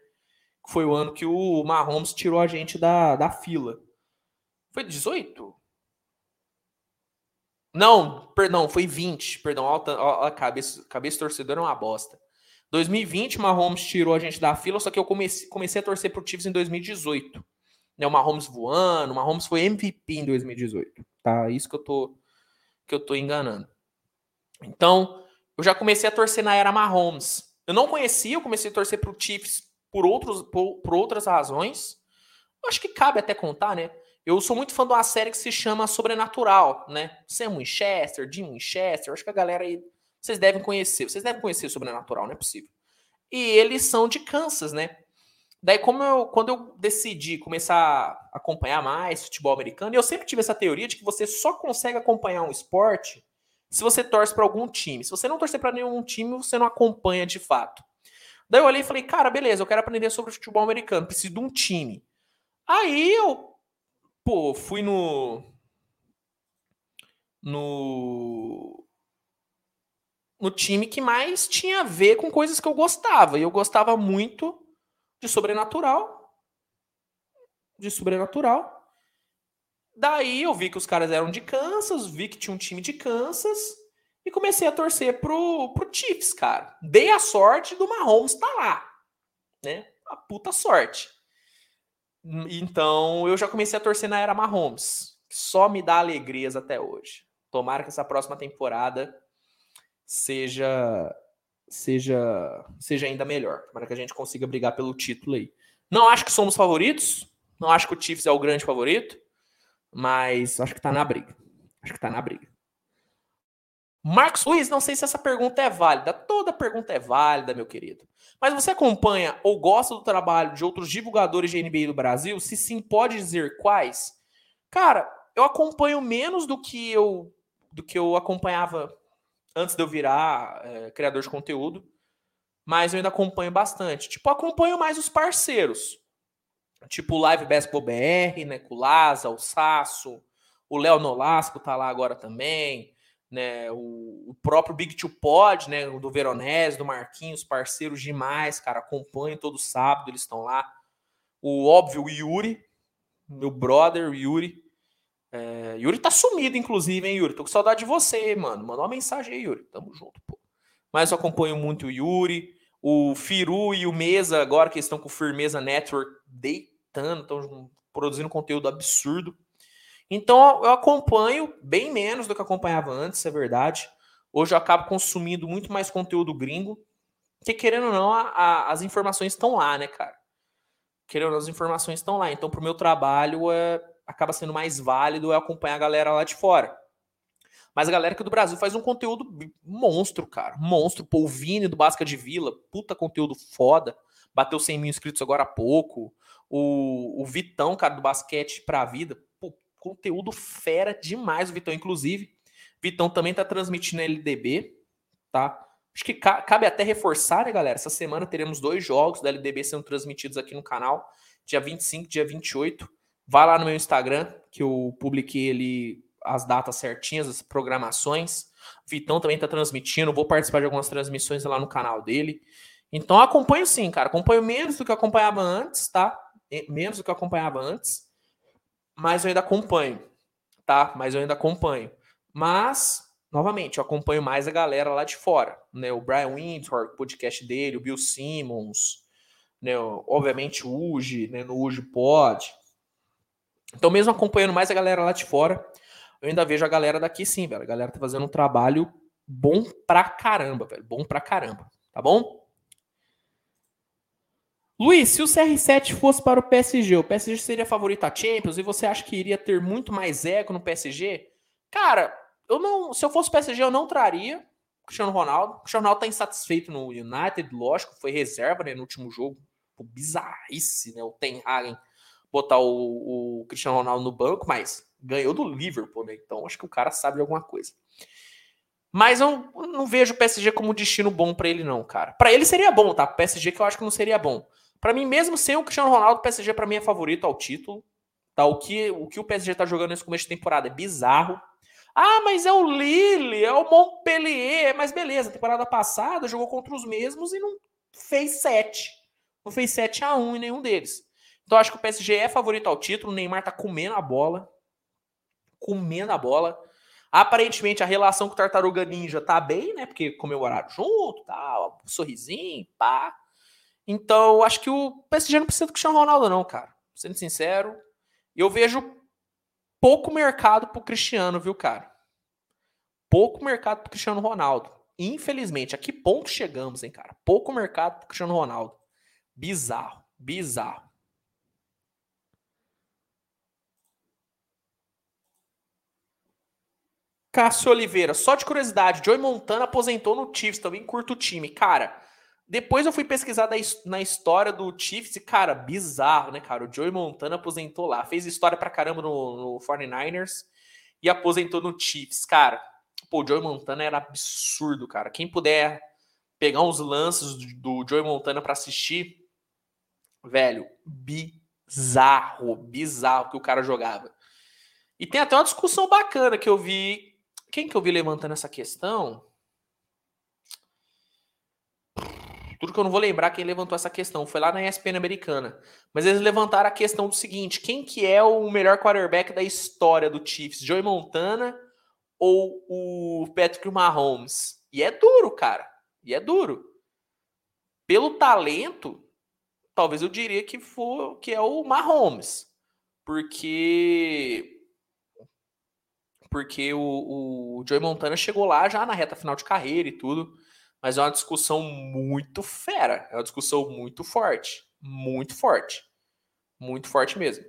foi o ano que o Mahomes tirou a gente da, da fila. Foi 18? Não, perdão, foi 20. Perdão, alta, a cabeça, cabeça torcedora é uma bosta. 2020, o Mahomes tirou a gente da fila, só que eu comecei, comecei a torcer pro Chiefs em 2018. Né, o Mahomes voando, o Mahomes foi MVP em 2018. Tá? Isso que eu tô que eu tô enganando. Então, eu já comecei a torcer na era Mahomes. Eu não conhecia, eu comecei a torcer pro Chiefs por, outros, por, por outras razões. Eu acho que cabe até contar, né? Eu sou muito fã de uma série que se chama Sobrenatural, né? Sam Winchester, Jim Winchester, acho que a galera aí, vocês devem conhecer, vocês devem conhecer Sobrenatural, não é possível. E eles são de Kansas, né? Daí, como eu, quando eu decidi começar a acompanhar mais futebol americano, eu sempre tive essa teoria de que você só consegue acompanhar um esporte se você torce para algum time. Se você não torcer para nenhum time, você não acompanha de fato. Daí eu olhei e falei, cara, beleza, eu quero aprender sobre futebol americano, preciso de um time. Aí eu, pô, fui no. No. No time que mais tinha a ver com coisas que eu gostava. E eu gostava muito de sobrenatural. De sobrenatural. Daí eu vi que os caras eram de Kansas, vi que tinha um time de Kansas e comecei a torcer pro, pro Chiefs, cara. Dei a sorte do Mahomes estar tá lá, né? A puta sorte. Então eu já comecei a torcer na era Mahomes. Só me dá alegrias até hoje. Tomara que essa próxima temporada seja seja seja ainda melhor. Tomara que a gente consiga brigar pelo título aí. Não acho que somos favoritos. Não acho que o Chiefs é o grande favorito. Mas acho que tá na briga. Acho que tá na briga. Marcos Luiz, não sei se essa pergunta é válida. Toda pergunta é válida, meu querido. Mas você acompanha ou gosta do trabalho de outros divulgadores de NBA do Brasil? Se sim, pode dizer quais? Cara, eu acompanho menos do que eu do que eu acompanhava antes de eu virar é, criador de conteúdo, mas eu ainda acompanho bastante. Tipo, acompanho mais os parceiros. Tipo o Live Basketball BR, né? Com o Laza, o Sasso, o Léo Nolasco tá lá agora também, né? O, o próprio Big Two Pod, né? Do Veronese, do Marquinhos, parceiros demais, cara. Acompanho todo sábado, eles estão lá. O óbvio, o Yuri, meu brother, o Yuri. É, Yuri tá sumido, inclusive, hein, Yuri? Tô com saudade de você, mano. Manda uma mensagem aí, Yuri. Tamo junto, pô. Mas eu acompanho muito o Yuri, o Firu e o Mesa, agora que estão com o Firmeza Network, deitando, estão produzindo conteúdo absurdo. Então eu acompanho bem menos do que acompanhava antes, é verdade. Hoje eu acabo consumindo muito mais conteúdo gringo, que querendo ou não, a, a, as informações estão lá, né, cara? Querendo ou não, as informações estão lá. Então, pro meu trabalho, é, acaba sendo mais válido acompanhar a galera lá de fora. Mas a galera aqui do Brasil faz um conteúdo monstro, cara. Monstro. Pô, o Vini do Basca de Vila, puta conteúdo foda. Bateu 100 mil inscritos agora há pouco. O, o Vitão, cara, do Basquete pra Vida. Pô, conteúdo fera demais o Vitão. Inclusive, Vitão também tá transmitindo LDB, tá? Acho que cabe até reforçar, né, galera? Essa semana teremos dois jogos da LDB sendo transmitidos aqui no canal. Dia 25, dia 28. Vá lá no meu Instagram, que eu publiquei ele as datas certinhas, as programações. Vitão também está transmitindo, vou participar de algumas transmissões lá no canal dele. Então acompanho sim, cara. Acompanho menos do que acompanhava antes, tá? Menos do que acompanhava antes. Mas eu ainda acompanho, tá? Mas eu ainda acompanho. Mas, novamente, eu acompanho mais a galera lá de fora, né? O Brian Windsor, o podcast dele, o Bill Simmons, né? Obviamente o Uji, né? No Uji Pod. Então, mesmo acompanhando mais a galera lá de fora, eu ainda vejo a galera daqui sim, velho. A galera tá fazendo um trabalho bom pra caramba, velho. Bom pra caramba. Tá bom? Luiz, se o CR7 fosse para o PSG, o PSG seria favorito a Champions e você acha que iria ter muito mais ego no PSG? Cara, eu não, se eu fosse PSG, eu não traria o Cristiano Ronaldo. O Cristiano Ronaldo tá insatisfeito no United, lógico, foi reserva né, no último jogo. Pô, bizarrice, né? O Ten Hagen botar o, o Cristiano Ronaldo no banco, mas ganhou do Liverpool, né? Então acho que o cara sabe de alguma coisa. Mas eu não vejo o PSG como um destino bom para ele, não, cara. Para ele seria bom, tá? PSG que eu acho que não seria bom. Para mim, mesmo sem o Cristiano Ronaldo, o PSG para mim é favorito ao título. Tá? O, que, o que o PSG tá jogando nesse começo de temporada é bizarro. Ah, mas é o Lille, é o Montpellier. Mas beleza, temporada passada jogou contra os mesmos e não fez 7. Não fez 7 a 1 em nenhum deles. Então acho que o PSG é favorito ao título. O Neymar tá comendo a bola. Comendo a bola. Aparentemente a relação com o Tartaruga Ninja tá bem, né? Porque comemoraram junto, tal, sorrisinho, pá. Então acho que o PSG não precisa do Cristiano Ronaldo, não, cara. Sendo sincero, eu vejo pouco mercado pro Cristiano, viu, cara? Pouco mercado pro Cristiano Ronaldo. Infelizmente, a que ponto chegamos, hein, cara? Pouco mercado pro Cristiano Ronaldo. Bizarro, bizarro. Cássio Oliveira, só de curiosidade, Joey Montana aposentou no Chiefs, também curto o time. Cara, depois eu fui pesquisar na história do Chiefs e, cara, bizarro, né, cara? O Joey Montana aposentou lá, fez história pra caramba no, no 49ers e aposentou no Chiefs. Cara, pô, o Joey Montana era absurdo, cara. Quem puder pegar uns lances do, do Joey Montana para assistir, velho, bizarro, bizarro que o cara jogava. E tem até uma discussão bacana que eu vi quem que eu vi levantando essa questão? tudo que eu não vou lembrar quem levantou essa questão, foi lá na ESPN americana. Mas eles levantaram a questão do seguinte: quem que é o melhor quarterback da história do Chiefs? Joey Montana ou o Patrick Mahomes? E é duro, cara. E é duro. Pelo talento, talvez eu diria que for que é o Mahomes. Porque porque o, o Joey Montana chegou lá já na reta final de carreira e tudo. Mas é uma discussão muito fera. É uma discussão muito forte. Muito forte. Muito forte mesmo.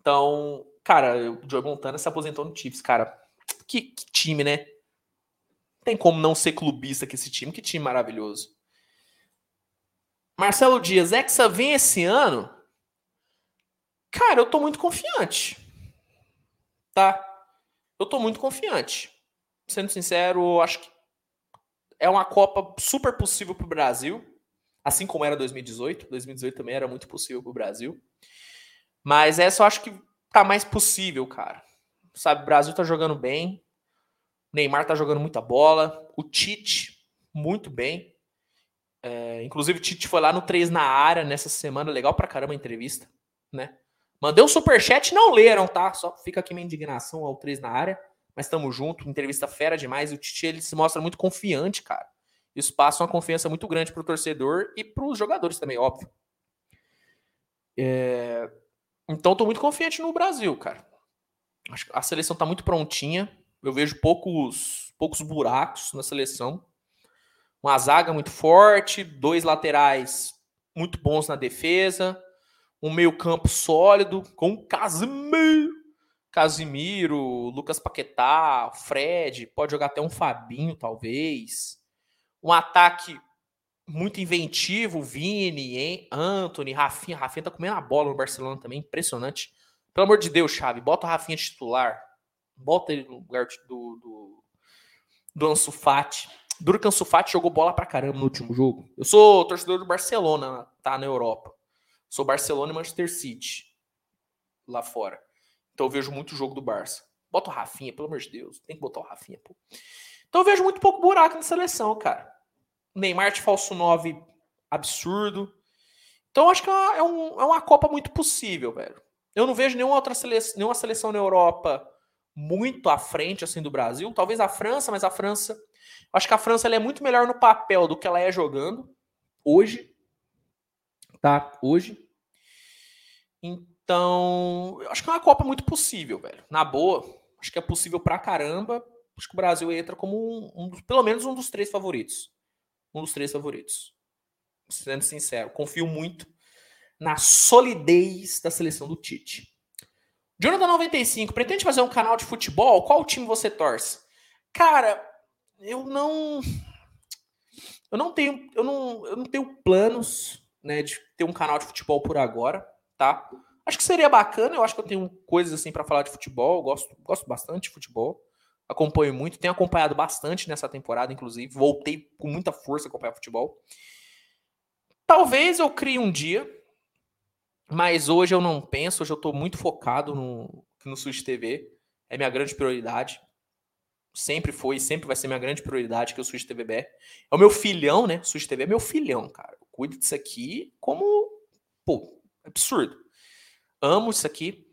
Então, cara, o Joey Montana se aposentou no Chiefs, cara. Que, que time, né? Tem como não ser clubista com esse time. Que time maravilhoso. Marcelo Dias, Hexa vem esse ano? Cara, eu tô muito confiante. Tá? Eu tô muito confiante. Sendo sincero, acho que é uma Copa super possível para o Brasil, assim como era 2018. 2018 também era muito possível para o Brasil. Mas essa eu acho que tá mais possível, cara. Sabe, o Brasil tá jogando bem. O Neymar tá jogando muita bola. O Tite, muito bem. É, inclusive, o Tite foi lá no 3 na área nessa semana. Legal pra caramba a entrevista, né? Mandei um superchat, não leram, tá? Só fica aqui minha indignação ao 3 na área mas estamos junto, entrevista fera demais. O Tite ele se mostra muito confiante, cara. Isso passa uma confiança muito grande para o torcedor e para os jogadores também, óbvio. É... Então, estou muito confiante no Brasil, cara. Acho que a seleção está muito prontinha. Eu vejo poucos, poucos buracos na seleção. Uma zaga muito forte, dois laterais muito bons na defesa, um meio-campo sólido, com Casemiro Casimiro, Lucas Paquetá, Fred, pode jogar até um Fabinho, talvez. Um ataque muito inventivo, Vini, hein? Anthony, Rafinha. Rafinha tá comendo a bola no Barcelona também, impressionante. Pelo amor de Deus, Chave, bota o Rafinha titular. Bota ele no lugar do, do, do Ansu Fati. Duro que Ansu Fati jogou bola pra caramba no último jogo. Eu sou torcedor do Barcelona, tá? Na Europa. Sou Barcelona e Manchester City. Lá fora. Então eu vejo muito jogo do Barça. Bota o Rafinha, pelo amor de Deus. Tem que botar o Rafinha, pô. Então eu vejo muito pouco buraco na seleção, cara. Neymar de falso 9, absurdo. Então acho que é, é, um, é uma Copa muito possível, velho. Eu não vejo nenhuma outra seleção, nenhuma seleção na Europa muito à frente assim do Brasil. Talvez a França, mas a França. Acho que a França é muito melhor no papel do que ela é jogando hoje. Tá? Hoje. Então, eu acho que é uma Copa muito possível, velho. Na boa, acho que é possível pra caramba. Acho que o Brasil entra como um, um pelo menos um dos três favoritos. Um dos três favoritos. Sendo sincero, confio muito na solidez da seleção do Tite. Jonathan 95, pretende fazer um canal de futebol? Qual time você torce? Cara, eu não eu não tenho eu não, eu não tenho planos, né, de ter um canal de futebol por agora, tá? Acho que seria bacana, eu acho que eu tenho coisas assim para falar de futebol, gosto, gosto bastante de futebol. Acompanho muito, tenho acompanhado bastante nessa temporada, inclusive. Voltei com muita força a acompanhar futebol. Talvez eu crie um dia, mas hoje eu não penso, hoje eu estou muito focado no, no Switch TV. É minha grande prioridade. Sempre foi, sempre vai ser minha grande prioridade que é o Switch TVB. É o meu filhão, né? Switch TV é meu filhão, cara. Eu cuido disso aqui como, pô, absurdo amo isso aqui,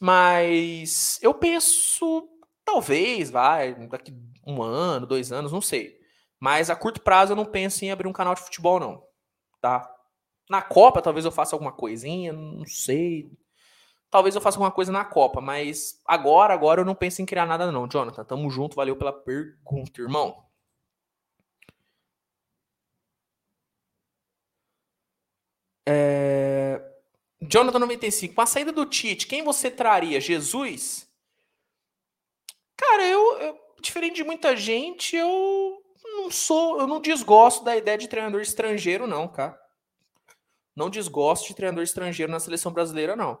mas eu penso, talvez, vai, daqui um ano, dois anos, não sei. Mas a curto prazo eu não penso em abrir um canal de futebol, não. Tá? Na Copa, talvez eu faça alguma coisinha, não sei. Talvez eu faça alguma coisa na Copa, mas agora, agora eu não penso em criar nada, não. Jonathan, tamo junto, valeu pela pergunta, irmão. É... Jonathan 95, com a saída do Tite, quem você traria? Jesus? Cara, eu, eu, diferente de muita gente, eu não sou, eu não desgosto da ideia de treinador estrangeiro, não, cara. Não desgosto de treinador estrangeiro na seleção brasileira, não.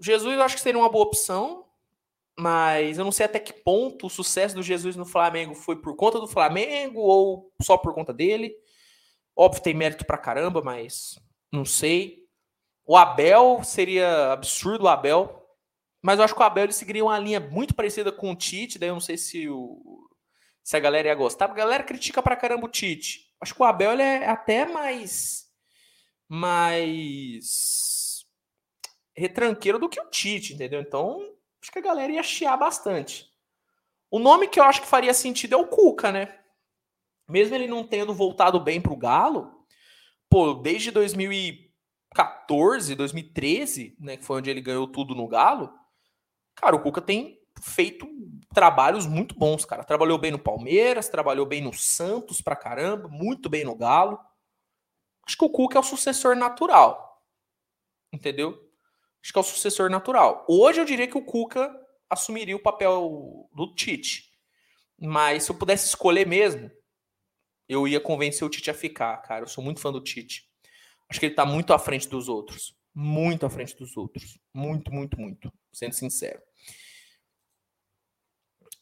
Jesus eu acho que seria uma boa opção, mas eu não sei até que ponto o sucesso do Jesus no Flamengo foi por conta do Flamengo ou só por conta dele. Óbvio, tem mérito pra caramba, mas não sei. O Abel seria absurdo o Abel, mas eu acho que o Abel ele seguiria uma linha muito parecida com o Tite, daí eu não sei se, o, se a galera ia gostar. A galera critica pra caramba o Tite. Acho que o Abel ele é até mais. mais. retranqueiro do que o Tite, entendeu? Então, acho que a galera ia chiar bastante. O nome que eu acho que faria sentido é o Cuca, né? Mesmo ele não tendo voltado bem pro Galo, pô, desde 2014, 2013, né, que foi onde ele ganhou tudo no Galo, cara, o Cuca tem feito trabalhos muito bons, cara. Trabalhou bem no Palmeiras, trabalhou bem no Santos pra caramba, muito bem no Galo. Acho que o Cuca é o sucessor natural. Entendeu? Acho que é o sucessor natural. Hoje eu diria que o Cuca assumiria o papel do Tite. Mas se eu pudesse escolher mesmo, eu ia convencer o Tite a ficar, cara. Eu sou muito fã do Tite. Acho que ele tá muito à frente dos outros. Muito à frente dos outros. Muito, muito, muito. Sendo sincero.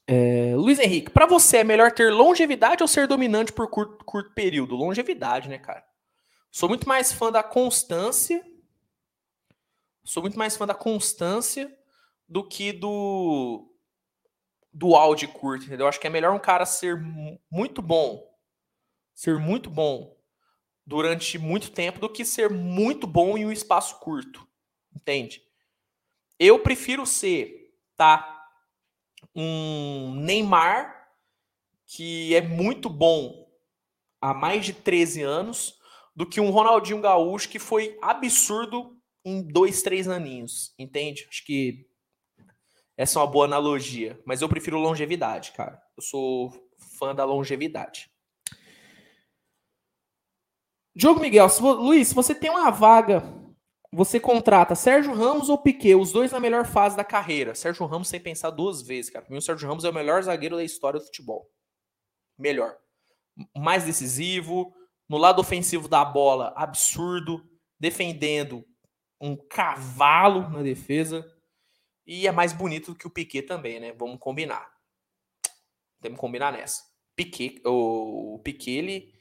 É, Luiz Henrique, para você é melhor ter longevidade ou ser dominante por curto, curto período? Longevidade, né, cara? Sou muito mais fã da constância. Sou muito mais fã da constância do que do do áudio curto, entendeu? Acho que é melhor um cara ser muito bom, ser muito bom durante muito tempo do que ser muito bom em um espaço curto, entende? Eu prefiro ser, tá? um Neymar que é muito bom há mais de 13 anos do que um Ronaldinho Gaúcho que foi absurdo em dois, três aninhos, entende? Acho que essa é uma boa analogia, mas eu prefiro longevidade, cara. Eu sou fã da longevidade. Diogo Miguel, se, Luiz, se você tem uma vaga você contrata Sérgio Ramos ou Piquet, os dois na melhor fase da carreira. Sérgio Ramos sem pensar duas vezes, cara. Para mim, o Sérgio Ramos é o melhor zagueiro da história do futebol. Melhor. Mais decisivo, no lado ofensivo da bola, absurdo, defendendo um cavalo na defesa. E é mais bonito do que o Piquet também, né? Vamos combinar. Temos que combinar nessa. Piquet, o, o Piquet, ele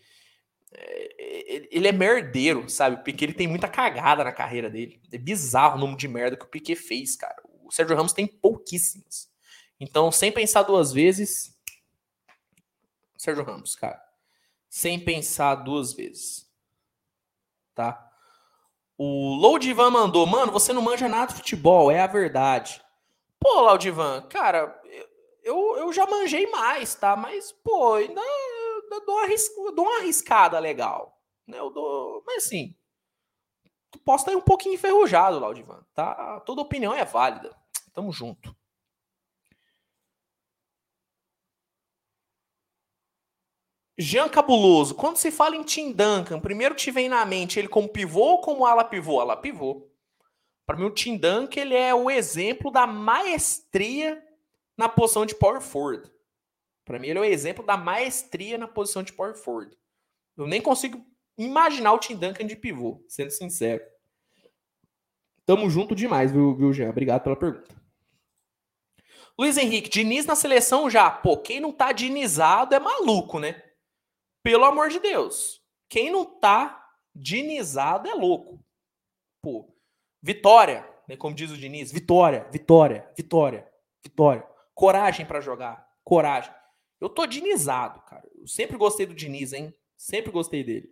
ele é merdeiro, sabe? Porque ele tem muita cagada na carreira dele. É bizarro o número de merda que o Piquet fez, cara. O Sérgio Ramos tem pouquíssimas. Então, sem pensar duas vezes, Sérgio Ramos, cara. Sem pensar duas vezes. Tá? O Loudivan mandou, mano, você não manja nada de futebol, é a verdade. Pô, Laudivan, cara, eu, eu já manjei mais, tá? Mas, pô, ainda eu dou, eu dou uma arriscada legal. Né? Eu dou, mas assim, tu posso estar um pouquinho enferrujado, Laudivan. Tá? Toda opinião é válida. Tamo junto. Jean Cabuloso, quando se fala em Tim Duncan, primeiro te vem na mente ele como pivô ou como ala pivô? Ala pivô. Para mim, o Tim Duncan ele é o exemplo da maestria na posição de power forward. Para mim, ele é o exemplo da maestria na posição de power forward. Eu nem consigo imaginar o Tim Duncan de pivô, sendo sincero. Tamo junto demais, viu, viu Jean? Obrigado pela pergunta. Luiz Henrique, Diniz na seleção já. Pô, quem não tá dinizado é maluco, né? Pelo amor de Deus. Quem não tá dinizado é louco. Pô, vitória, né? Como diz o Diniz, vitória, vitória, vitória, vitória. Coragem para jogar, coragem. Eu tô dinizado, cara. Eu sempre gostei do Diniz, hein? Sempre gostei dele.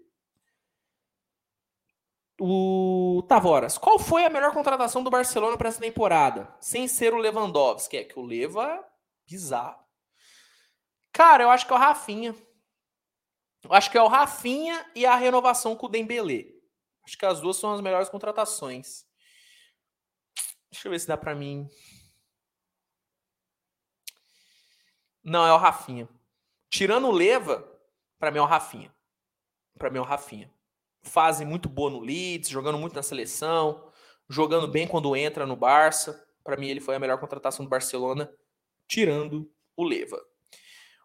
O Tavoras, qual foi a melhor contratação do Barcelona para essa temporada? Sem ser o Lewandowski, é que o Leva bizarro. Cara, eu acho que é o Rafinha. Eu acho que é o Rafinha e a renovação com o Dembélé. Acho que as duas são as melhores contratações. Deixa eu ver se dá para mim. Não, é o Rafinha. Tirando o Leva, para mim é o Rafinha. Para mim é o Rafinha. Fase muito boa no Leeds, jogando muito na seleção, jogando bem quando entra no Barça. Para mim ele foi a melhor contratação do Barcelona, tirando o Leva.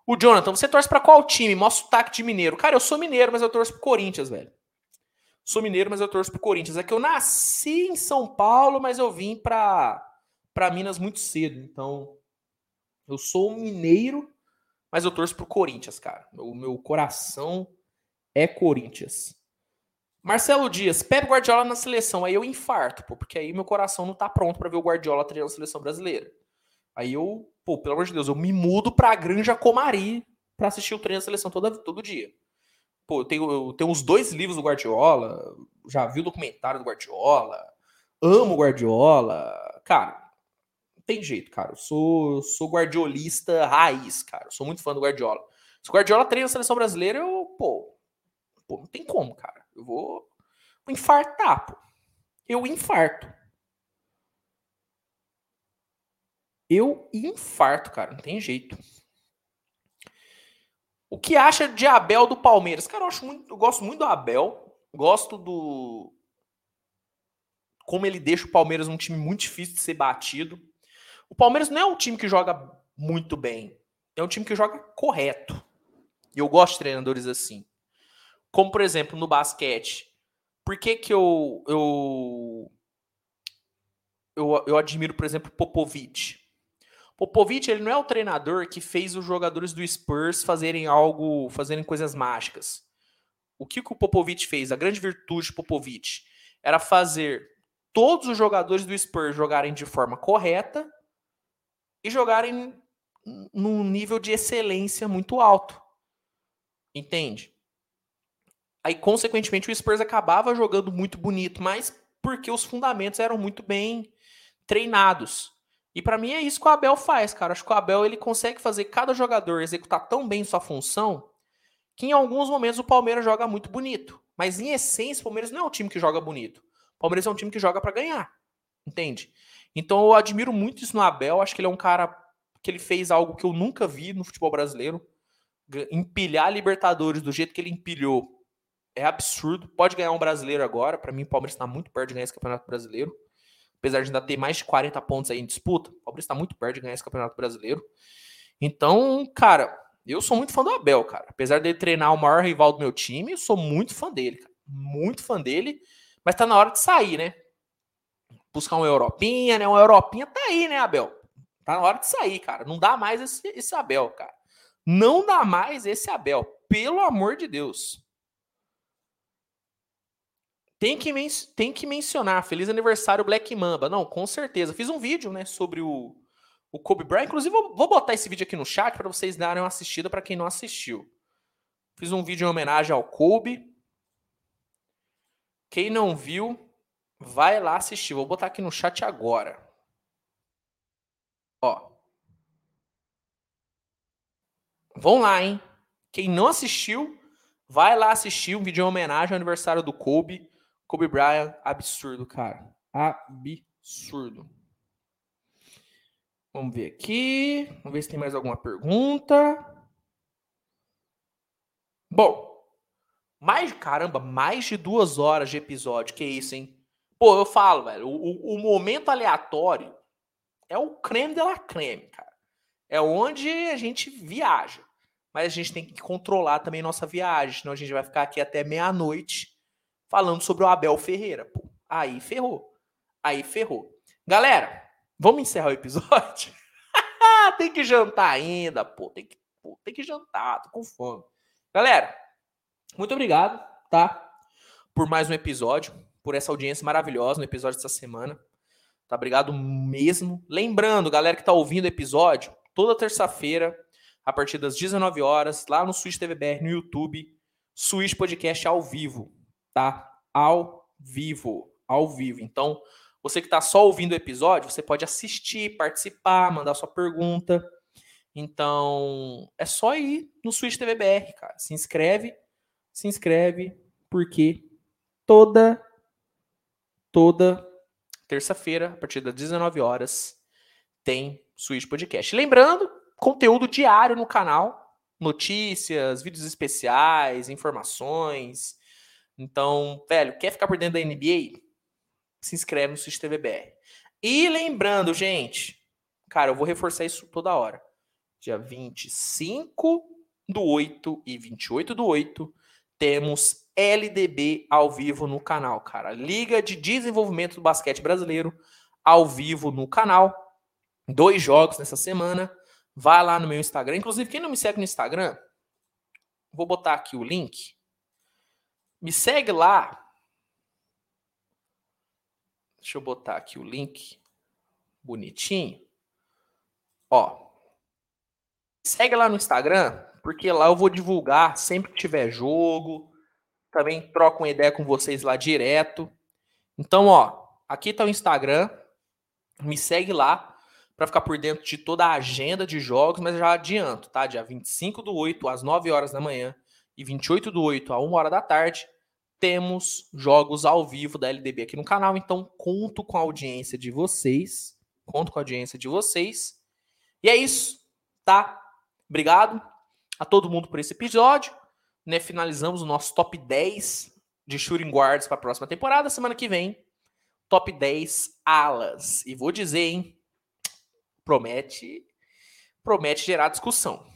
O Jonathan, você torce para qual time? Mostra o taque de mineiro. Cara, eu sou mineiro, mas eu torço pro Corinthians, velho. Sou mineiro, mas eu torço pro Corinthians. É que eu nasci em São Paulo, mas eu vim para para Minas muito cedo. Então, eu sou mineiro, mas eu torço pro Corinthians, cara. O meu coração é Corinthians. Marcelo Dias, Pep Guardiola na seleção. Aí eu infarto, pô, porque aí meu coração não tá pronto para ver o Guardiola treinando a seleção brasileira. Aí eu, pô, pelo amor de Deus, eu me mudo pra Granja Comari para assistir o treino da seleção toda, todo dia. Pô, eu tenho, eu tenho os dois livros do Guardiola, já vi o documentário do Guardiola, amo o Guardiola. Cara, tem jeito, cara. Eu sou, sou guardiolista raiz, cara. Eu sou muito fã do Guardiola. Se o Guardiola treina a seleção brasileira, eu, pô, pô, não tem como, cara. Eu vou, vou infartar, pô. Eu infarto. Eu infarto, cara. Não tem jeito. O que acha de Abel do Palmeiras? Cara, eu, acho muito, eu gosto muito do Abel. Gosto do. Como ele deixa o Palmeiras um time muito difícil de ser batido. O Palmeiras não é um time que joga muito bem. É um time que joga correto. E eu gosto de treinadores assim. Como, por exemplo, no basquete. Por que, que eu, eu, eu, eu admiro, por exemplo, Popovich? Popovich ele não é o treinador que fez os jogadores do Spurs fazerem algo, fazerem coisas mágicas. O que, que o Popovich fez? A grande virtude de Popovich era fazer todos os jogadores do Spurs jogarem de forma correta e jogarem num nível de excelência muito alto. Entende? Aí, consequentemente, o Spurs acabava jogando muito bonito, mas porque os fundamentos eram muito bem treinados. E para mim é isso que o Abel faz, cara. Acho que o Abel ele consegue fazer cada jogador executar tão bem sua função que em alguns momentos o Palmeiras joga muito bonito. Mas em essência, o Palmeiras não é um time que joga bonito. O Palmeiras é um time que joga para ganhar. Entende? Então eu admiro muito isso no Abel. Acho que ele é um cara que ele fez algo que eu nunca vi no futebol brasileiro. Empilhar Libertadores do jeito que ele empilhou é absurdo. Pode ganhar um brasileiro agora. Para mim, o Palmeiras está muito perto de ganhar esse campeonato brasileiro apesar de ainda ter mais de 40 pontos aí em disputa, o Palmeiras está muito perto de ganhar esse Campeonato Brasileiro. Então, cara, eu sou muito fã do Abel, cara. Apesar dele treinar o maior rival do meu time, eu sou muito fã dele, cara. Muito fã dele, mas tá na hora de sair, né? Buscar uma Europinha, né? Uma Europinha tá aí, né, Abel? Tá na hora de sair, cara. Não dá mais esse, esse Abel, cara. Não dá mais esse Abel. Pelo amor de Deus. Tem que, men tem que mencionar, feliz aniversário Black Mamba. Não, com certeza. Fiz um vídeo, né, sobre o, o Kobe Bryant. Inclusive, vou, vou botar esse vídeo aqui no chat para vocês darem uma assistida para quem não assistiu. Fiz um vídeo em homenagem ao Kobe. Quem não viu, vai lá assistir. Vou botar aqui no chat agora. Ó. Vão lá, hein? Quem não assistiu, vai lá assistir um vídeo em homenagem ao aniversário do Kobe. Kobe Bryant, absurdo, cara. Absurdo. Vamos ver aqui. Vamos ver se tem mais alguma pergunta. Bom, mais caramba, mais de duas horas de episódio. Que isso, hein? Pô, eu falo, velho. O, o momento aleatório é o creme de la creme, cara. É onde a gente viaja. Mas a gente tem que controlar também nossa viagem, senão a gente vai ficar aqui até meia-noite falando sobre o Abel Ferreira. Pô, aí ferrou. Aí ferrou. Galera, vamos encerrar o episódio? tem que jantar ainda, pô. Tem que, pô, tem que jantar, tô com fome. Galera, muito obrigado, tá? Por mais um episódio, por essa audiência maravilhosa no episódio dessa semana. Tá, obrigado mesmo. Lembrando, galera que tá ouvindo o episódio, toda terça-feira, a partir das 19 horas, lá no Switch TVBR, no YouTube, Switch Podcast ao vivo tá? Ao vivo, ao vivo. Então, você que está só ouvindo o episódio, você pode assistir, participar, mandar sua pergunta. Então, é só ir no Switch TVBR, cara. Se inscreve, se inscreve, porque toda toda terça-feira, a partir das 19 horas, tem Switch Podcast. Lembrando, conteúdo diário no canal, notícias, vídeos especiais, informações, então, velho, quer ficar por dentro da NBA? Se inscreve no Switch TVBR. E lembrando, gente, cara, eu vou reforçar isso toda hora. Dia 25 do 8 e 28 do 8, temos LDB ao vivo no canal, cara. Liga de Desenvolvimento do Basquete Brasileiro ao vivo no canal. Dois jogos nessa semana. Vai lá no meu Instagram. Inclusive, quem não me segue no Instagram, vou botar aqui o link me segue lá. Deixa eu botar aqui o link bonitinho. Ó. Segue lá no Instagram, porque lá eu vou divulgar sempre que tiver jogo. Também troco uma ideia com vocês lá direto. Então, ó, aqui tá o Instagram. Me segue lá para ficar por dentro de toda a agenda de jogos, mas já adianto, tá? Dia 25 do 8 às 9 horas da manhã e 28 do 8 a 1 hora da tarde, temos jogos ao vivo da LDB aqui no canal, então conto com a audiência de vocês. Conto com a audiência de vocês. E é isso, tá? Obrigado a todo mundo por esse episódio. Né, finalizamos o nosso top 10 de shooting guards para a próxima temporada. Semana que vem, top 10 alas. E vou dizer, hein? Promete, promete gerar discussão.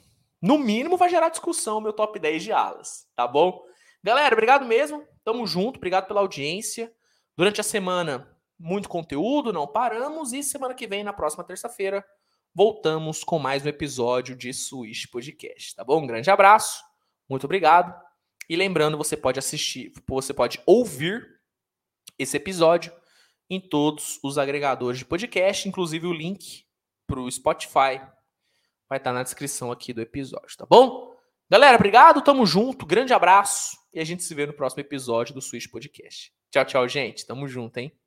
No mínimo vai gerar discussão o meu top 10 de alas, tá bom? Galera, obrigado mesmo. Tamo junto, obrigado pela audiência. Durante a semana, muito conteúdo, não paramos. E semana que vem, na próxima terça-feira, voltamos com mais um episódio de Switch Podcast, tá bom? Um grande abraço, muito obrigado. E lembrando, você pode assistir, você pode ouvir esse episódio em todos os agregadores de podcast, inclusive o link para o Spotify vai estar na descrição aqui do episódio, tá bom? Galera, obrigado, tamo junto, grande abraço e a gente se vê no próximo episódio do Switch Podcast. Tchau, tchau, gente. Tamo junto, hein?